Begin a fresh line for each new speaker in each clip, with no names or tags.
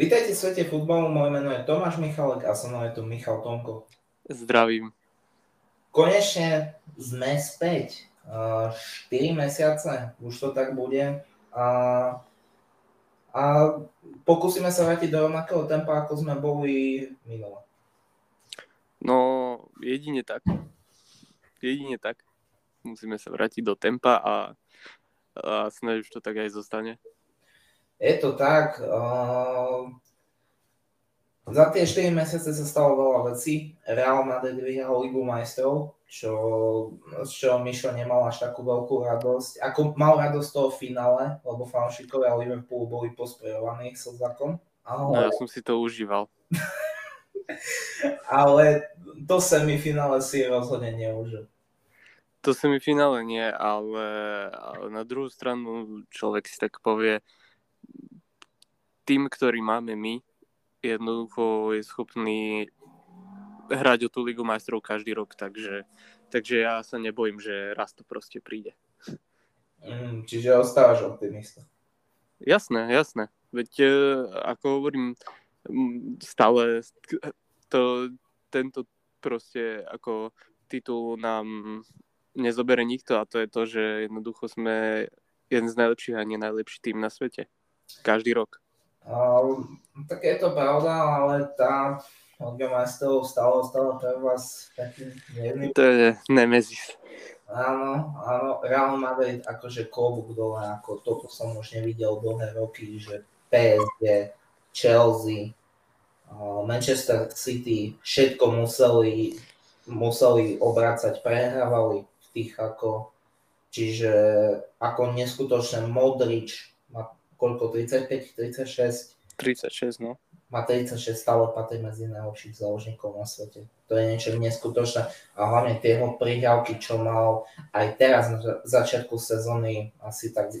Vítajte v svete futbalu, moje meno je Tomáš Michalek a so mnou je tu Michal Tomko.
Zdravím.
Konečne sme späť. 4 mesiace, už to tak bude. A, a pokúsime sa vrátiť do rovnakého tempa, ako sme boli minule.
No, jedine tak. Jedine tak. Musíme sa vrátiť do tempa a, a snáď už to tak aj zostane.
Je to tak. Uh, za tie 4 mesiace sa stalo veľa vecí. Real Madrid vyhral Ligu majstrov, čo, z čoho Mišo nemal až takú veľkú radosť. Ako mal radosť toho finále, lebo fanšikovia Liverpoolu boli posprejovaní slzakom.
Ale... No ja som si to užíval.
ale to semifinále si rozhodne neužil.
To semifinále nie, ale, ale na druhú stranu človek si tak povie, tým, ktorý máme my, jednoducho je schopný hrať o tú Ligu majstrov každý rok, takže, takže ja sa nebojím, že raz to proste príde.
Mm, čiže ostávaš optimista.
Jasné, jasné. Veď e, ako hovorím, stále to, tento proste ako titul nám nezobere nikto a to je to, že jednoducho sme jeden z najlepších a nie najlepší tým na svete. Každý rok.
Uh, tak je to pravda, ale tá Liga majstrov stále ostala pre vás taký
nevný. To je nemezis.
Áno, áno, Real Madrid akože klobúk dole, ako toto som už nevidel dlhé roky, že PSG, Chelsea, uh, Manchester City, všetko museli, museli obracať, prehrávali v tých ako, čiže ako neskutočné Modrič, koľko, 35, 36?
36, no.
Má 36, stále patrí medzi najlepších záložníkov na svete. To je niečo neskutočné. A hlavne tie jeho prihrávky, čo mal aj teraz na začiatku sezóny, asi tak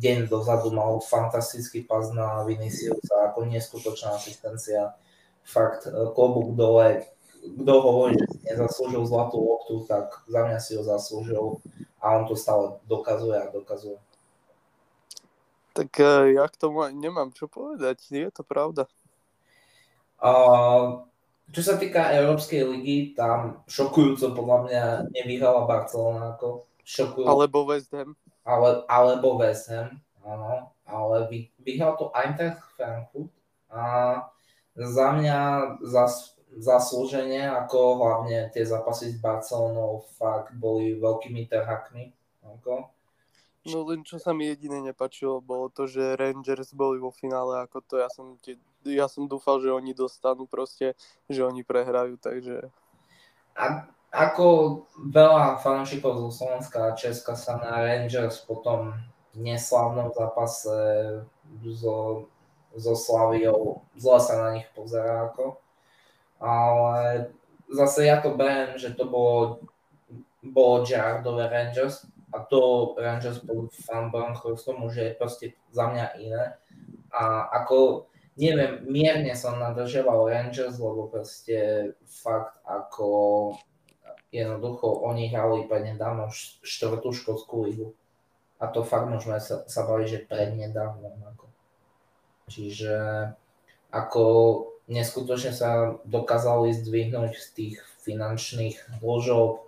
deň dozadu mal fantastický pas na Viniciusa, ako neskutočná asistencia. Fakt, e, klobúk dole, kto hovorí, že nezaslúžil zlatú loptu, tak za mňa si ho zaslúžil a on to stále dokazuje a dokazuje.
Tak uh, ja k tomu nemám čo povedať, je to pravda.
Uh, čo sa týka Európskej ligy, tam šokujúco podľa mňa nevyhrala Barcelona ako šokujúco.
Alebo West Ham.
Ale, alebo West Ham, áno. Ale vy, vyhral to Eintracht Frankfurt a za mňa zas, zaslúženie, ako hlavne tie zápasy s Barcelonou fakt boli veľkými trhakmi. Ako.
No len čo sa mi jediné nepačilo, bolo to, že Rangers boli vo finále ako to. Ja som, tie, ja som dúfal, že oni dostanú proste, že oni prehrajú, takže...
A ako veľa fanúšikov zo Slovenska a Česka sa na Rangers potom neslavnom zápase so, so Slaviou, zle sa na nich pozerá ako. Ale zase ja to beriem, že to bolo, bolo Gerardové Rangers, a to Rangers pod fan Branchostom už je proste za mňa iné. A ako, neviem, mierne som nadržoval Rangers, lebo proste fakt ako jednoducho oni hrali prednedávno štvrtú škótskú ligu. A to fakt môžeme sa, sa baviť, že prednedávno. Ako. Čiže ako neskutočne sa dokázali zdvihnúť z tých finančných dlžov,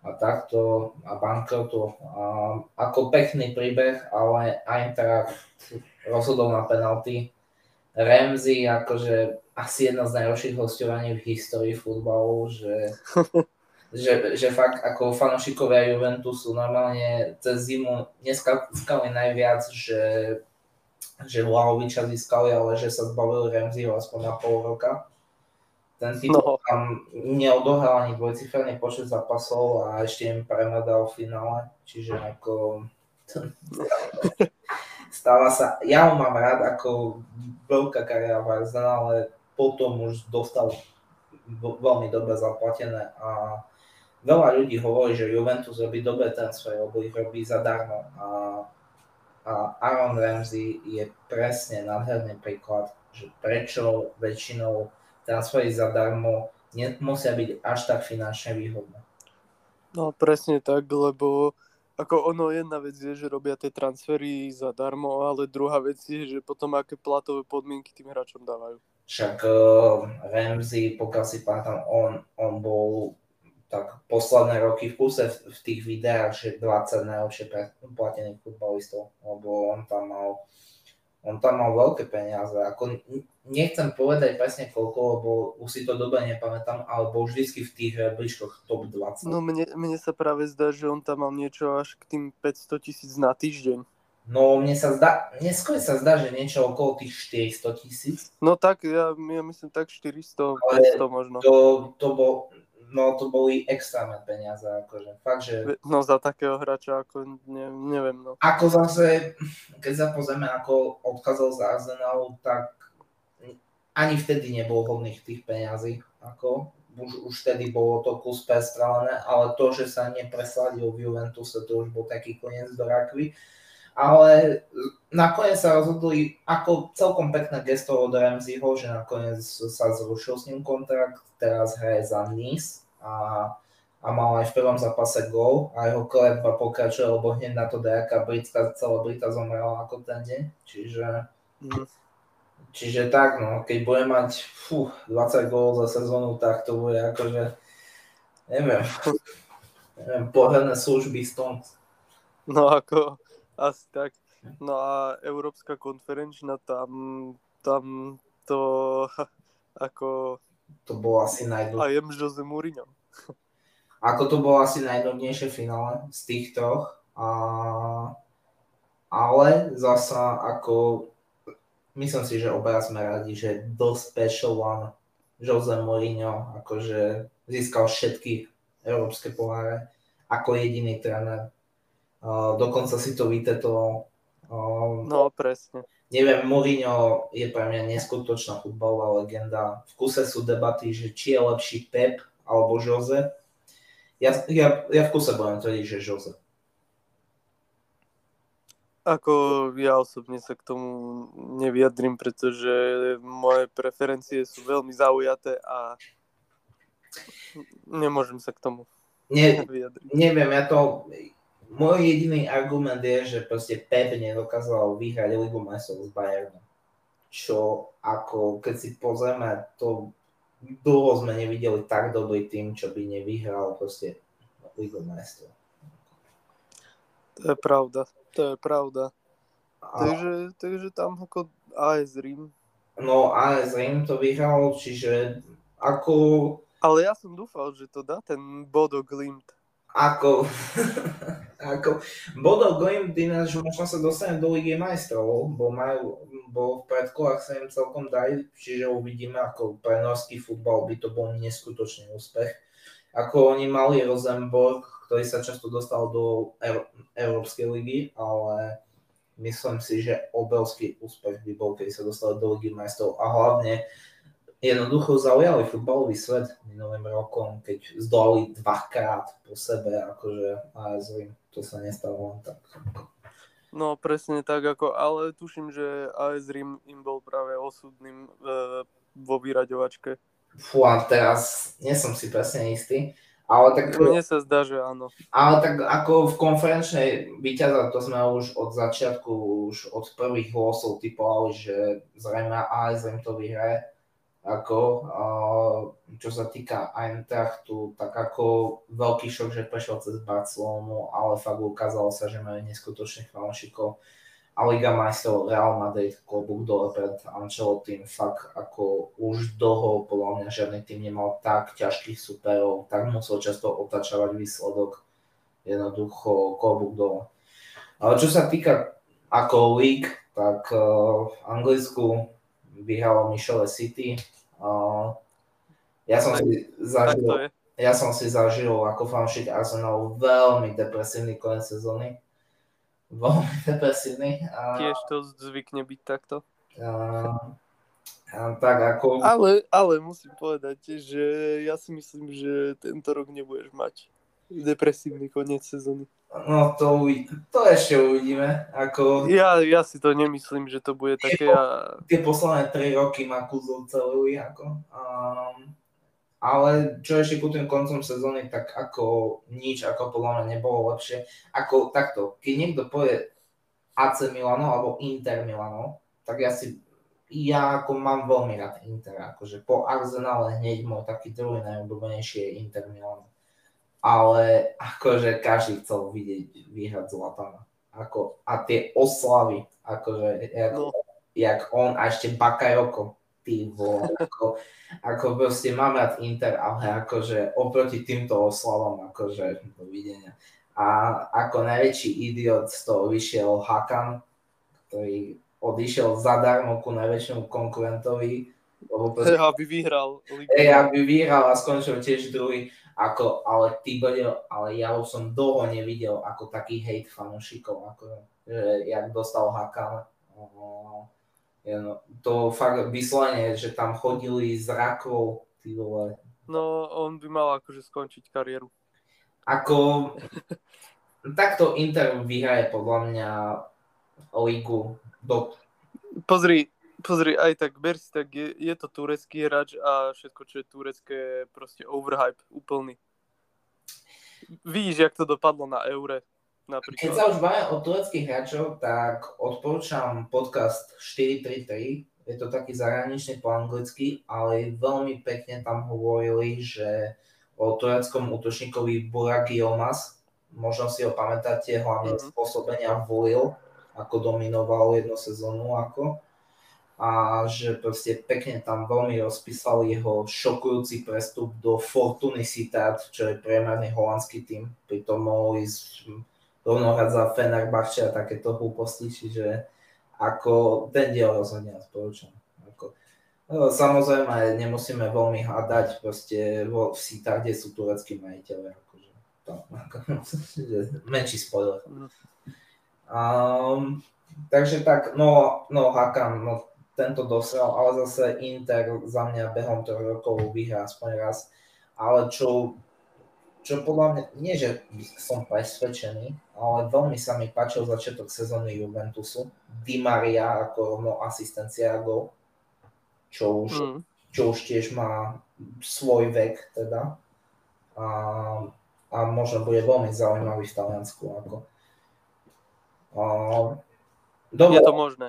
a takto a bankrotu. A ako pekný príbeh, ale Eintracht rozhodol na penalty. Ramsey akože asi jedna z najlepších hostovaní v histórii futbalu, že, že, že fakt ako fanošikovia Juventusu normálne cez zimu neskali najviac, že, že Vlahoviča získali, ale že sa zbavili Ramseyho aspoň na pol roka ten titul no. tam neodohral ani dvojciferný počet zápasov a ešte im premadal v finále, čiže ako stáva sa, ja ho mám rád ako veľká kariéra v Arsenal, ale potom už dostal veľmi dobre zaplatené a veľa ľudí hovorí, že Juventus robí dobré transfery, lebo ich robí zadarmo a, a Aaron Ramsey je presne nádherný príklad, že prečo väčšinou transfery zadarmo nemusia byť až tak finančne výhodné.
No presne tak, lebo Ako ono, jedna vec je, že robia tie transfery zadarmo, ale druhá vec je, že potom aké platové podmienky tým hráčom dávajú.
Však uh, Ramsey, pokiaľ si pamätám, on, on bol tak posledné roky v kuse v, v tých videách, že 20 najlepšie platených futbalistov, lebo on tam mal on tam mal veľké peniaze. Ako, nechcem povedať presne koľko, lebo už si to dobre nepamätám, ale bol vždycky v tých rebríčkoch top 20.
No mne, mne sa práve zdá, že on tam mal niečo až k tým 500 tisíc na týždeň.
No mne sa zdá, neskôr sa zdá, že niečo okolo tých 400 tisíc.
No tak, ja, ja myslím tak 400, ale 500 možno.
To, to bol, no to boli extrémne peniaze, akože fakt, že...
No za takého hráča, ako ne, neviem, no.
Ako zase, keď sa pozrieme, ako odchádzal z Arsenalu, tak ani vtedy nebol hodných tých peňazí, ako už, už vtedy bolo to kus prestrelené, ale to, že sa nepresladil v Juventuse, to už bol taký koniec do rakvy. Ale nakoniec sa rozhodli, ako celkom pekné gesto od Ramseyho, že nakoniec sa zrušil s ním kontrakt, teraz hraje za Nice a, a mal aj v prvom zápase gol a jeho kletba pokračuje, lebo hneď na to nejaká britská celebrita zomrela ako ten deň, čiže mm. čiže tak, no, keď bude mať fú, 20 gólov za sezónu, tak to bude akože neviem, neviem pohodné služby stond.
No ako, asi tak. No a Európska konferenčná tam, tam to ako...
To bolo asi najdôležitejšie.
A jem Jose Mourinho.
Ako to bolo asi najdobnejšie finále z tých troch. A... Ale zasa ako myslím si, že obaja sme radi, že do special one Jose Mourinho akože získal všetky európske poháre ako jediný tréner Uh, dokonca si to vytetoval.
Uh, no, presne.
Neviem, Mourinho je pre mňa neskutočná futbalová legenda. V kuse sú debaty, že či je lepší Pep alebo Jose. Ja, ja, ja v kuse budem tvrdiť, že Jose.
Ako ja osobne sa k tomu nevyjadrím, pretože moje preferencie sú veľmi zaujaté a nemôžem sa k tomu
ne, vyjadriť. Neviem, ja to, môj jediný argument je, že proste Pep nedokázal vyhrať Ligu majstrov s Bayernom. Čo ako, keď si pozrieme, to dlho sme nevideli tak dobrý tým, čo by nevyhral proste Ligu majstrov.
To je pravda, to je pravda. A... Takže, takže tam ako AS Rím.
No AS Rím to vyhral, čiže ako...
Ale ja som dúfal, že to dá ten Bodo Glimt
ako, ako Bodo Glimt ináč možno sa dostane do Ligy majstrov, bo, majú, bo v predkolách sa im celkom dajú, čiže uvidíme, ako pre norský futbal by to bol neskutočný úspech. Ako oni mali Rosenborg, ktorý sa často dostal do Európskej ligy, ale myslím si, že obrovský úspech by bol, keď sa dostali do Ligy majstrov a hlavne jednoducho zaujali futbalový svet minulým rokom, keď zdolali dvakrát po sebe, akože AS Rím, to sa nestalo len tak.
No presne tak, ako, ale tuším, že AS Rím im bol práve osudným e, vo vyraďovačke.
Fú, a teraz nie som si presne istý, ale tak...
Mne sa zdá, že áno.
Ale tak ako v konferenčnej víťaza, to sme už od začiatku, už od prvých hlasov typovali, že zrejme AS Rím to vyhraje ako, čo sa týka Eintrachtu, tak ako veľký šok, že prešiel cez Barcelonu, ale fakt ukázalo sa, že majú neskutočných fanúšikov. A Liga majstrov Real Madrid, klobúk dole pred Ancelottym, fakt ako už dlho podľa mňa žiadny tým nemal tak ťažkých superov, tak musel často otačavať výsledok. Jednoducho klobúk dole. Ale čo sa týka ako league, tak v Anglicku vyhralo Michele City. Ja som si zažil, ja som si zažil ako fanšik Arsenal veľmi depresívny koniec sezóny. Veľmi depresívny.
Tiež to zvykne byť takto.
A, a, tak ako...
Ale, ale musím povedať, že ja si myslím, že tento rok nebudeš mať depresívny koniec sezóny.
No to, to ešte uvidíme. Ako...
Ja, ja si to nemyslím, že to bude také...
A... Tie posledné 3 roky má Kuzov celý ako. Um, ale čo ešte ku tým koncom sezóny, tak ako nič, ako podľa mňa nebolo lepšie. Ako takto, keď niekto povie AC Milano alebo Inter Milano, tak ja si, ja ako mám veľmi rád Inter, akože po Arsenale hneď môj taký druhý najobľúbenejší je Inter Milano. Ale akože každý chcel vidieť vyhrať Zlatana. Ako, a tie oslavy, akože jak, no. jak on a ešte Bakayoko, ty vole, ako, ako proste mám rád Inter, ale akože oproti týmto oslavám, akože dovidenia. A ako najväčší idiot z toho vyšiel Hakan, ktorý odišiel zadarmo ku najväčšiemu konkurentovi.
Proste, aby vyhral.
Hej, aby vyhral a skončil tiež druhý. Ako, ale ty bodil, ale ja už som dlho nevidel ako taký hate fanúšikov, ako, že jak dostal Hakan. No, to fakt vyslovene, že tam chodili z rakov, ty vole.
No, on by mal akože skončiť kariéru.
Ako, takto Inter vyhraje podľa mňa ligu do...
Pozri, pozri, aj tak, ber si tak, je, je to turecký hráč a všetko, čo je turecké, je proste overhype úplný. Vidíš, jak to dopadlo na Eure. Napríklad.
Keď sa už bavíme o tureckých hráčov, tak odporúčam podcast 433. Je to taký zahraničný po anglicky, ale veľmi pekne tam hovorili, že o tureckom útočníkovi Burak Yilmaz, možno si ho pamätáte, hlavne mm-hmm. spôsobenia volil, ako dominoval jednu sezónu ako a že proste pekne tam veľmi rozpísal jeho šokujúci prestup do Fortuny Citat, čo je priemerný holandský tým, pritom mohol ísť rovno hrať za Fenerbahce a takéto hlúposti, čiže ako ten diel rozhodne odporúčam. Ako, no, samozrejme, nemusíme veľmi hľadať proste vo, v kde sú tureckí majiteľe. Akože, to, ako, menší spoiler. Um, takže tak, no, no Hakan, no tento dosiaľ, ale zase Inter za mňa behom troch rokov vyhrá aspoň raz. Ale čo čo podľa mňa, nie že som presvedčený, ale veľmi sa mi páčil začiatok sezóny Juventusu. Di Maria ako rovno asistencia a gol, čo už, mm. čo už tiež má svoj vek teda. A, a možno bude veľmi zaujímavý v Taliansku. Ako. A,
dobre. Je to možné.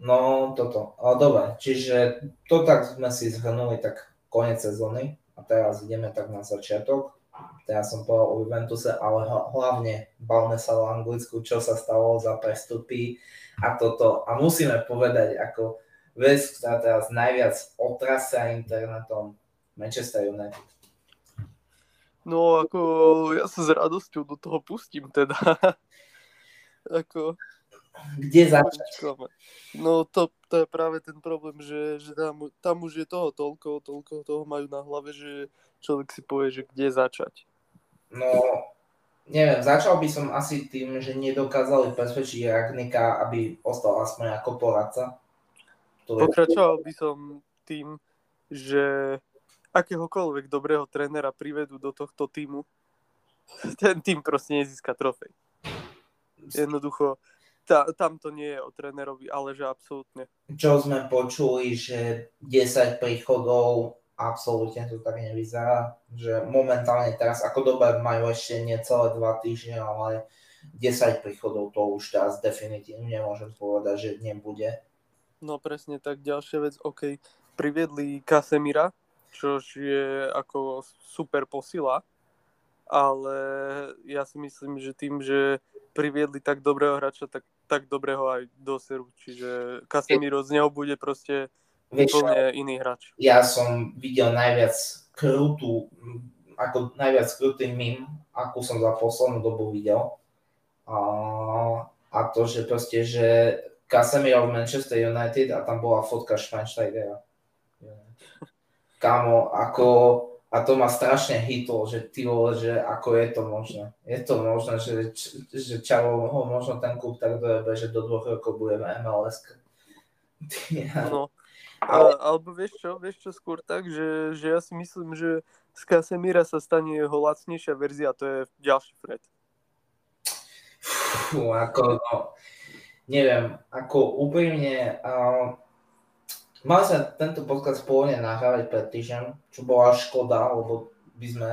No, toto. Ale dobre, čiže to tak sme si zhrnuli tak koniec sezóny a teraz ideme tak na začiatok teraz som povedal o Juventuse, ale hlavne bavme sa o Anglicku, čo sa stalo za prestupy a toto. A musíme povedať, ako vec, ktorá teraz najviac otrasia internetom, Manchester United.
No ako ja sa s radosťou do toho pustím teda. ako...
Kde začať?
No to, to je práve ten problém, že, že tam, tam už je toho toľko, toľko toho majú na hlave, že človek si povie, že kde začať.
No, neviem, začal by som asi tým, že nedokázali presvedčiť Ragnika, aby ostal aspoň ako poradca.
Pokračoval by som tým, že akéhokoľvek dobrého trénera privedú do tohto týmu, ten tým proste nezíska trofej. Jednoducho, tá, tam to nie je o trénerovi, ale že absolútne.
Čo sme počuli, že 10 príchodov absolútne to tak nevyzerá, že momentálne teraz ako dobe majú ešte necelé dva týždne, ale 10 príchodov to už teraz definitívne nemôžem povedať, že nebude.
No presne tak, ďalšia vec, OK, priviedli Kasemira, čo je ako super posila, ale ja si myslím, že tým, že priviedli tak dobrého hráča, tak, tak dobrého aj do seru, čiže Casemiro z neho bude proste Vieš, úplne iný hráč.
Ja som videl najviac krutú, ako najviac krutý mím, akú som za poslednú dobu videl. A, a to, že proste, že Casemiro v Manchester United a tam bola fotka Schweinsteigera. Kámo, ako, a to ma strašne hitlo, že ty vole, že ako je to možné. Je to možné, že, že Čavo ho možno ten klub tak dojebe, že do dvoch rokov bude v MLS.
No, ale... alebo vieš čo, vieš čo skôr tak, že, že ja si myslím, že z Casemira sa stane jeho lacnejšia verzia, to je ďalší Fred.
Fú, ako, no, neviem, ako úprimne, uh, mali sme tento podcast pôvodne nahrávať pred týždňom, čo bola škoda, lebo by sme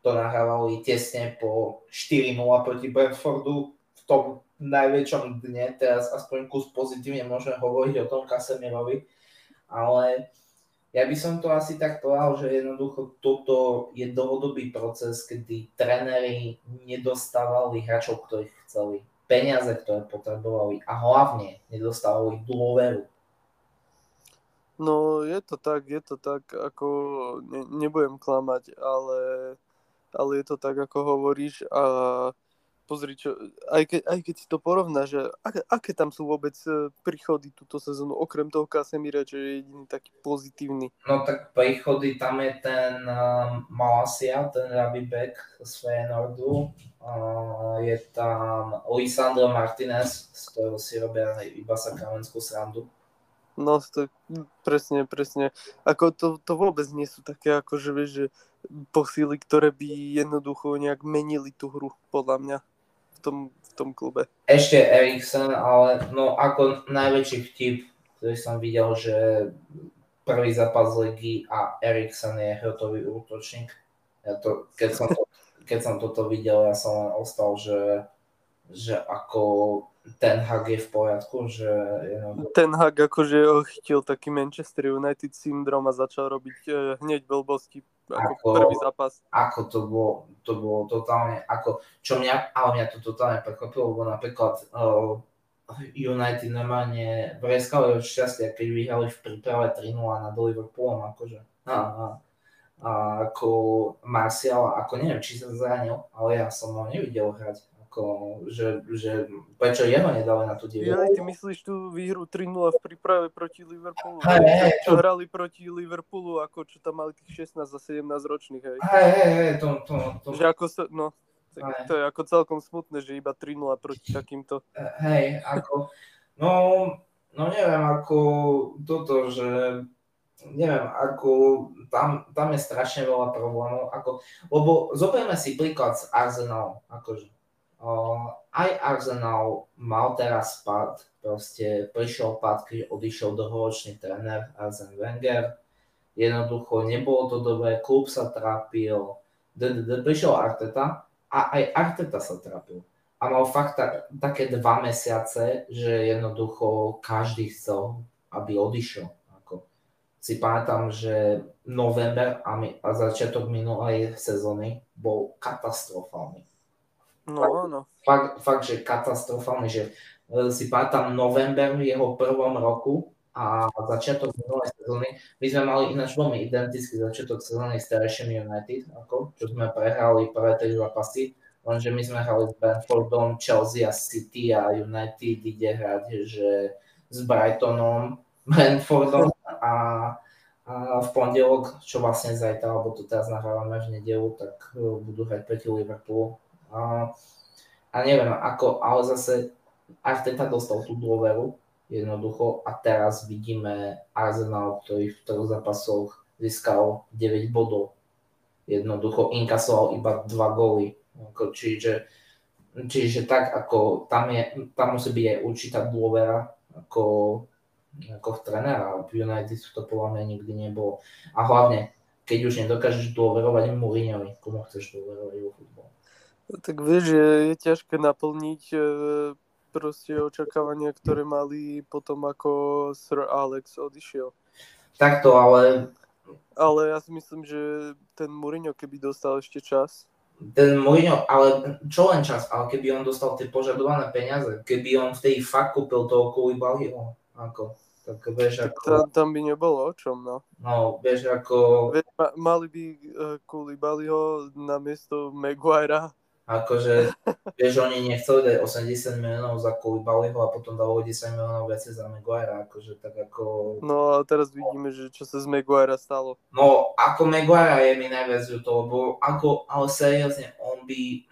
to nahrávali tesne po 4-0 proti Brentfordu v tom najväčšom dne. Teraz aspoň kus pozitívne môžeme hovoriť o tom Kasemirovi, ale ja by som to asi tak povedal, že jednoducho toto je dlhodobý proces, kedy tréneri nedostávali hráčov, ktorých chceli, peniaze, ktoré potrebovali a hlavne nedostávali dôveru.
No je to tak, je to tak, ako ne, nebudem klamať, ale, ale je to tak, ako hovoríš a pozri, čo, aj, ke, aj keď si to porovná, že aké, aké tam sú vôbec e, príchody túto sezónu, okrem toho Kasemira, čo je jediný taký pozitívny.
No tak príchody, tam je ten uh, Malasia, ten Rabibek z Feyenoordu, uh, je tam Lisandro Martinez, z ktorého si robia iba sa kamenskú srandu.
No, to, presne, presne. Ako to, to vôbec nie sú také, ako že vieš, že posily, ktoré by jednoducho nejak menili tú hru, podľa mňa tom, v tom klube.
Ešte Eriksen, ale no ako najväčší vtip, ktorý som videl, že prvý zápas ligy a Eriksen je hrotový útočník. Ja to, keď, som to, keď som toto videl, ja som len ostal, že, že ako ten Hag je v poriadku, že...
Ten Hag akože chytil taký Manchester United syndrom a začal robiť uh, hneď blbosti ako, ako prvý zápas.
Ako to bolo, to bolo totálne, ako, čo mňa, ale mňa to totálne prekvapilo, lebo napríklad uh, United normálne vreskali od šťastia, keď vyhrali v príprave 3-0 nad Liverpoolom, akože. A, a, a ako Martial, ako neviem, či sa zranil, ale ja som ho nevidel hrať. Ako, že, že prečo jeho nedali na tú
divu? Ja, ty myslíš tú výhru 3-0 v príprave proti Liverpoolu? Hej, hej, čo hrali proti Liverpoolu, ako čo tam mali tých 16 a 17 ročných, hej?
Hej, hej, hej, to, to, to...
Že ako sa, no, tak to je ako celkom smutné, že iba 3-0 proti takýmto.
Hej, ako, no, no neviem, ako toto, že neviem, ako tam, tam je strašne veľa problémov, ako, lebo zoberieme si príklad z Arsenal, akože aj Arsenal mal teraz pad, proste prišiel pad, keď odišiel dlhoročný tréner Arsen Wenger, jednoducho nebolo to dobré, klub sa trápil, prišiel Arteta a aj Arteta sa trápil. A mal fakt ta, také dva mesiace, že jednoducho každý chcel, aby odišiel. Ako, si pamätám, že november a, mi, a začiatok minulej sezóny bol katastrofálny
No, no.
Fakt, fakt, že katastrofálne, že e, si pamätám november v jeho prvom roku a začiatok minulej sezóny. My sme mali ináč veľmi identický začiatok sezóny s Terešem United, ako, čo sme prehrali prvé tri zápasy, lenže my sme hrali s Brentfordom, Chelsea a City a United ide hrať, že s Brightonom, Brentfordom a, a v pondelok, čo vlastne zajtra, alebo to teraz nahrávame v nedelu, tak e, budú hrať proti Liverpoolu a, neviem, ako, ale zase Arteta dostal tú dôveru jednoducho a teraz vidíme Arsenal, ktorý v troch zápasoch získal 9 bodov. Jednoducho inkasoval iba 2 góly. Čiže, čiže tak, ako tam, je, tam musí byť aj určitá dôvera ako, ako v trénera. V United to podľa mňa nikdy nebolo. A hlavne, keď už nedokážeš dôverovať Mourinhovi, komu chceš dôverovať vo futbolu?
Tak vieš, že je ťažké naplniť e, proste očakávania, ktoré mali potom ako Sir Alex odišiel.
Takto, ale...
Ale ja si myslím, že ten Mourinho, keby dostal ešte čas.
Ten Mourinho, ale čo len čas, ale keby on dostal tie požadované peniaze, keby on v tej fakt kúpil toho Koulibalyho, ako, tak vieš ako...
Tam, tam by nebolo o čom, no.
No, vieš ako...
Vieš, mali by uh, Koulibalyho na miesto Maguirea
Akože, vieš, oni nechceli dať 80 miliónov za Koulibalyho a potom dalo 10 miliónov viacej za Maguire, akože tak ako...
No a teraz vidíme, že čo sa z Maguire stalo.
No, ako Maguire je mi najviac to, lebo ako, ale seriózne, on by,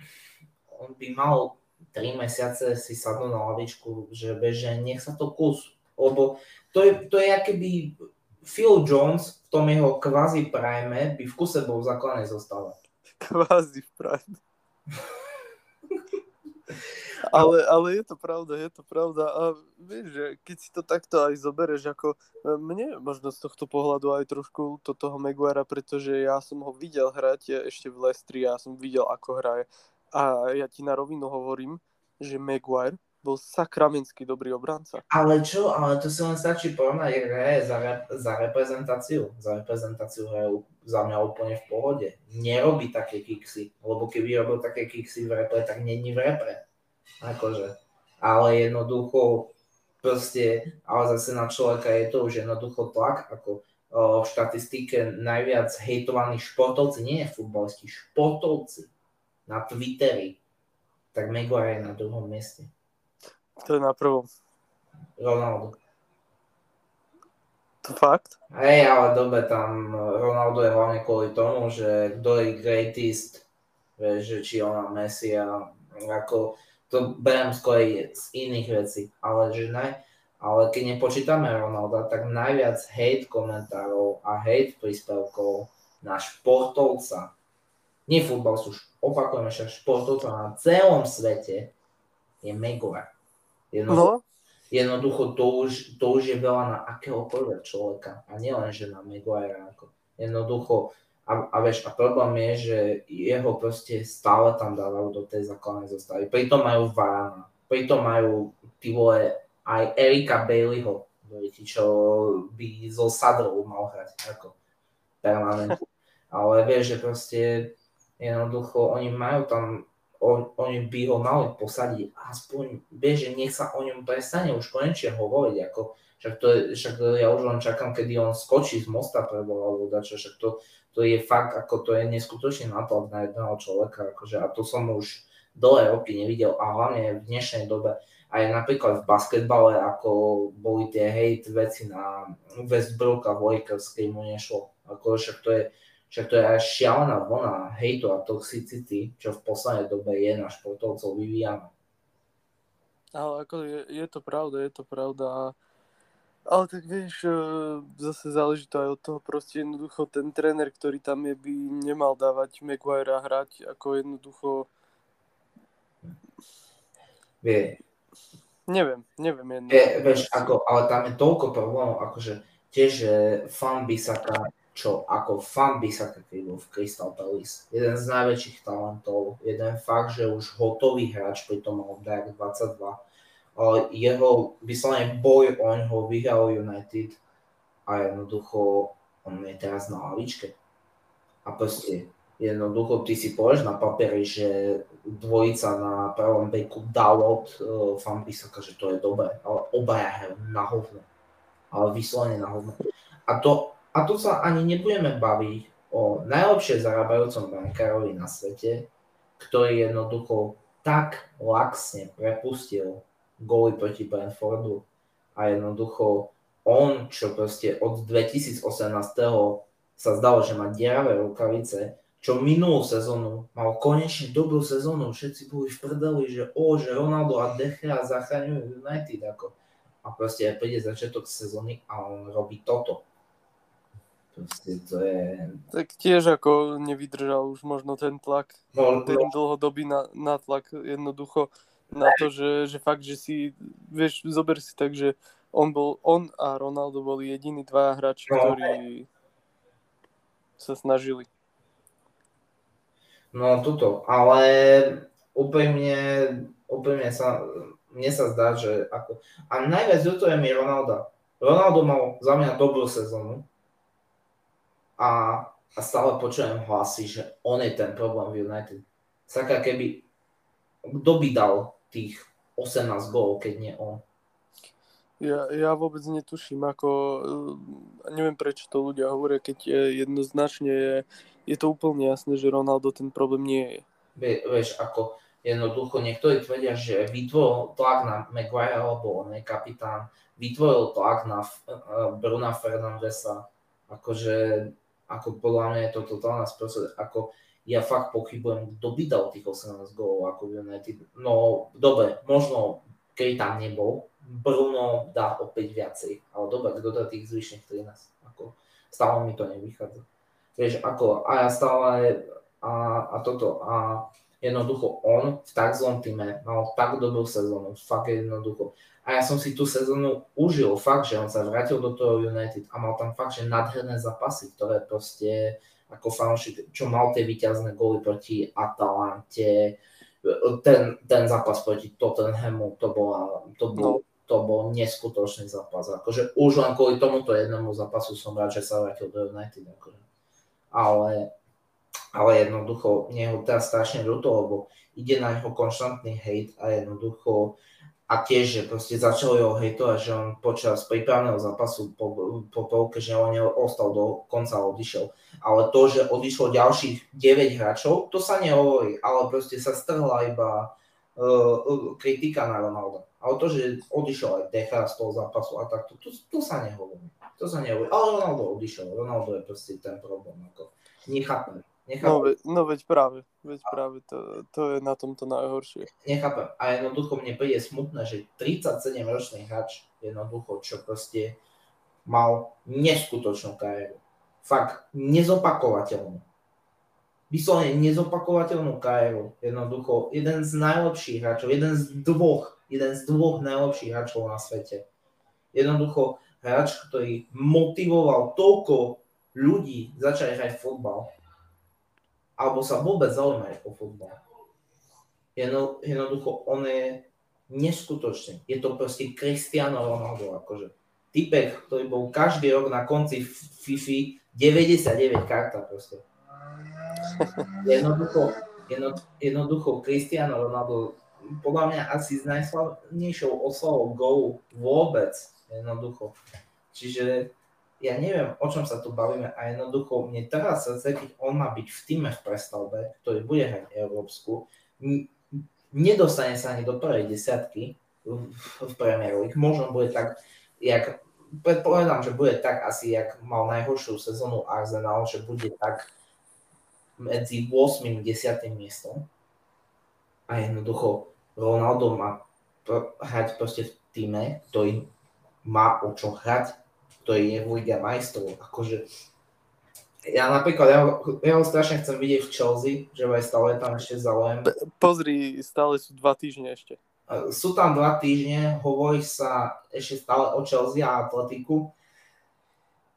on by mal 3 mesiace si sadnúť na lavičku, že vieš, že nech sa to kus, lebo to je, to je akéby Phil Jones v tom jeho kvázi prime by v kuse bol v základnej zostave.
Kvázi v prime. ale, ale je to pravda, je to pravda a vieš, že keď si to takto aj zoberieš, ako e, mne možno z tohto pohľadu aj trošku to toho Maguirea, pretože ja som ho videl hrať ešte v Lestri, ja som videl, ako hraje a ja ti na rovinu hovorím, že Maguire bol sakramenský dobrý obranca.
Ale čo, ale to si len stačí porovnať, hraje za, za reprezentáciu. Za reprezentáciu hrajú za mňa úplne v pohode. Nerobí také kiksy, lebo keby robil také kiksy v repre, tak není v repre. Akože. Ale jednoducho, proste, ale zase na človeka je to už jednoducho tlak, ako o, v štatistike najviac hejtovaní športovci, nie futbalisti, športovci na Twitteri, tak Maguire je na druhom mieste.
To je na prvom.
Ronaldo.
To fakt?
Hej, ale dobe tam Ronaldo je hlavne kvôli tomu, že kto je greatest, vieš, že či ona Messi a ako to beriem skôr z iných vecí, ale že ne, ale keď nepočítame Ronalda, tak najviac hate komentárov a hate príspevkov na športovca, nie futbalcu, opakujeme však športovca na celom svete je Maguire. Jednoducho, no. Jednoducho to, už, to už je veľa na akéhokoľvek človeka a nielen, že na Maguire. Ako. Jednoducho, a, a vieš, a problém je, že jeho proste stále tam dávajú do tej základnej zostavy. Pritom majú Varana, pritom majú ty vole aj Erika Baileyho, čo by zo Sadrou mal hrať ako permanent. Ale vieš, že proste jednoducho oni majú tam on, oni by ho mali posadiť. Aspoň, vieš, že nech sa o ňom prestane už konečne hovoriť, ako, však, to je, však ja už len čakám, kedy on skočí z mosta pre alebo však to, to je fakt, ako to je neskutočný nátlak na jedného človeka, akože, a to som už dlhé roky nevidel a hlavne v dnešnej dobe aj napríklad v basketbale, ako boli tie hate veci na Westbrooka v Lakers, keď mu nešlo, ako však to je, však to je aj šialená vlna hejtu a toxicity, čo v poslednej dobe je na športovcov vyvíjana.
Ale ako je, je to pravda, je to pravda. Ale tak vieš, e, zase záleží to aj od toho proste jednoducho ten tréner, ktorý tam je, by nemal dávať Maguire hrať ako jednoducho...
Vie.
Neviem, neviem
jednoducho. Vie, vieš, ako, ale tam je toľko problémov, akože tiež fan Bisaka čo ako fan by sa bol v Crystal Palace. Jeden z najväčších talentov, jeden fakt, že už hotový hráč, pri tom mal 22. Jeho vyslovene boj o ňoho vyhral United a jednoducho on je teraz na lavičke. A proste jednoducho ty si povieš na papieri, že dvojica na pravom beku Dalot, uh, fan Bisaka, že to je dobré, ale obaja hrajú na hovno. Ale vyslovene na hovno. A to a tu sa ani nebudeme baviť o najlepšie zarábajúcom bankárovi na svete, ktorý jednoducho tak laxne prepustil góly proti Brentfordu a jednoducho on, čo proste od 2018. sa zdalo, že má dieravé rukavice, čo minulú sezónu mal konečne dobrú sezónu, všetci boli v prdeli, že o, že Ronaldo a De Gea zachraňujú United ako. A proste príde začiatok sezóny a on robí toto. Proste to je...
Tak tiež ako nevydržal už možno ten tlak, no, ten no. dlhodobý na, natlak jednoducho na to, že, že fakt, že si, vieš, zober si tak, že on bol, on a Ronaldo boli jediní dva hráči, no, ktorí sa snažili.
No tuto, ale úplne, úplne sa, mne sa zdá, že ako, a najviac toho je mi Ronaldo. Ronaldo mal za mňa dobrú sezónu, a, a stále počujem hlasy, že on je ten problém v United. Saka keby, kto by dal tých 18 gólov, keď nie on?
Ja, ja vôbec netuším, ako, eh, neviem prečo to ľudia hovoria, keď je jednoznačne je, je to úplne jasné, že Ronaldo ten problém nie je.
Vie, vieš, ako jednoducho niektorí tvrdia, že vytvoril tlak na Maguire, alebo on je kapitán, vytvoril tlak na uh, Bruna Fernandesa, akože ako podľa mňa je to totálna sprostosť, ako ja fakt pochybujem, kto by dal tých 18 gólov ako United. No dobre, možno keď tam nebol, Bruno dá opäť viacej, ale dobre, kto dá tých zvyšných 13, ako stále mi to nevychádza. Vieš, ako, a ja stále, a, a toto, a Jednoducho on v tak zlom týme mal tak dobrú sezónu, fakt jednoducho. A ja som si tú sezónu užil, fakt, že on sa vrátil do toho United a mal tam fakt, že nádherné zápasy, ktoré proste ako fanúšik, čo mal tie výťazné góly proti Atalante, ten, ten zápas proti Tottenhamu, to, bola, to, bol, no. to bol neskutočný zápas. Akože už len kvôli tomuto jednému zápasu som rád, že sa vrátil do United. Akože. Ale, ale jednoducho, mne ho teraz strašne ľúto, lebo ide na jeho konštantný hejt a jednoducho a tiež, že proste začal ho hejtovať, že on počas prípravného zápasu po, po polke, že on ostal do konca a odišiel. Ale to, že odišlo ďalších 9 hráčov, to sa nehovorí, ale proste sa strhla iba uh, kritika na Ronaldo. Ale to, že odišiel aj Decha z toho zápasu a takto, to, to sa nehovorí. To sa nehovorí. Ale Ronaldo odišiel. Ronaldo je proste ten problém. Ako, nechápem.
No, ve, no veď práve, veď práve to, to je na tomto najhoršie.
Nechápem. A jednoducho mne príde smutné, že 37 ročný hráč jednoducho, čo proste mal neskutočnú kariéru. Fakt nezopakovateľnú. Vyslovene nezopakovateľnú kariéru. Jednoducho jeden z najlepších hráčov, jeden z dvoch, jeden z dvoch najlepších hráčov na svete. Jednoducho hráč, ktorý motivoval toľko ľudí začať hrať futbal alebo sa vôbec zaujímajú o futbal. Jedno, jednoducho, on je neskutočný. Je to proste Cristiano Ronaldo, akože. Typek, ktorý bol každý rok na konci FIFA 99 karta proste. Jednoducho, jedno, jednoducho Cristiano Ronaldo podľa mňa asi s najslavnejšou oslavou golu vôbec. Jednoducho. Čiže ja neviem, o čom sa tu bavíme a jednoducho mne teraz sa chce, keď on má byť v týme v prestavbe, ktorý bude hrať Európsku, nedostane sa ani do prvej desiatky v Premier League. Možno bude tak, jak, predpovedám, že bude tak asi, jak mal najhoršiu sezónu Arsenal, že bude tak medzi 8. a 10. miestom. A jednoducho Ronaldo má hrať proste v týme, ktorý má o čo hrať je v Liga majstrov. Akože, ja napríklad, ja, ja ho strašne chcem vidieť v Chelsea, že aj stále tam ešte záujem.
Pozri, stále sú dva týždne ešte.
Sú tam dva týždne, hovorí sa ešte stále o Chelsea a Atletiku.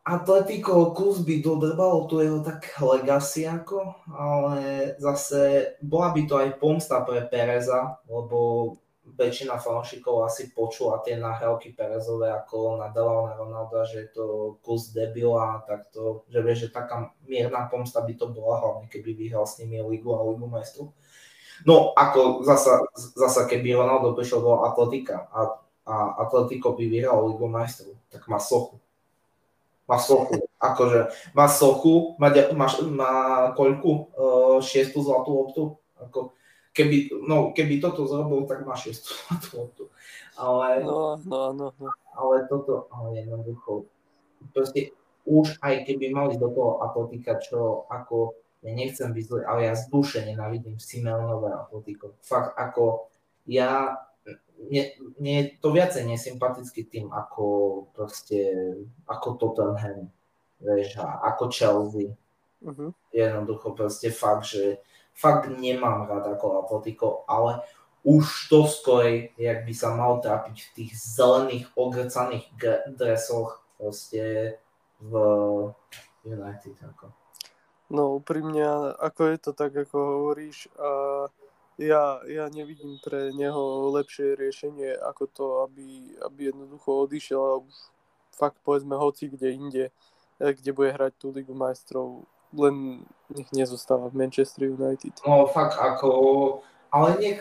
Atletico kus by dodrbalo tu jeho tak legacy ako, ale zase bola by to aj pomsta pre Pereza, lebo väčšina fanúšikov asi počula tie nahrávky Perezové, ako na Ronalda, že je to kus debila, tak to, že vieš, že taká mierna pomsta by to bola, hlavne keby vyhral s nimi Ligu a Ligu majstrov. No, ako zasa, zasa keby Ronaldo prišiel do Atletika a, a Atletico by vyhral Ligu majstrov, tak má sochu. Má sochu. Akože má sochu, má, má, má koľku? Uh, šiestu zlatú loptu? Ako, keby, no, keby toto zrobil, tak má 6 loptu. Ale,
no, no, no, no.
ale toto, ale jednoducho, proste už aj keby mali do toho Atletika, čo ako, ja nechcem byť zlý, ale ja z duše nenávidím Simeonové Atletico. Fakt ako, ja, mne, mne je to viacej nesympatický tým ako proste, ako Tottenham, vieš, ako Chelsea. Uh-huh. Jednoducho proste fakt, že fakt nemám rád ako Atletico, ale už to skôr, jak by sa mal trápiť v tých zelených, ogrcaných dresoch proste v United. Ako.
No úprimne, ako je to tak, ako hovoríš, a ja, ja nevidím pre neho lepšie riešenie ako to, aby, aby jednoducho odišiel a už fakt povedzme hoci kde inde, kde bude hrať tú Ligu majstrov len nech nezostáva v Manchester United.
No fakt ako, ale nech,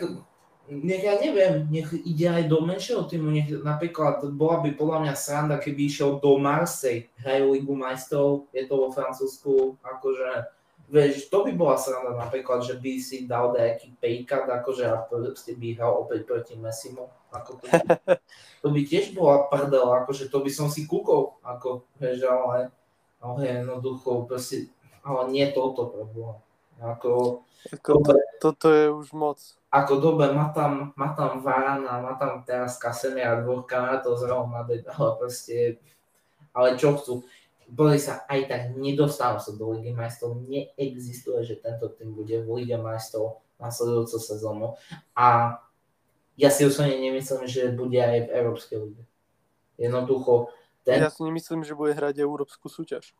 nech ja neviem, nech ide aj do menšieho týmu, nech napríklad bola by podľa mňa sranda, keby išiel do Marseille, hrajú Ligu majstrov, je to vo Francúzsku, akože vieš, to by bola sranda napríklad, že by si dal nejaký paycard, akože a proste by hral opäť proti Messimu, ako to, by, to by tiež bola prdel, akože to by som si kúkol, ako, vieš, ale, ale jednoducho, proste ale nie toto problém. Ako,
ako dobe, toto je už moc.
Ako dobe, má tam, má tam Varana, má tam teraz Kasemia dvoch kamarátov z Real Madrid, ale proste, ale čo chcú, boli sa aj tak nedostanú sa do Ligy majstrov, neexistuje, že tento tým bude v Lige majstrov, nasledujúcu sezónu. A ja si osobne nemyslím, že bude aj v Európskej lige. Jednoducho...
Ten... Ja si nemyslím, že bude hrať Európsku súťaž.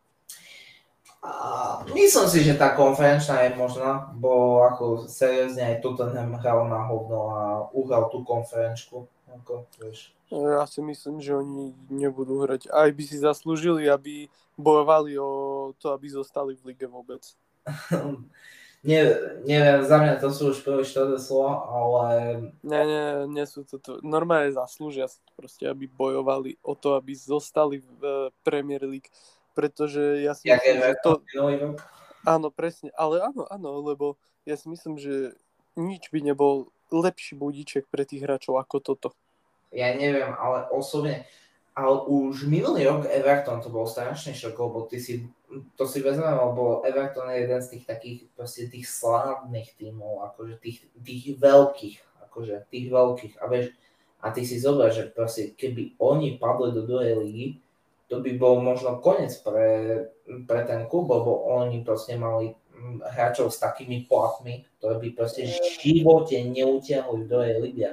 A myslím si, že tá konferenčná je možná, bo ako seriózne aj Tottenham hral na hovno a uhral tú konferenčku. Ako, vieš.
Ja si myslím, že oni nebudú hrať. Aj by si zaslúžili, aby bojovali o to, aby zostali v lige vôbec.
Nie, neviem, za mňa to sú už príliš tvrdé slova, ale...
Nie, nie, nie sú to, to normálne zaslúžia proste, aby bojovali o to, aby zostali v uh, Premier League, pretože ja si
Jak myslím, že to...
Áno, presne, ale áno, áno, lebo ja si myslím, že nič by nebol lepší budíček pre tých hráčov ako toto.
Ja neviem, ale osobne, ale už minulý rok Everton to bol strašný šok, lebo ty si to si vezmeme, lebo Everton je jeden z tých takých proste tých slávnych tímov, akože tých, tých veľkých, akože tých veľkých. A vieš, a ty si zober, že proste keby oni padli do druhej ligy, to by bol možno koniec pre, pre ten klub, lebo oni proste mali mm, hráčov s takými platmi, ktoré by proste v živote neutiahli do druhej ligy.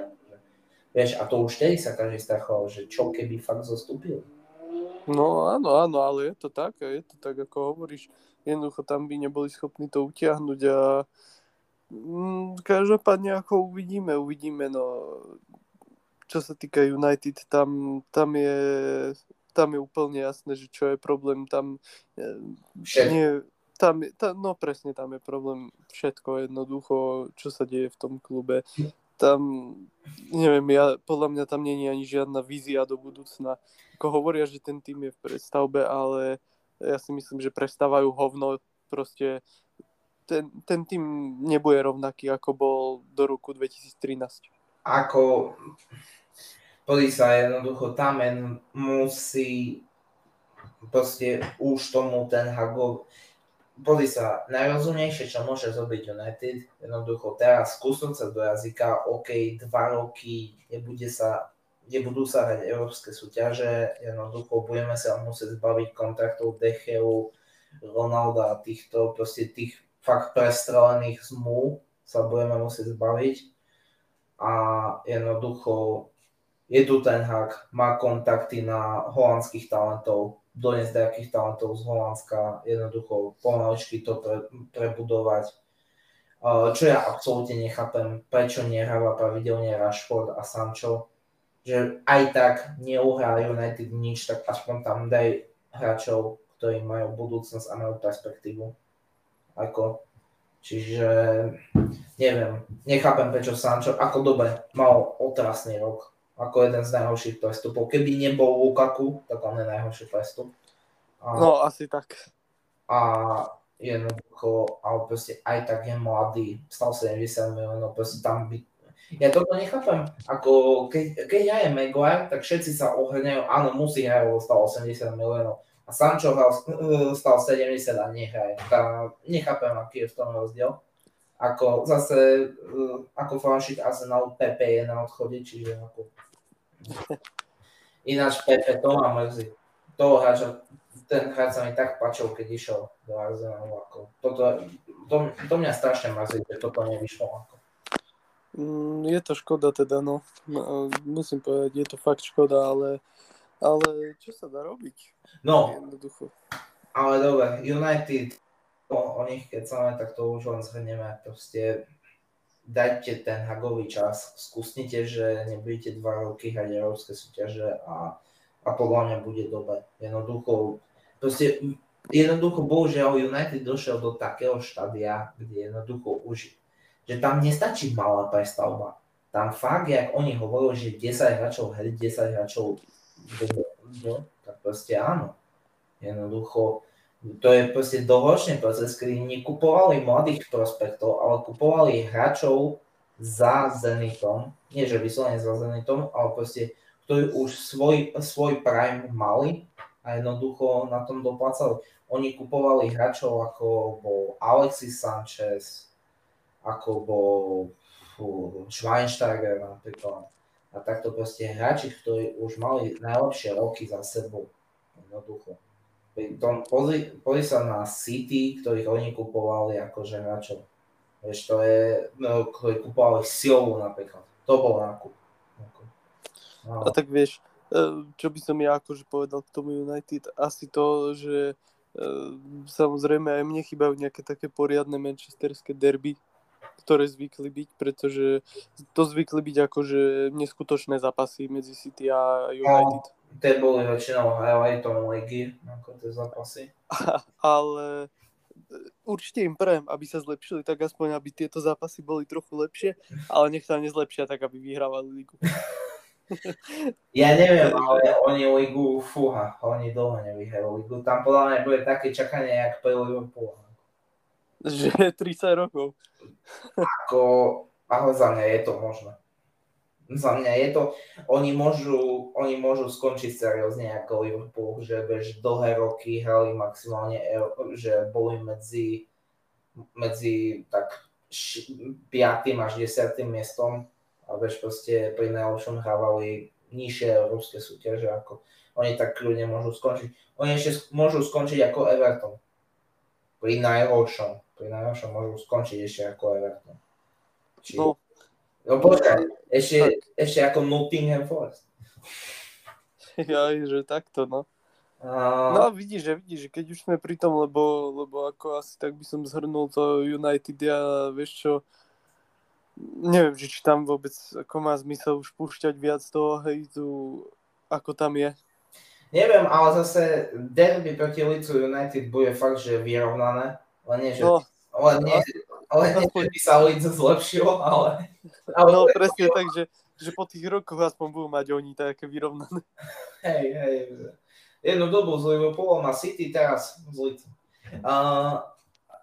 Vieš, a to už tedy sa každý strachoval, že čo keby fakt zostúpili.
No áno, áno, ale je to tak, je to tak, ako hovoríš. Jednoducho tam by neboli schopní to utiahnuť a mm, každopádne ako uvidíme, uvidíme, no čo sa týka United, tam, tam je tam je úplne jasné, že čo je problém, tam
Všetko. nie,
tam, tam, no presne, tam je problém všetko jednoducho, čo sa deje v tom klube tam, neviem, ja, podľa mňa tam je ani žiadna vízia do budúcna. Ako hovoria, že ten tým je v prestavbe, ale ja si myslím, že prestávajú hovno. Proste ten, ten tým nebude rovnaký, ako bol do roku 2013.
Ako, pozri sa, jednoducho tam musí proste už tomu ten Hagov pozri sa, najrozumnejšie, čo môže zrobiť United, jednoducho teraz skúsnuť sa do jazyka, OK, dva roky, nebude sa, nebudú sa hrať európske súťaže, jednoducho budeme sa musieť zbaviť kontraktov Decheu, Ronalda, týchto, proste tých fakt prestrelených zmluv sa budeme musieť zbaviť. A jednoducho je tu ten hak, má kontakty na holandských talentov, doniesť nejakých talentov z Holandska, jednoducho pomaličky to pre, prebudovať. Čo ja absolútne nechápem, prečo nehráva pravidelne Rashford a Sancho, že aj tak neuhrá United nič, tak aspoň tam daj hráčov, ktorí majú budúcnosť a majú perspektívu. Ako, čiže neviem, nechápem prečo Sancho, ako dobre, mal otrasný rok, ako jeden z najhorších prestupov. Keby nebol Lukaku, tak on je najhorší prestup.
A, no, asi tak.
A jednoducho, ale proste aj tak je mladý, stal 70 miliónov, proste tam by... Ja toto nechápem, ako keď, keď ja je Maguire, tak všetci sa ohrňajú, áno, musí hrať, lebo stal 80 miliónov. A Sancho hral, stal 70 a nehraje. Tá, nechápem, aký je v tom rozdiel. Ako zase, ako fanšik Arsenal, PP je na odchode, čiže ako Ináč Pepe, to ma mrzí. Toho hráča, ten hráč sa mi tak páčil, keď išiel do Arsenalu. Ako. Toto, to, to mňa strašne mrzí, že toto nevyšlo. Ako.
Mm, je to škoda teda, no. no. Musím povedať, je to fakt škoda, ale, ale čo sa dá robiť?
No, Jednoducho. ale dobre, United, o, o nich keď sa tak to už len zhrnieme, proste dajte ten hagový čas, skúsnite, že nebudete dva roky hrať európske súťaže a, a podľa mňa bude dobe. Jednoducho, proste, jednoducho, bohužiaľ, United došiel do takého štádia, kde jednoducho už, že tam nestačí malá prestavba. Tam fakt, jak oni hovorili, že 10 hráčov hry, 10 hráčov tak proste áno. Jednoducho, to je proste dlhoročný proces, kedy nekupovali mladých prospektov, ale kupovali hráčov za Zenitom. Nie, že vyslovene za Zenitom, ale proste, ktorí už svoj, svoj prime mali a jednoducho na tom doplácali. Oni kupovali hráčov ako bol Alexis Sanchez, ako bol Schweinsteiger napríklad. A takto proste hráči, ktorí už mali najlepšie roky za sebou. Jednoducho tom, pozri, pozri sa na City, ktorých oni kupovali akože hráčov. Vieš, to je, no, kupovali silu napríklad. To bol nákup.
No. A tak vieš, e, čo by som ja akože povedal k tomu United, asi to, že e, samozrejme aj mne chýbajú nejaké také poriadne manchesterské derby, ktoré zvykli byť, pretože to zvykli byť akože neskutočné zápasy medzi City a United.
No, tie boli väčšinou highlightom ligy, ako tie zápasy.
Ale určite im prajem, aby sa zlepšili, tak aspoň aby tieto zápasy boli trochu lepšie, ale nech sa nezlepšia tak, aby vyhrávali ligu.
Ja neviem, ale oni ligu, fúha, oni dlho nevyhrajú ligu. Tam podľa mňa bude také čakanie, jak pre Liverpool.
Že 30 rokov.
Ako, ale za mňa je to možné. Za mňa je to, oni môžu, oni môžu skončiť seriózne ako Liverpool, že bež dlhé roky hrali maximálne, že boli medzi, medzi tak 5. až 10. miestom a bež proste pri najlepšom hrávali nižšie európske súťaže, ako oni tak kľudne môžu skončiť. Oni ešte môžu skončiť ako Everton. Pri najhoršom. Pri najhoršom môžu skončiť ešte ako Everton. Či... No, No počkaj, ešte, ešte ako Nottingham Forest.
Ja, že takto, no. No vidíš, že vidíš, že keď už sme pri tom, lebo, lebo ako asi tak by som zhrnul to United, ja vieš čo, neviem, že či tam vôbec ako má zmysel už púšťať viac toho hejtu, ako tam je.
Neviem, ale zase derby proti Leedsu United bude fakt, že vyrovnané, ale nie, že, no, ale nie, ale nie, že by sa Leeds zlepšilo, ale...
ale no presne tak, že, že po tých rokoch aspoň budú mať oni také vyrovnané.
Hej, hej. Jednu dobu z Liverpoolom a City, teraz z Leeds. Uh,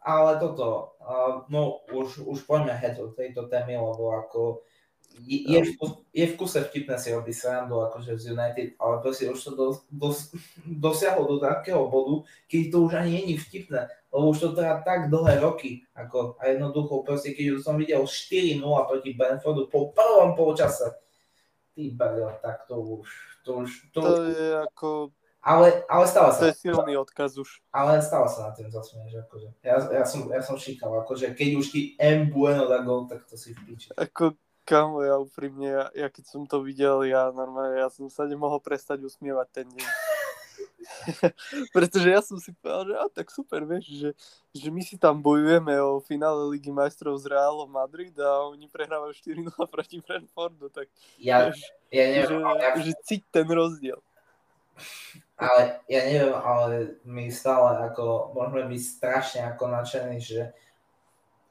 ale toto, uh, no už, už poďme head od tejto témy, lebo ako je, je, v, je v kuse vtipné si robiť srandu akože z United, ale si už to dos, dos, dosiahlo do takého bodu, keď to už ani není vtipné, lebo už to trvá tak dlhé roky, ako a jednoducho proste, keď už som videl 4-0 proti Brentfordu po prvom polčase, ty brjo, tak to už, to už,
to, to už, je ako...
Ale, ale stále sa.
To je silný odkaz už.
Ale stále sa na tým zasmieš, akože. Ja, ja, som, ja som šíkal, akože keď už ti M Bueno dá gol, tak to si v piči.
Ako Kamo, ja úprimne, ja, ja keď som to videl, ja normálne, ja som sa nemohol prestať usmievať ten deň. Pretože ja som si povedal, že a, tak super, vieš, že, že my si tam bojujeme o finále Ligy majstrov z Realom Madrid a oni prehrávajú 4-0 proti Brentfordu, tak
ja, vieš, ja neviem,
že,
ja...
že cíť ten rozdiel.
Ale ja neviem, ale my stále ako, môžeme byť strašne ako nadšení, že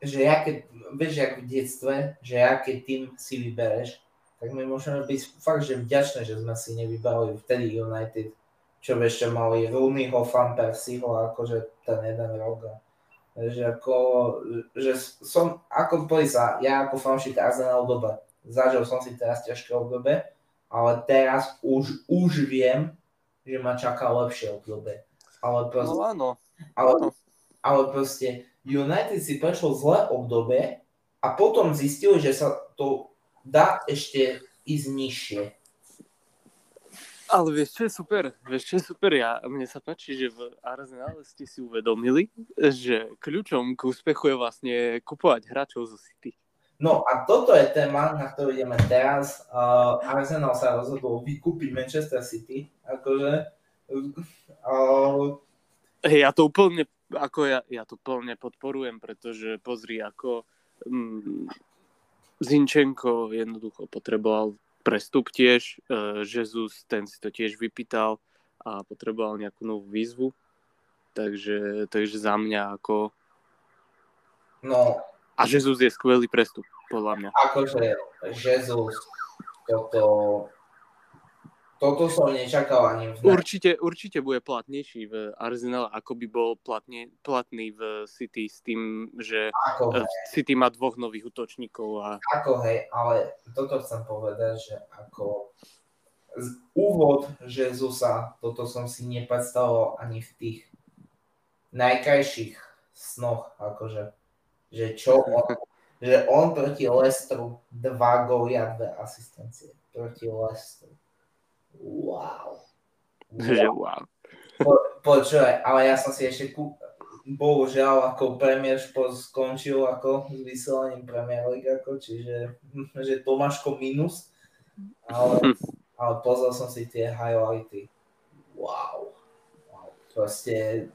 že ja keď, vieš, jak v detstve, že ja keď tým si vybereš, tak my môžeme byť fakt, že vďačné, že sme si nevybrali vtedy United, čo ešte mali Rooneyho, Fan Persieho, akože ten jeden rok. Že ako, že som, ako sa, ja ako fanšik Arsenal dobe, zažil som si teraz ťažké obdobie, ale teraz už, už viem, že ma čaká lepšie obdobie. Ale proste,
no áno.
Ale, ale proste United si prešlo zlé obdobie a potom zistil, že sa to dá ešte ísť nižšie.
Ale vieš, čo je super? Vieš, čo je super? Ja, mne sa páči, že v Arsenale ste si uvedomili, že kľúčom k úspechu je vlastne kupovať hráčov zo City.
No a toto je téma, na ktorú ideme teraz. Uh, Arsenal sa rozhodol vykúpiť Manchester City. Akože... Uh,
Hej, ja to úplne ako ja, ja to plne podporujem, pretože pozri, ako mm, Zinčenko jednoducho potreboval prestup tiež, uh, Jesus ten si to tiež vypýtal a potreboval nejakú novú výzvu, takže, takže za mňa ako...
No.
A Jesus je skvelý prestup, podľa mňa.
Akože Jesus, toto toto som nečakal ani v...
Určite, určite bude platnejší v Arsenal, ako by bol platne, platný v City s tým, že ako eh, City má dvoch nových útočníkov. A...
Ako hej, ale toto chcem povedať, že ako z úvod Jezusa, toto som si nepredstavoval ani v tých najkrajších snoch, akože, že čo on, že on proti Lestru dva góly a dve asistencie proti Lestru.
Že wow.
Po, počúvaj, ale ja som si ešte kú... bohužiaľ ako Premier Sport skončil ako s vysielaním Premier League, ako, čiže že Tomáško minus, ale, ale pozrel som si tie highlighty. Wow. wow. Proste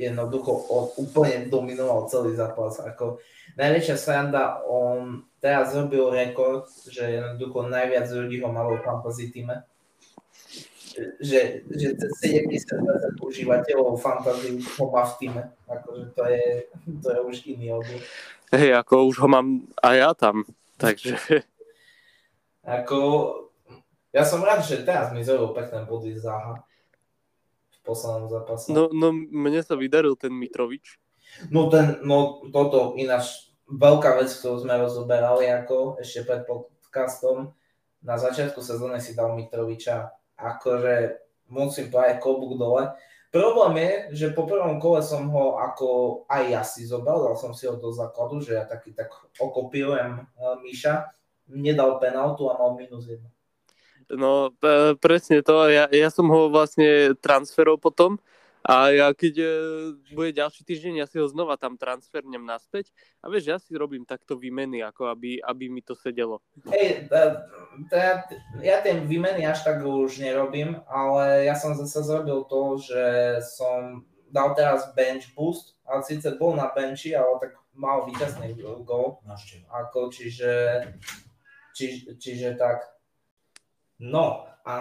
jednoducho on úplne dominoval celý zápas. Ako najväčšia sranda, on teraz zrobil rekord, že jednoducho najviac ľudí ho malo v fantasy týme že, že 70% užívateľov fantasy ho má v týme. Akože to je, to je už iný obor.
Hej, ako už ho mám aj ja tam, takže...
Ako, ja som rád, že teraz mi zrobil pekné body Zaha v poslednom zápase.
No, no mne sa vydaril ten Mitrovič.
No ten, no toto ináč veľká vec, ktorú sme rozoberali ako ešte pred podcastom. Na začiatku sezóny si dal Mitroviča akože musím povedať klobúk dole. Problém je, že po prvom kole som ho ako aj ja si zobral, dal som si ho do základu, že ja taký tak okopírujem uh, Miša, nedal penaltu a mal minus jedno.
No, presne to. Ja, ja som ho vlastne transferol potom a ja keď e, bude ďalší týždeň, ja si ho znova tam transfernem naspäť a vieš, ja si robím takto výmeny, ako aby, aby mi to sedelo.
Hej, ja, ja tie výmeny až tak už nerobím, ale ja som zase zrobil to, že som dal teraz bench boost, ale síce bol na benchi, ale tak mal víťazný gol. Ako, čiže, či, čiže tak. No a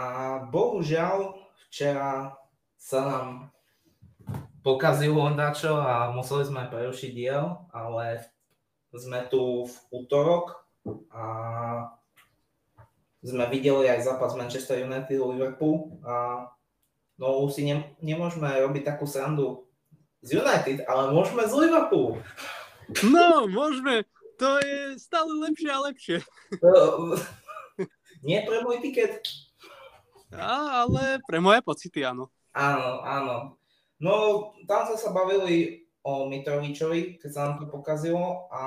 bohužiaľ včera sa nám pokazilo dačo a museli sme prerušiť diel, ale sme tu v útorok a sme videli aj zápas Manchester United Liverpool a no už si ne, nemôžeme robiť takú srandu z United, ale môžeme z Liverpool.
No, môžeme. To je stále lepšie a lepšie.
nie pre môj tiket.
A, ale pre moje pocity, áno.
Áno, áno. No, tam sme sa bavili o Mitrovičovi, keď sa nám to pokazilo a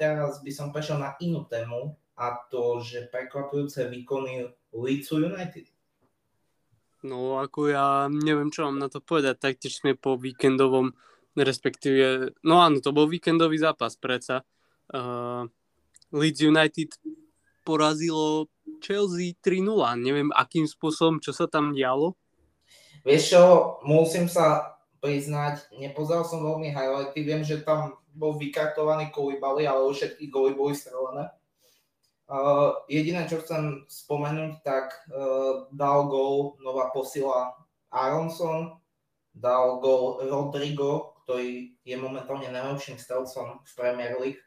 teraz by som prešiel na inú tému a to, že prekvapujúce výkony Leedsu United.
No, ako ja neviem, čo mám na to povedať, taktiež sme po víkendovom, respektíve, no áno, to bol víkendový zápas, predsa. Uh, Leeds United porazilo Chelsea 3-0, neviem akým spôsobom, čo sa tam dialo,
Vieš čo, musím sa priznať, nepozeral som veľmi highlighty, viem, že tam bol vykartovaný Koulibaly, ale už všetky góly boli strelené. Uh, jediné, čo chcem spomenúť, tak uh, dal gól nová posila Aronson, dal gól Rodrigo, ktorý je momentálne najlepším strelcom v Premier League,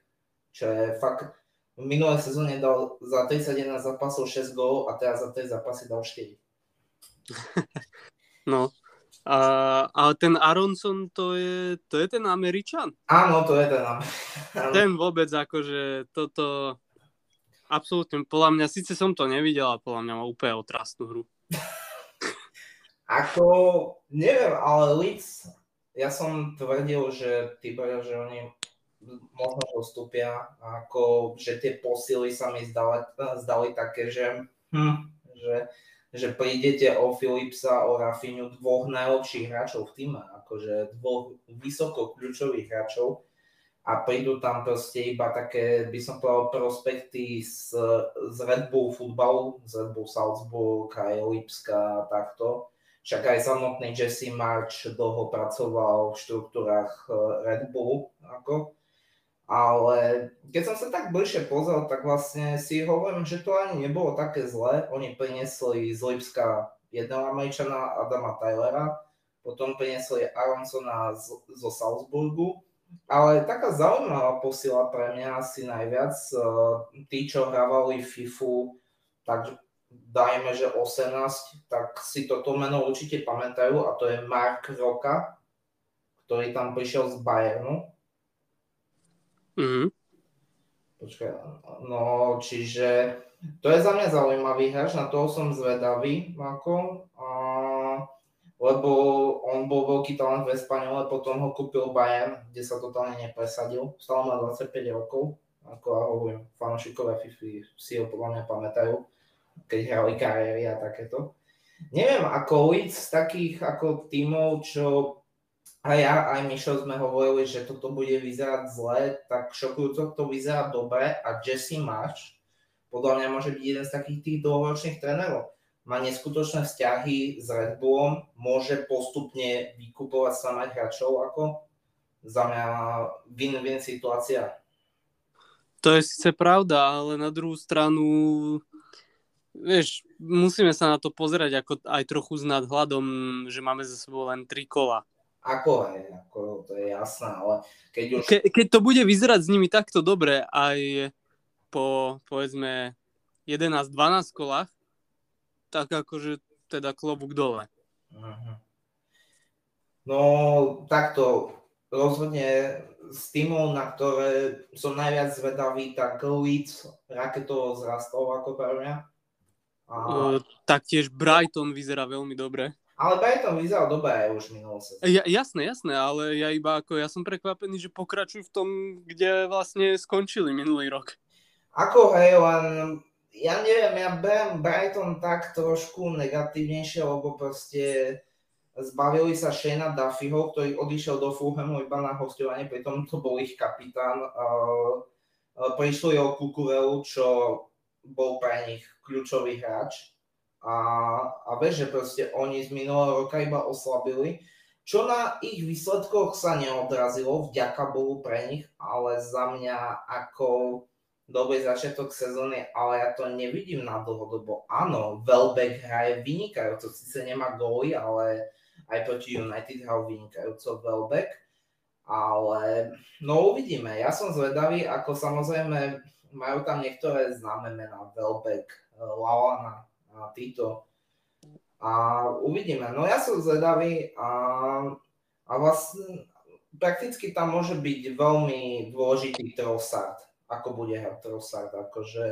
čo je fakt v minulé sezóne dal za 31 zápasov 6 gólov a teraz za 3 zápasy dal 4.
No. A, a ten Aronson, to je, to je ten Američan?
Áno, to je ten Američan.
Ten vôbec akože toto absolútne, podľa mňa, síce som to nevidel, ale podľa mňa má úplne otrastnú hru.
Ako, neviem, ale Leeds, ja som tvrdil, že tí že oni možno postupia, ako, že tie posily sa mi zdali, zdali také, že, hm, že že prídete o Philipsa, o Rafinhu, dvoch najlepších hráčov v týme, akože dvoch vysoko kľúčových hráčov a prídu tam proste iba také, by som povedal, prospekty z, z Red Bull futbalu, z Red Bull Salzburg, aj Lipska a takto. Však aj samotný Jesse March dlho pracoval v štruktúrach eh, Red Bull, ako ale keď som sa tak bližšie pozrel, tak vlastne si hovorím, že to ani nebolo také zlé. Oni priniesli z Lipska jedného Američana, Adama Tylera, potom priniesli Aronsona z, zo Salzburgu. Ale taká zaujímavá posila pre mňa asi najviac, e, tí, čo hrávali FIFU, tak dajme, že 18, tak si toto meno určite pamätajú a to je Mark Roka, ktorý tam prišiel z Bayernu
Mm-hmm.
Počkaj, no čiže to je za mňa zaujímavý hráč, na toho som zvedavý, ako, a, lebo on bol veľký talent v Espanole, potom ho kúpil Bayern, kde sa totálne nepresadil, stále má 25 rokov, ako ja hovorím, fanúšikovia FIFA si ho podľa mňa pamätajú, keď hrali kariéry a takéto. Neviem, ako Leeds z takých ako tímov, čo aj ja, aj Mišo sme hovorili, že toto bude vyzerať zle, tak šokujúco to vyzerá dobre a Jesse Marsh podľa mňa môže byť jeden z takých tých dlhoročných trénerov. Má neskutočné vzťahy s Red Bullom, môže postupne vykupovať samých hráčov ako za mňa win-win situácia.
To je síce pravda, ale na druhú stranu vieš, musíme sa na to pozerať ako aj trochu s nadhľadom, že máme za sebou len tri kola.
Ako je, ako to je jasné, ale keď už...
Ke, keď to bude vyzerať s nimi takto dobre aj po, povedzme, 11-12 kolách, tak akože teda klobúk dole. Uh-huh.
No, takto, rozhodne z týmov, na ktoré som najviac zvedavý, tak Leeds raketovo zrastol ako pre mňa.
A... Uh, taktiež Brighton vyzerá veľmi dobre.
Ale Brighton vyzeral dobre aj už minulý
Ja, jasné, jasné, ale ja iba ako, ja som prekvapený, že pokračujú v tom, kde vlastne skončili minulý rok.
Ako hej, len ja neviem, ja berem Brighton tak trošku negatívnejšie, lebo proste zbavili sa Shana Duffyho, ktorý odišiel do Fulhamu iba na hostovanie, pritom to bol ich kapitán. Prišli o Kukurelu, čo bol pre nich kľúčový hráč a, a vieš, že proste oni z minulého roka iba oslabili, čo na ich výsledkoch sa neodrazilo, vďaka Bohu pre nich, ale za mňa ako dobrý začiatok sezóny, ale ja to nevidím na dlhodobo. Áno, Welbeck hraje vynikajúco, síce nemá góly, ale aj proti United hral vynikajúco Welbeck, ale no uvidíme. Ja som zvedavý, ako samozrejme majú tam niektoré známe mená, Welbeck, Lalana, a títo. A uvidíme. No ja som zvedavý a, a vlastne prakticky tam môže byť veľmi dôležitý Trossard, ako bude hrať Trossard, akože,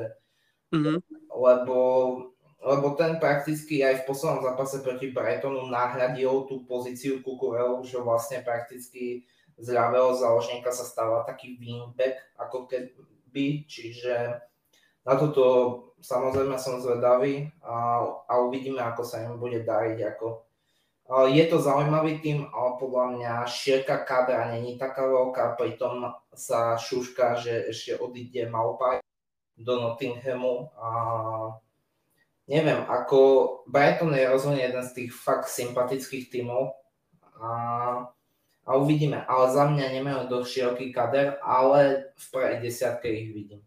mm-hmm. lebo, lebo ten prakticky aj v poslednom zápase proti Brightonu nahradil tú pozíciu Kukurelu, že vlastne prakticky z ľavého záložníka sa stáva taký wingback, ako keby, čiže na toto samozrejme som zvedavý a, a uvidíme, ako sa im bude dariť. Ako, je to zaujímavý tým, ale podľa mňa šírka kadra není taká veľká, pritom sa šuška, že ešte odíde Maupaj do Nottinghamu a neviem, ako Brighton je rozhodne jeden z tých fakt sympatických tímov a, a uvidíme, ale za mňa nemajú dosť široký kader, ale v prvej desiatke ich vidím.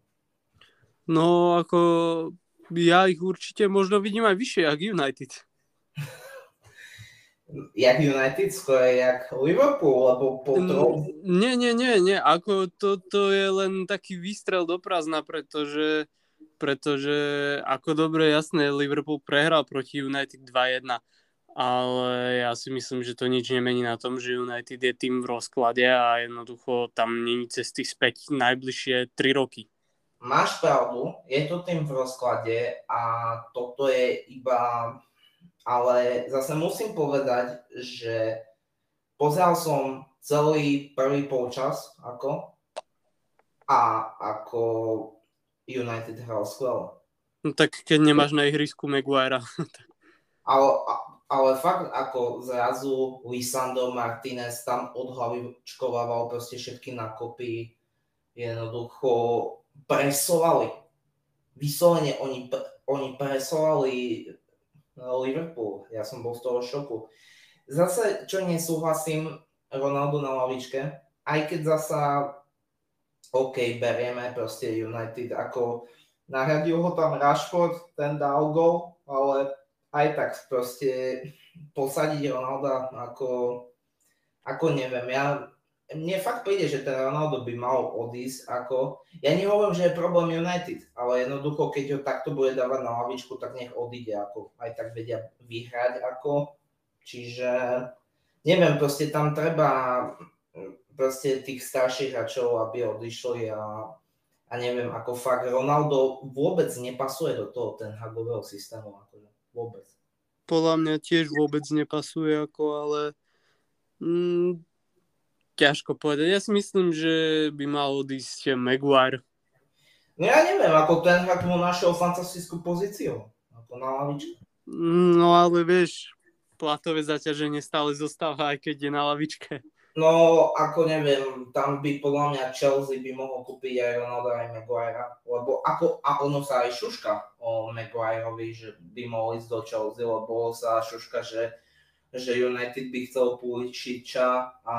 No ako ja ich určite možno vidím aj vyššie, jak United.
jak United, skôr jak Liverpool, lebo potom...
Nie, nie, nie, nie, ako to, to je len taký výstrel do prázdna, pretože, pretože ako dobre, jasné, Liverpool prehral proti United 2-1, ale ja si myslím, že to nič nemení na tom, že United je tým v rozklade a jednoducho tam není cesty späť najbližšie 3 roky
máš pravdu, je to tým v rozklade a toto je iba, ale zase musím povedať, že pozeral som celý prvý polčas ako a ako United hral skvelé.
No tak keď nemáš na ihrisku Maguire.
ale, ale fakt ako zrazu Lisandro Martinez tam od hlavy čkovával proste všetky nakopy. Jednoducho presovali. Vyslovene oni, oni presovali no, Liverpool. Ja som bol z toho šoku. Zase, čo nesúhlasím, Ronaldo na lavičke, aj keď zasa OK, berieme proste United ako nahradil ho tam Rashford, ten dal gol, ale aj tak proste posadiť Ronalda ako, ako neviem, ja mne fakt príde, že ten Ronaldo by mal odísť ako... Ja nehovorím, že je problém United, ale jednoducho, keď ho takto bude dávať na lavičku, tak nech odíde, ako aj tak vedia vyhrať ako. Čiže neviem, proste tam treba proste tých starších hráčov, aby odišli a, a neviem, ako fakt Ronaldo vôbec nepasuje do toho ten hagového systému, akože vôbec.
Podľa mňa tiež vôbec nepasuje, ako ale mm, ťažko povedať. Ja si myslím, že by mal odísť Maguire.
No ja neviem, ako ten hrak mu našiel fantastickú pozíciu. Ako na lavičke.
No ale vieš, platové zaťaženie stále zostáva, aj keď je na lavičke.
No, ako neviem, tam by podľa mňa Chelsea by mohol kúpiť aj Ronaldo aj Maguire, lebo ako, a ono sa aj šuška o Maguireovi, že by mohol ísť do Chelsea, lebo sa šuška, že, že United by chcel Pulisiča a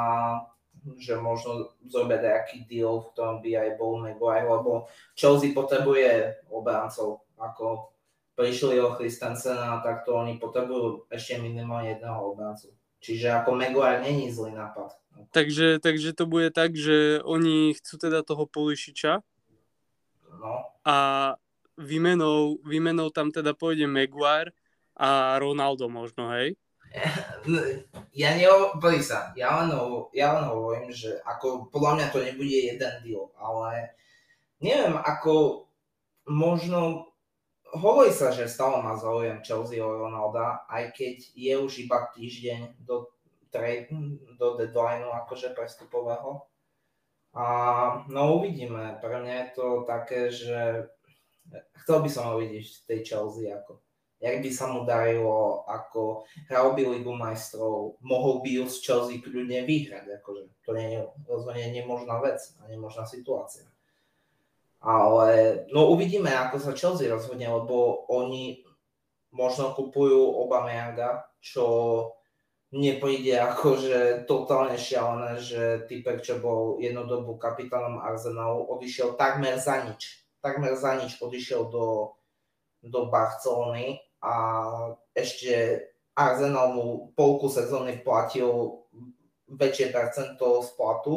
že možno zobeť nejaký deal, v ktorom by aj bol Maguire, lebo Chelsea potrebuje obrancov, ako prišli o Christensena, tak to oni potrebujú ešte minimálne jedného obrancu. Čiže ako Maguire není zlý nápad.
Takže, takže to bude tak, že oni chcú teda toho Polišiča
No.
a výmenou, výmenou tam teda pôjde Maguire a Ronaldo možno, hej?
Ja nehovorím sa, ja len, ja len hovorím, že ako podľa mňa to nebude jeden deal, ale neviem, ako možno hovorí sa, že stále má záujem Chelsea o Ronalda, aj keď je už iba týždeň do, trade, do deadlineu akože prestupového. A no uvidíme, pre mňa je to také, že chcel by som ho vidieť v tej Chelsea ako jak by sa mu darilo, ako hral by Ligu majstrov, mohol by ju z Chelsea kľudne vyhrať, akože to nie je rozhodne nemožná vec a nemožná situácia. Ale no uvidíme, ako sa Chelsea rozhodne, lebo oni možno kupujú Obameyanga, čo mne príde akože totálne šialené, že typek, čo bol jednu dobu kapitánom Arsenalu, odišiel takmer za nič. Takmer za nič odišiel do, do Barcelony a ešte Arsenal mu polku sezóny platil väčšie percento z platu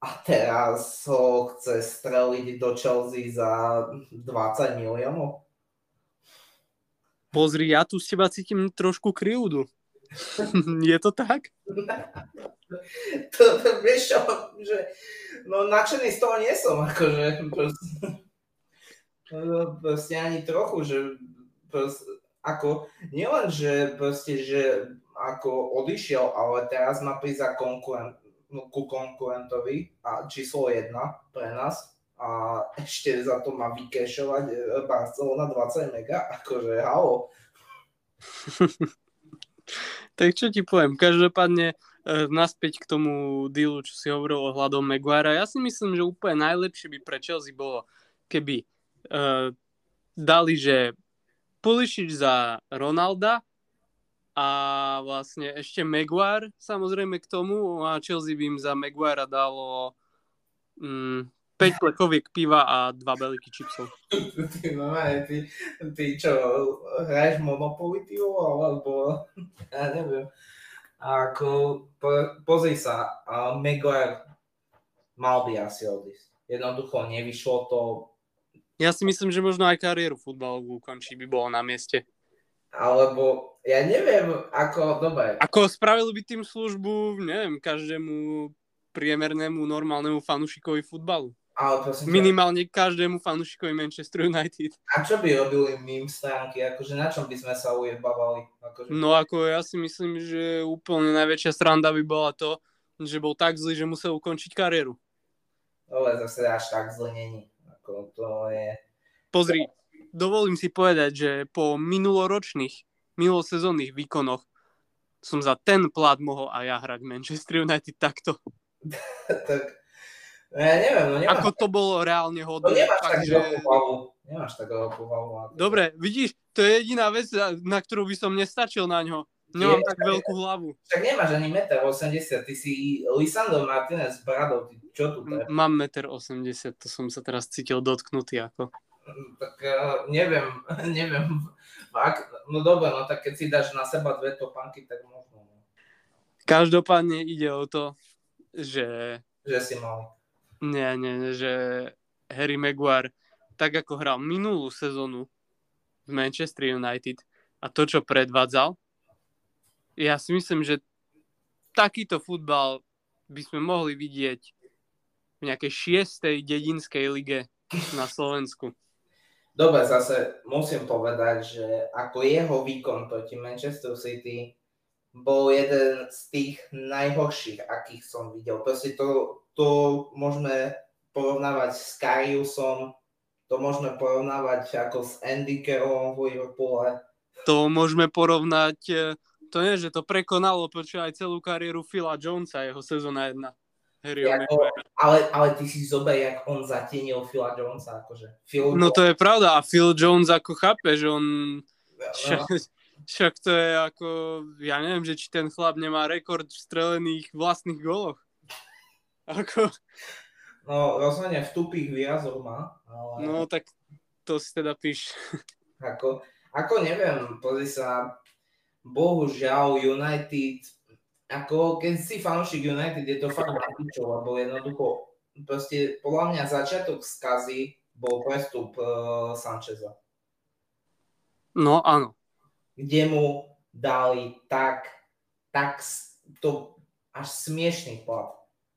a teraz ho chce streliť do Chelsea za 20 miliónov.
Pozri, ja tu z teba cítim trošku krivdu. je to tak?
to, to vieš čo, že no nadšený z toho nie som, akože proste, no, proste ani trochu, že ako, nielen, že proste, že ako odišiel, ale teraz má prísť konkurent, no, ku konkurentovi a číslo jedna pre nás a ešte za to má vykešovať e, Barcelona 20 mega, akože halo.
tak čo ti poviem, každopádne e, naspäť k tomu dealu, čo si hovoril o hľadom Maguire. Ja si myslím, že úplne najlepšie by pre Chelsea bolo, keby uh, dali, že Pulišič za Ronalda a vlastne ešte Maguire samozrejme k tomu a Chelsea by im za Maguire dalo mm, 5 plechoviek piva a dva beliky čipsov.
Ty, no, ty, ty čo, hraješ Monopoly, alebo ja neviem. Ako, po, pozri sa, uh, Maguire mal by asi odísť. Jednoducho nevyšlo to,
Ja si myslím, že možno aj kariéru futbalovú ukončí by bolo na mieste.
alebo ja neviem, ako, dobre,
Ako spravil by tým službu, neviem, každému priemernému normálnemu fanúšikovi futbalu.
ale prosím
Minimálne každému fanúšikovi Manchester United.
a čo by robili mým stránky, akože na čom by sme sa ujebávali? Akože,
No ako ja si myslím, že úplne najväčšia sranda by bola to, že bol tak zlý, že musel ukončiť kariéru.
ale zase až tak zle není. Ako, to je,
Pozri, dovolím si povedať, že po minuloročných, minulosezónnych výkonoch som za ten plat mohol aj ja hrať Manchester United takto.
tak, no ja neviem, no nemáš,
Ako to bolo reálne
no
hodné.
nemáš hlavu. Nemáš tak veľkú hlavu. Ako,
Dobre, vidíš, to je jediná vec, na ktorú by som nestačil na ňo. Nemám
Je,
tak veľkú hlavu.
Však nemáš ani 1,80 m, ty si Lisandro Martinez s bradou, ty čo tu treba?
Mám 1,80 m, to som sa teraz cítil dotknutý ako.
Tak uh, neviem, neviem. Ak, no dobre, no tak keď si dáš na seba dve topánky, tak možno, no,
Každopádne ide o to, že
že si mal.
Nie, nie, že Harry Maguire, tak ako hral minulú sezónu v Manchester United a to, čo predvádzal, ja si myslím, že takýto futbal by sme mohli vidieť v nejakej šiestej dedinskej lige na Slovensku.
Dobre, zase musím povedať, že ako jeho výkon proti Manchester City bol jeden z tých najhorších, akých som videl. Proste to, to môžeme porovnávať s Kariusom, to môžeme porovnávať ako s Andy Carrollom v Liverpoole.
To môžeme porovnať eh, to nie, že to prekonalo počúvaj celú kariéru Phila Jonesa, jeho sezóna 1. Harry
Jako, ale, ale ty si zober, jak on zatienil Phila Jonesa. Akože. Phil
No to je pravda a Phil Jones ako chápe, že on...
no,
Však, však to je ako... Ja neviem, že či ten chlap nemá rekord v strelených vlastných goloch. Ako,
no rozhodne v tupých výrazov má, ale
no tak to si teda píš.
ako, ako neviem, pozri sa, bohužiaľ United, ako keď si fanúšik United, je to fakt pičov, lebo jednoducho, proste podľa mňa začiatok skazy bol prestup uh, Sancheza,
No áno.
kde mu dali tak, tak to až smiešný plat.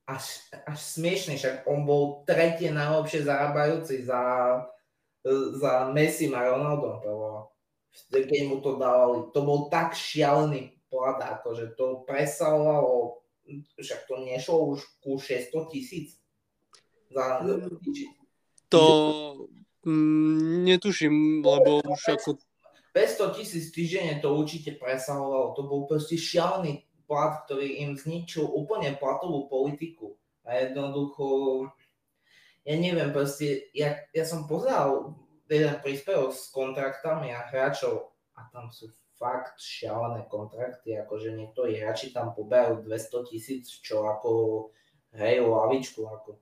Až, až smiešný, však on bol tretie najlepšie zarábajúci za, za Messi a Ronaldo. Keď mu to dávali, to bol tak šialený plat, akože to presahovalo, však to nešlo už ku 600 tisíc. Za,
To mm, netuším, lebo už ako
500 tisíc týždenne to určite presahovalo. To bol proste šialený plat, ktorý im zničil úplne platovú politiku. A jednoducho, ja neviem, proste, ja, ja som pozeral jeden príspevok s kontraktami a hráčov a tam sú fakt šialené kontrakty, akože niektorí hráči tam poberajú 200 tisíc, čo ako hrajú lavičku, ako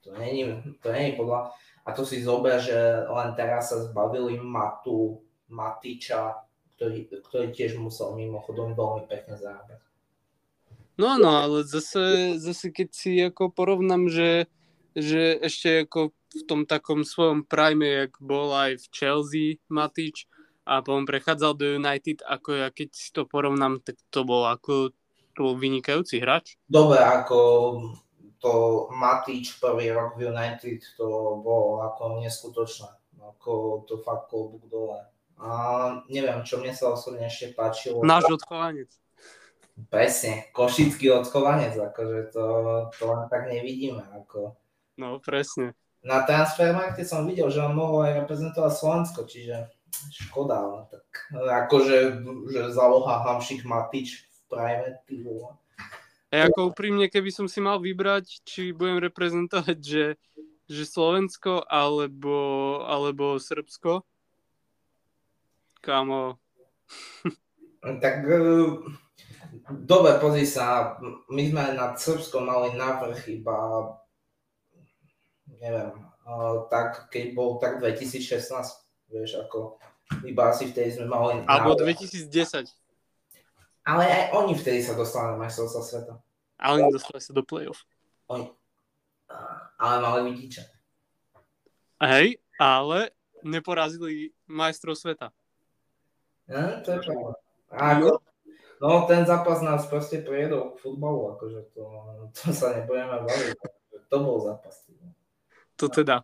to není, to není podľa, a to si zober, že len teraz sa zbavili Matu, Matiča, ktorý, ktorý tiež musel mimochodom veľmi pekne zarábať.
No áno, ale zase, zase keď si ako porovnám, že, že ešte ako v tom takom svojom prime, jak bol aj v Chelsea Matič a potom prechádzal do United, ako ja keď si to porovnám, tak to bol ako to bol vynikajúci hráč.
Dobre, ako to Matič prvý rok v United, to bolo ako neskutočné. Ako to fakt klobúk dole. A neviem, čo mne sa osobne ešte páčilo.
Náš odchovanec.
Presne, košický odchovanec, akože to, to len tak nevidíme. Ako.
No, presne.
Na transfermarkte som videl, že on mohol aj reprezentovať Slovensko, čiže škoda, ale tak akože že záloha Hamšik Matič v prime, ty vole.
A ako úprimne, keby som si mal vybrať, či budem reprezentovať, že, že Slovensko alebo, alebo Srbsko, Kámo,
Tak e, dobre, pozri sa, my sme nad Srbskom mali navrh iba, neviem, tak keď bol tak 2016, vieš, ako iba asi vtedy sme mali
alebo
navrh.
2010.
Ale aj oni vtedy sa dostali na majstrovstvá sveta.
Ale nedostali sa do play-off.
Oni, ale mali vidíče.
Hej, ale neporazili majstrov sveta.
Ne, to je pravda. Ako, no ten zápas nás proste prijedol k futbalu, akože to, to sa nebudeme baviť. To bol zápas. vole.
To teda.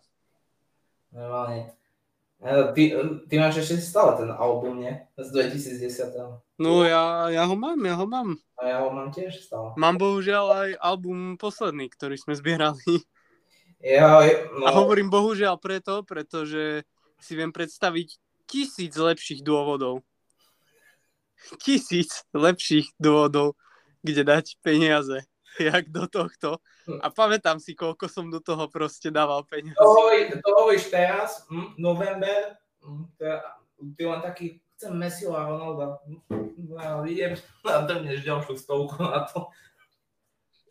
Normálne. Ty, ty máš ešte stále ten album, nie? Z 2010.
No ja, ja ho mám, ja ho mám.
A ja ho mám tiež stále.
Mám bohužiaľ aj album posledný, ktorý sme zbierali.
Ja, no,
A hovorím bohužiaľ preto, pretože si viem predstaviť tisíc lepších dôvodov. Tisíc lepších dôvodov, kde dať peniaze, jak do tohto. A pamätám si, koľko som do toho proste dával peniaze.
to, hovorí, to hovoríš teraz, hm, november, hm, ty len taký, chcem Messiho a Ronalda. Hm, No, idem a drneš ďalšiu stovku na to.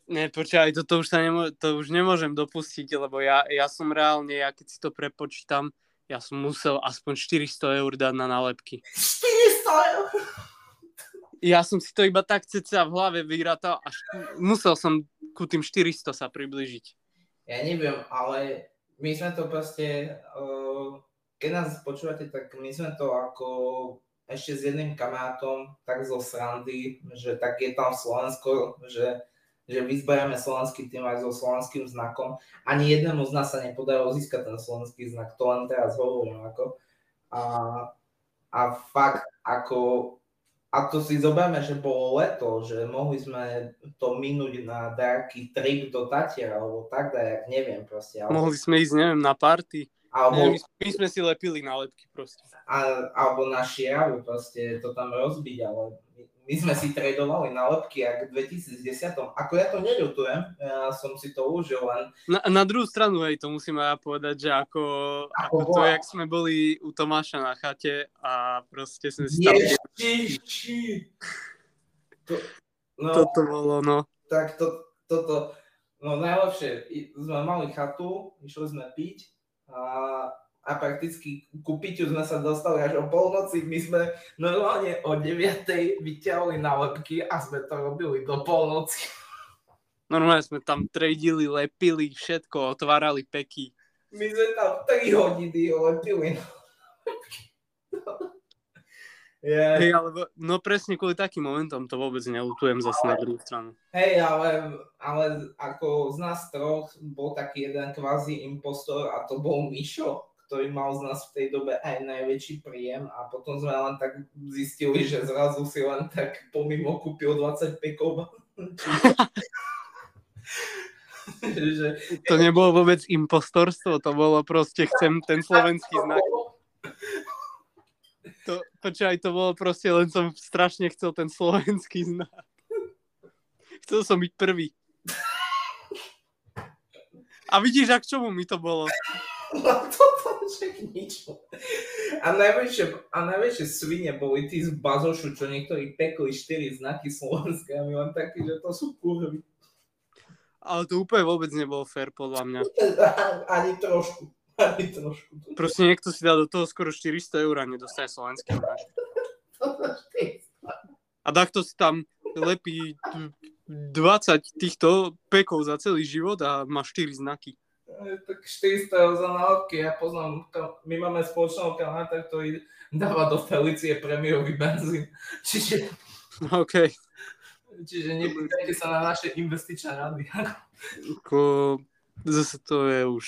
Ne, počkaj, toto už, sa nemô- to už nemôžem dopustiť, lebo ja, ja som reálne, ja keď si to prepočítam, ja som musel aspoň 400 eur dať na nálepky.
400 eur.
Ja som si to iba tak ceca v hlave vyratal, až musel som ku tým 400 sa približiť.
Ja neviem, ale my sme to proste, uh, keď nás počúvate, tak my sme to ako ešte s jedným kamarátom, tak zo srandy, že tak je tam Slovensko, že, že vyzberieme slovenský tým aj so slovenským znakom. Ani jednému z nás sa nepodarilo získať ten slovenský znak, to len teraz hovorím. Ako. A, a fakt, ako a to si zoberme, že bolo leto, že mohli sme to minúť na nejaký trip do Tatier, alebo tak, jak neviem proste. Ale,
Mohli sme ísť, neviem, na party.
Alebo,
My, my sme si lepili nálepky proste.
a, alebo na šiaru proste to tam rozbiť, ale my, sme si tradovali nálepky jak v 2010. Ako ja to neľutujem, ja som si to užil, len
Na, na druhú stranu, hej, to musím ja povedať, že ako, ako to,
bola-
jak sme boli u Tomáša na chate a proste sme si tam...
To, no,
Toto bolo, no.
tak to, toto, no najlepšie, sme mali chatu, išli sme piť a, a prakticky ku piťu sme sa dostali až o polnoci, my sme normálne o 9. vyťahli nálepky a sme to robili do polnoci.
Normálne sme tam tradili, lepili, všetko, otvárali peky.
My sme tam 3 hodiny lepili nálepky. Yeah.
Hej, ale no presne kvôli takým momentom to vôbec nelutujem zase na druhú stranu.
Hej, ale, ale ako z nás troch bol taký jeden kvázi impostor a to bol Mišo, ktorý mal z nás v tej dobe aj najväčší príjem a potom sme len tak zistili, že zrazu si len tak pomimo kúpil 20 pekov. že,
To nebolo vôbec impostorstvo, to bolo proste chcem ten slovenský znak. To, počkaj, to bolo proste, len som strašne chcel ten slovenský znak. Chcel som byť prvý. A vidíš, ak čomu mi to bolo.
No toto však nič. A najväčšie, a najväčšie svine boli tí z bazošu, čo niektorí pekli 4 znaky slovenské a my len takí, že to sú kurvy.
Ale to úplne vôbec nebolo fér, podľa mňa.
Ani trošku. Ani trošku.
Proste niekto si dá do toho skoro 400 eur a nedostane slovenský. A takto si tam lepí 20 týchto pekov za celý život a má 4 znaky.
Tak 400 eur za nálepky, ja poznám, my máme spoločného kamaráta, ktorý dáva do Felicie prémiový benzín. Čiže,
OK.
čiže nepýtajte sa na naše investičné rady.
Ako, zase to je už,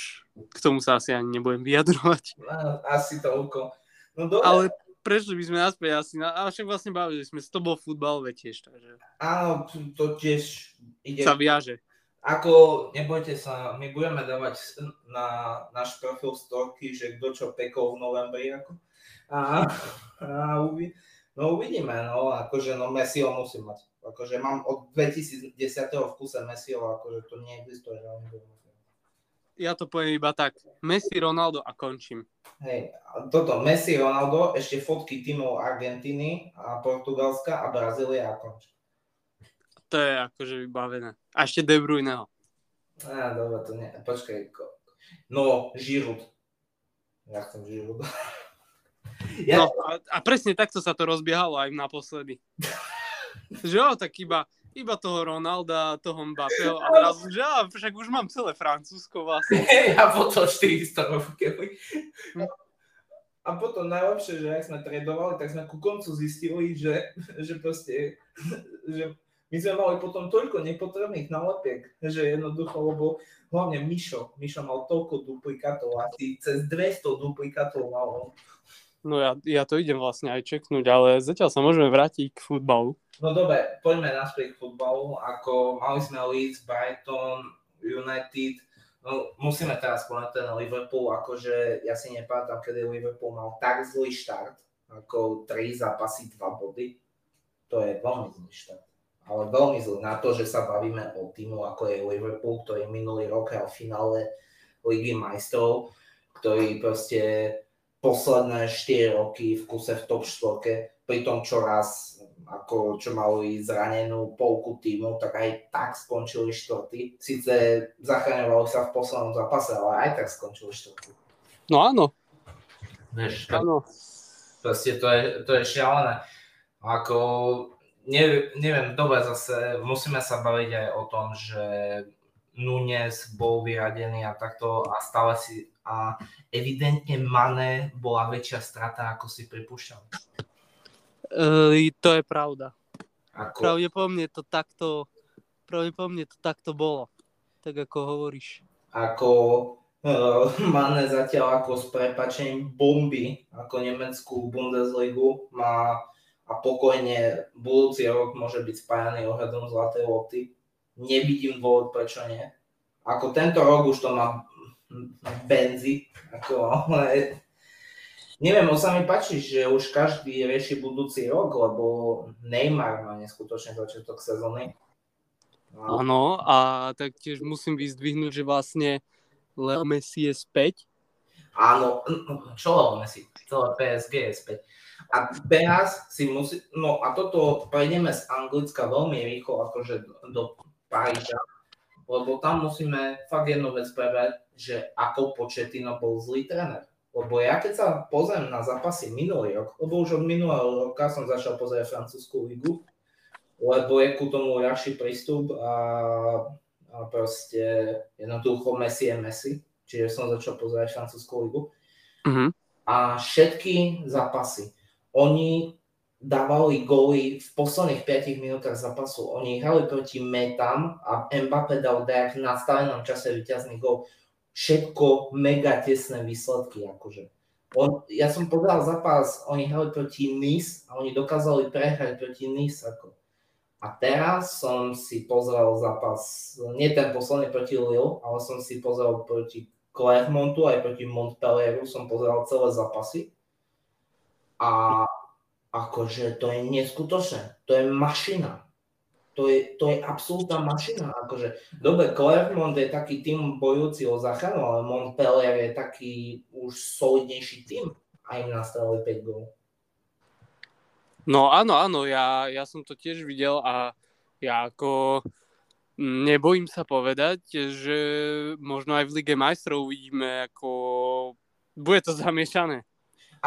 k tomu sa asi ani nebudem vyjadrovať.
No, Asi toľko. No dobre,
Ale prešli by sme naspäť asi, na, a však vlastne bavili sme to bol futbal, veď tiež, takže
áno, to tiež ide.
sa viaže.
Ako, nebojte sa, my budeme dávať na náš profil storky, že kto čo pekol v novembri. Ako. A, a uvi, no uvidíme, no, akože no Messiho musím mať. Akože mám od 2010. v kuse Messiho, akože to neexistuje, že.
Ja to poviem iba tak. Messi, Ronaldo a končím.
Hej, toto Messi, Ronaldo, ešte fotky tímov Argentíny a Portugalska a Brazília a končí.
To je akože vybavené. A ešte De Bruyneho.
Á, dobre, to nie, počkaj. No, Žirut. Ja chcem Žirut. Ja,
No, a, a presne takto sa to rozbiehalo aj naposledy. že jo, tak iba, iba toho Ronalda, toho Mbappého a zrazu, že á, však už mám celé Francúzsko vlastne.
a potom 400 rokov. A potom najlepšie, že ak sme tradovali, tak sme ku koncu zistili, že, že proste, že my sme mali potom toľko nepotrebných nálepiek, že jednoducho, lebo hlavne Mišo, Mišo mal toľko duplikátov, asi cez 200 duplikátov mal on.
No ja, ja to idem vlastne aj čeknúť, ale zatiaľ sa môžeme vrátiť k futbalu.
No dobre, poďme naspäť k futbalu, ako mali sme Leeds, Brighton, United, no musíme teraz povedať ten Liverpool, akože ja si nepamätám, kedy Liverpool mal tak zlý štart, ako 3 zápasy, 2 body, to je veľmi zlý štart. Ale veľmi zlý na to, že sa bavíme o týmu, ako je Liverpool, ktorý minulý rok hral v finále Ligy majstrov, ktorý proste posledné 4 roky v kuse v top 4, pri tom čo raz ako čo mali zranenú polku týmu, tak aj tak skončili štvrtý. Sice zachraňovali sa v poslednom zápase, ale aj tak skončili štvrtý.
No áno,
Vieš,
áno.
proste to je, to je šialené. Ako, ne, neviem, dobre zase, musíme sa baviť aj o tom, že Nunes bol vyradený a takto a stále si a evidentne Mane bola väčšia strata, ako si pripúšťal.
E, to je pravda.
Ako,
Pravdepodobne to takto, pravdepodobne to takto bolo. Tak ako hovoríš.
ako uh, Mane zatiaľ ako s prepačením bomby, ako nemeckú Bundesligu má a pokojne budúci rok môže byť spájaný ohľadom zlatej lopty. Nevidím dôvod, prečo nie. Ako tento rok už to má benzi, ako, ale neviem, on sa mi páči, že už každý rieši budúci rok, lebo Neymar má neskutočne začiatok sezóny.
Áno, a taktiež musím vyzdvihnúť, že vlastne Leo Messi je späť.
Áno, čo Leo Messi? Celé PSG je späť. A teraz si musí, no a toto prejdeme z Anglicka veľmi rýchlo, akože do Paríža, lebo tam musíme fakt jednu vec prebrať, že ako Početino bol zlý tréner. Lebo ja keď sa pozriem na zápasy minulý rok, lebo už od minulého roka som začal pozerať francúzskú ligu, lebo je ku tomu ľahší prístup a, a proste jednoducho Messi je Messi, čiže som začal pozerať francúzskú ligu. Mm-hmm. A všetky zápasy, oni dávali góly v posledných 5 minútach zápasu. Oni hrali proti Metam a Mbappé dal dajak na nastavenom čase víťazný gól. Všetko mega tesné výsledky. Akože. On, ja som povedal zápas, oni hrali proti Nice a oni dokázali prehrať proti Nice. Ako. A teraz som si pozrel zápas, nie ten posledný proti Lille, ale som si pozrel proti Clermontu aj proti Montpellieru, som pozrel celé zápasy a akože to je neskutočné. To je mašina. To je, to je absolútna mašina. Akože, dobre, Clermont je taký tým bojúci o záchranu, ale Montpellier je taký už solidnejší tým a im nastavili 5 gól.
No áno, áno, ja, ja som to tiež videl a ja ako nebojím sa povedať, že možno aj v Lige majstrov uvidíme, ako bude to zamiešané.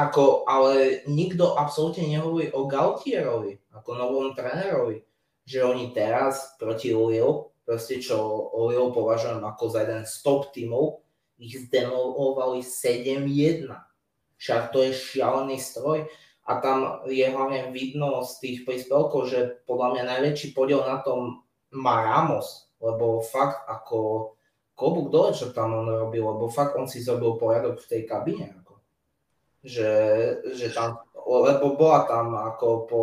Ako, ale nikto absolútne nehovorí o Gautierovi, ako novom trénerovi, že oni teraz proti Lille, proste čo Lille považujem ako za jeden z top tímov, ich zdemolovali 7-1. Však to je šialený stroj. A tam je hlavne vidno z tých príspevkov, že podľa mňa najväčší podiel na tom má Ramos, lebo fakt ako klobúk dole, čo tam on robil, lebo fakt on si zrobil poriadok v tej kabine že, že tam, lebo bola tam ako po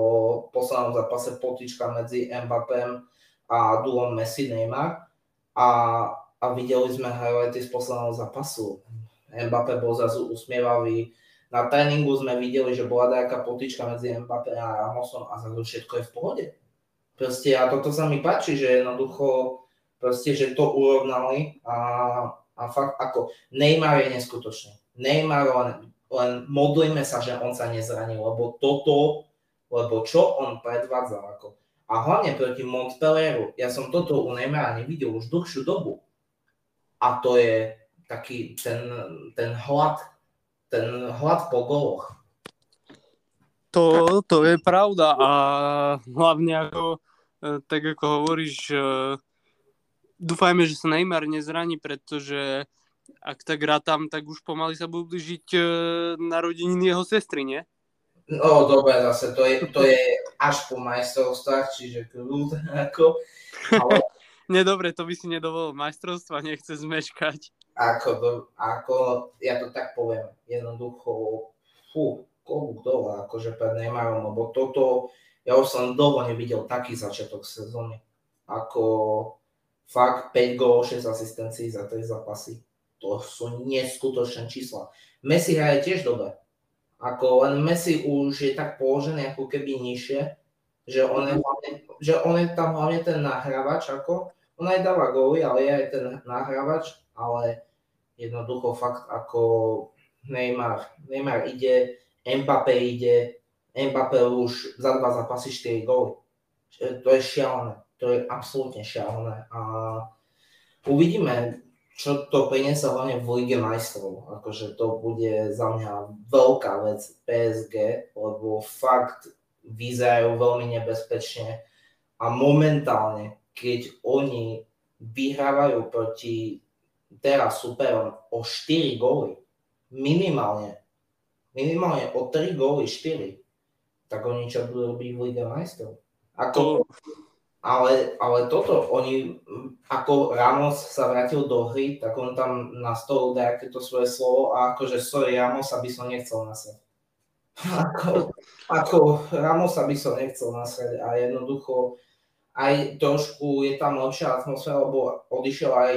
poslednom zápase potička medzi Mbappem a duom Messi Neymar a, a videli sme highlighty z posledného zápasu. Mbappé bol zrazu usmievavý, na tréningu sme videli, že bola nejaká potička medzi Mbappé a Ramosom a zrazu všetko je v pohode. Proste a toto sa mi páči, že jednoducho proste, že to urovnali a, a fakt ako Neymar je neskutočný. Neymar len modlíme sa, že on sa nezranil, lebo toto, lebo čo on predvádzal ako. A hlavne proti Montpellieru, ja som toto u Neymara nevidel už dlhšiu dobu. A to je taký ten, ten hlad, ten hlad po goloch.
To, to je pravda a hlavne ako, e, tak ako hovoríš, e, dúfajme, že sa Neymar nezraní, pretože ak tak rátam, tak už pomaly sa budú blížiť e, narodeniny jeho sestry, nie?
No dobre, zase to je, to je až po majstrovstvách, čiže kľud, ako. Ale...
Nedobre, to by si nedovolil majstrovstva, nechce zmeškať.
Ako, do, ako, ja to tak poviem, jednoducho, fú, klobúk dole, akože pred Neymarom, lebo toto, ja už som dlho nevidel taký začiatok sezóny. Ako fakt 5 gól, 6 asistencií za 3 zápasy to sú neskutočné čísla. Messi hraje tiež dobre. Ako len Messi už je tak položený ako keby nižšie, že on je, hlavne, že on je tam hlavne ten nahrávač, ako on aj dáva góly, ale je aj ten nahrávač, ale jednoducho fakt ako Neymar, Neymar ide, Mbappé ide, Mbappé už za dva zápasy 4 góly. To je šialené, to je absolútne šialené a uvidíme, čo to priniesie hlavne v Lige majstrov. Akože to bude za mňa veľká vec PSG, lebo fakt vyzerajú veľmi nebezpečne a momentálne, keď oni vyhrávajú proti teraz superom o 4 góly, minimálne, minimálne o 3 góly 4, tak oni čo budú robiť v Lige majstrov? Ako, ale, ale toto, oni, ako Ramos sa vrátil do hry, tak on tam nastolil nejaké to svoje slovo a akože sorry, Ramosa by som nechcel nasať. ako, ako Ramosa by som nechcel nasať a jednoducho aj trošku je tam lepšia atmosféra, lebo odišiel aj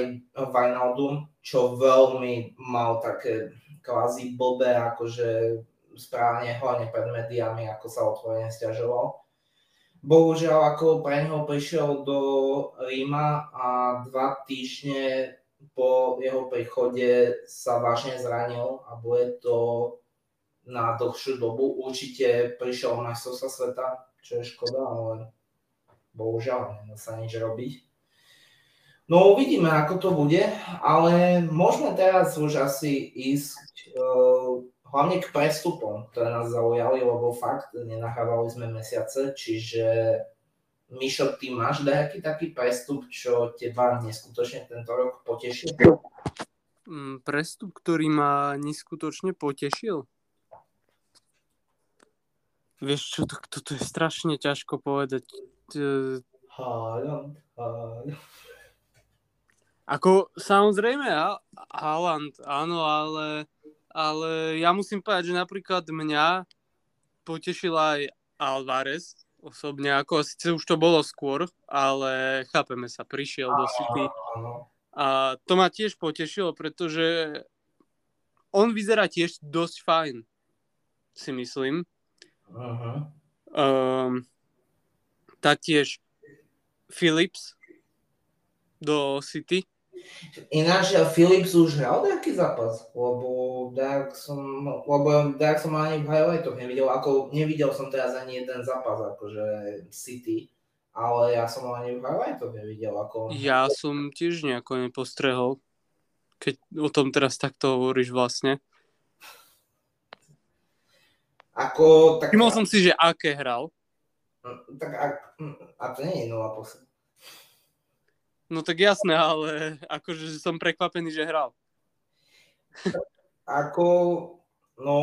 Wijnaldum, čo veľmi mal také kvázi blbé akože správanie hlavne pred médiami, ako sa otvorene stiažoval. Bohužiaľ, ako pre neho prišiel do Ríma a dva týždne po jeho príchode sa vážne zranil a bude to na dlhšiu dobu. Určite prišiel majstrovstva sveta, čo je škoda, ale bohužiaľ, nedá sa nič robiť. No uvidíme, ako to bude, ale môžeme teraz už asi ísť uh, hlavne k prestupom, ktoré nás zaujali, lebo fakt nenahrávali sme mesiace, čiže Mišo, ty máš nejaký taký prestup, čo teba neskutočne tento rok potešil?
Mm, prestup, ktorý ma neskutočne potešil? Vieš čo, to, toto je strašne ťažko povedať.
Haaland, Haaland.
Ako samozrejme Haaland, áno, ale, ale ja musím povedať, že napríklad mňa potešil aj Alvarez osobne, ako síce už to bolo skôr, ale chápeme sa, prišiel do City. A to ma tiež potešilo, pretože on vyzerá tiež dosť fajn, si myslím. Uh-huh. Um, taktiež Philips do City.
Ináč Philips už hral nejaký zápas, lebo tak som, lebo tak som ani v highlightoch nevidel, ako nevidel som teraz ani jeden zápas, akože City, ale ja som ani v highlightoch nevidel. Ako...
Ja som tiež nejako nepostrehol, keď o tom teraz takto hovoríš vlastne.
Ako, tak...
Všimol som si, že aké hral.
Tak a, a to nie je 0 posledná.
No tak jasné, ale akože som prekvapený, že hral.
Ako, no,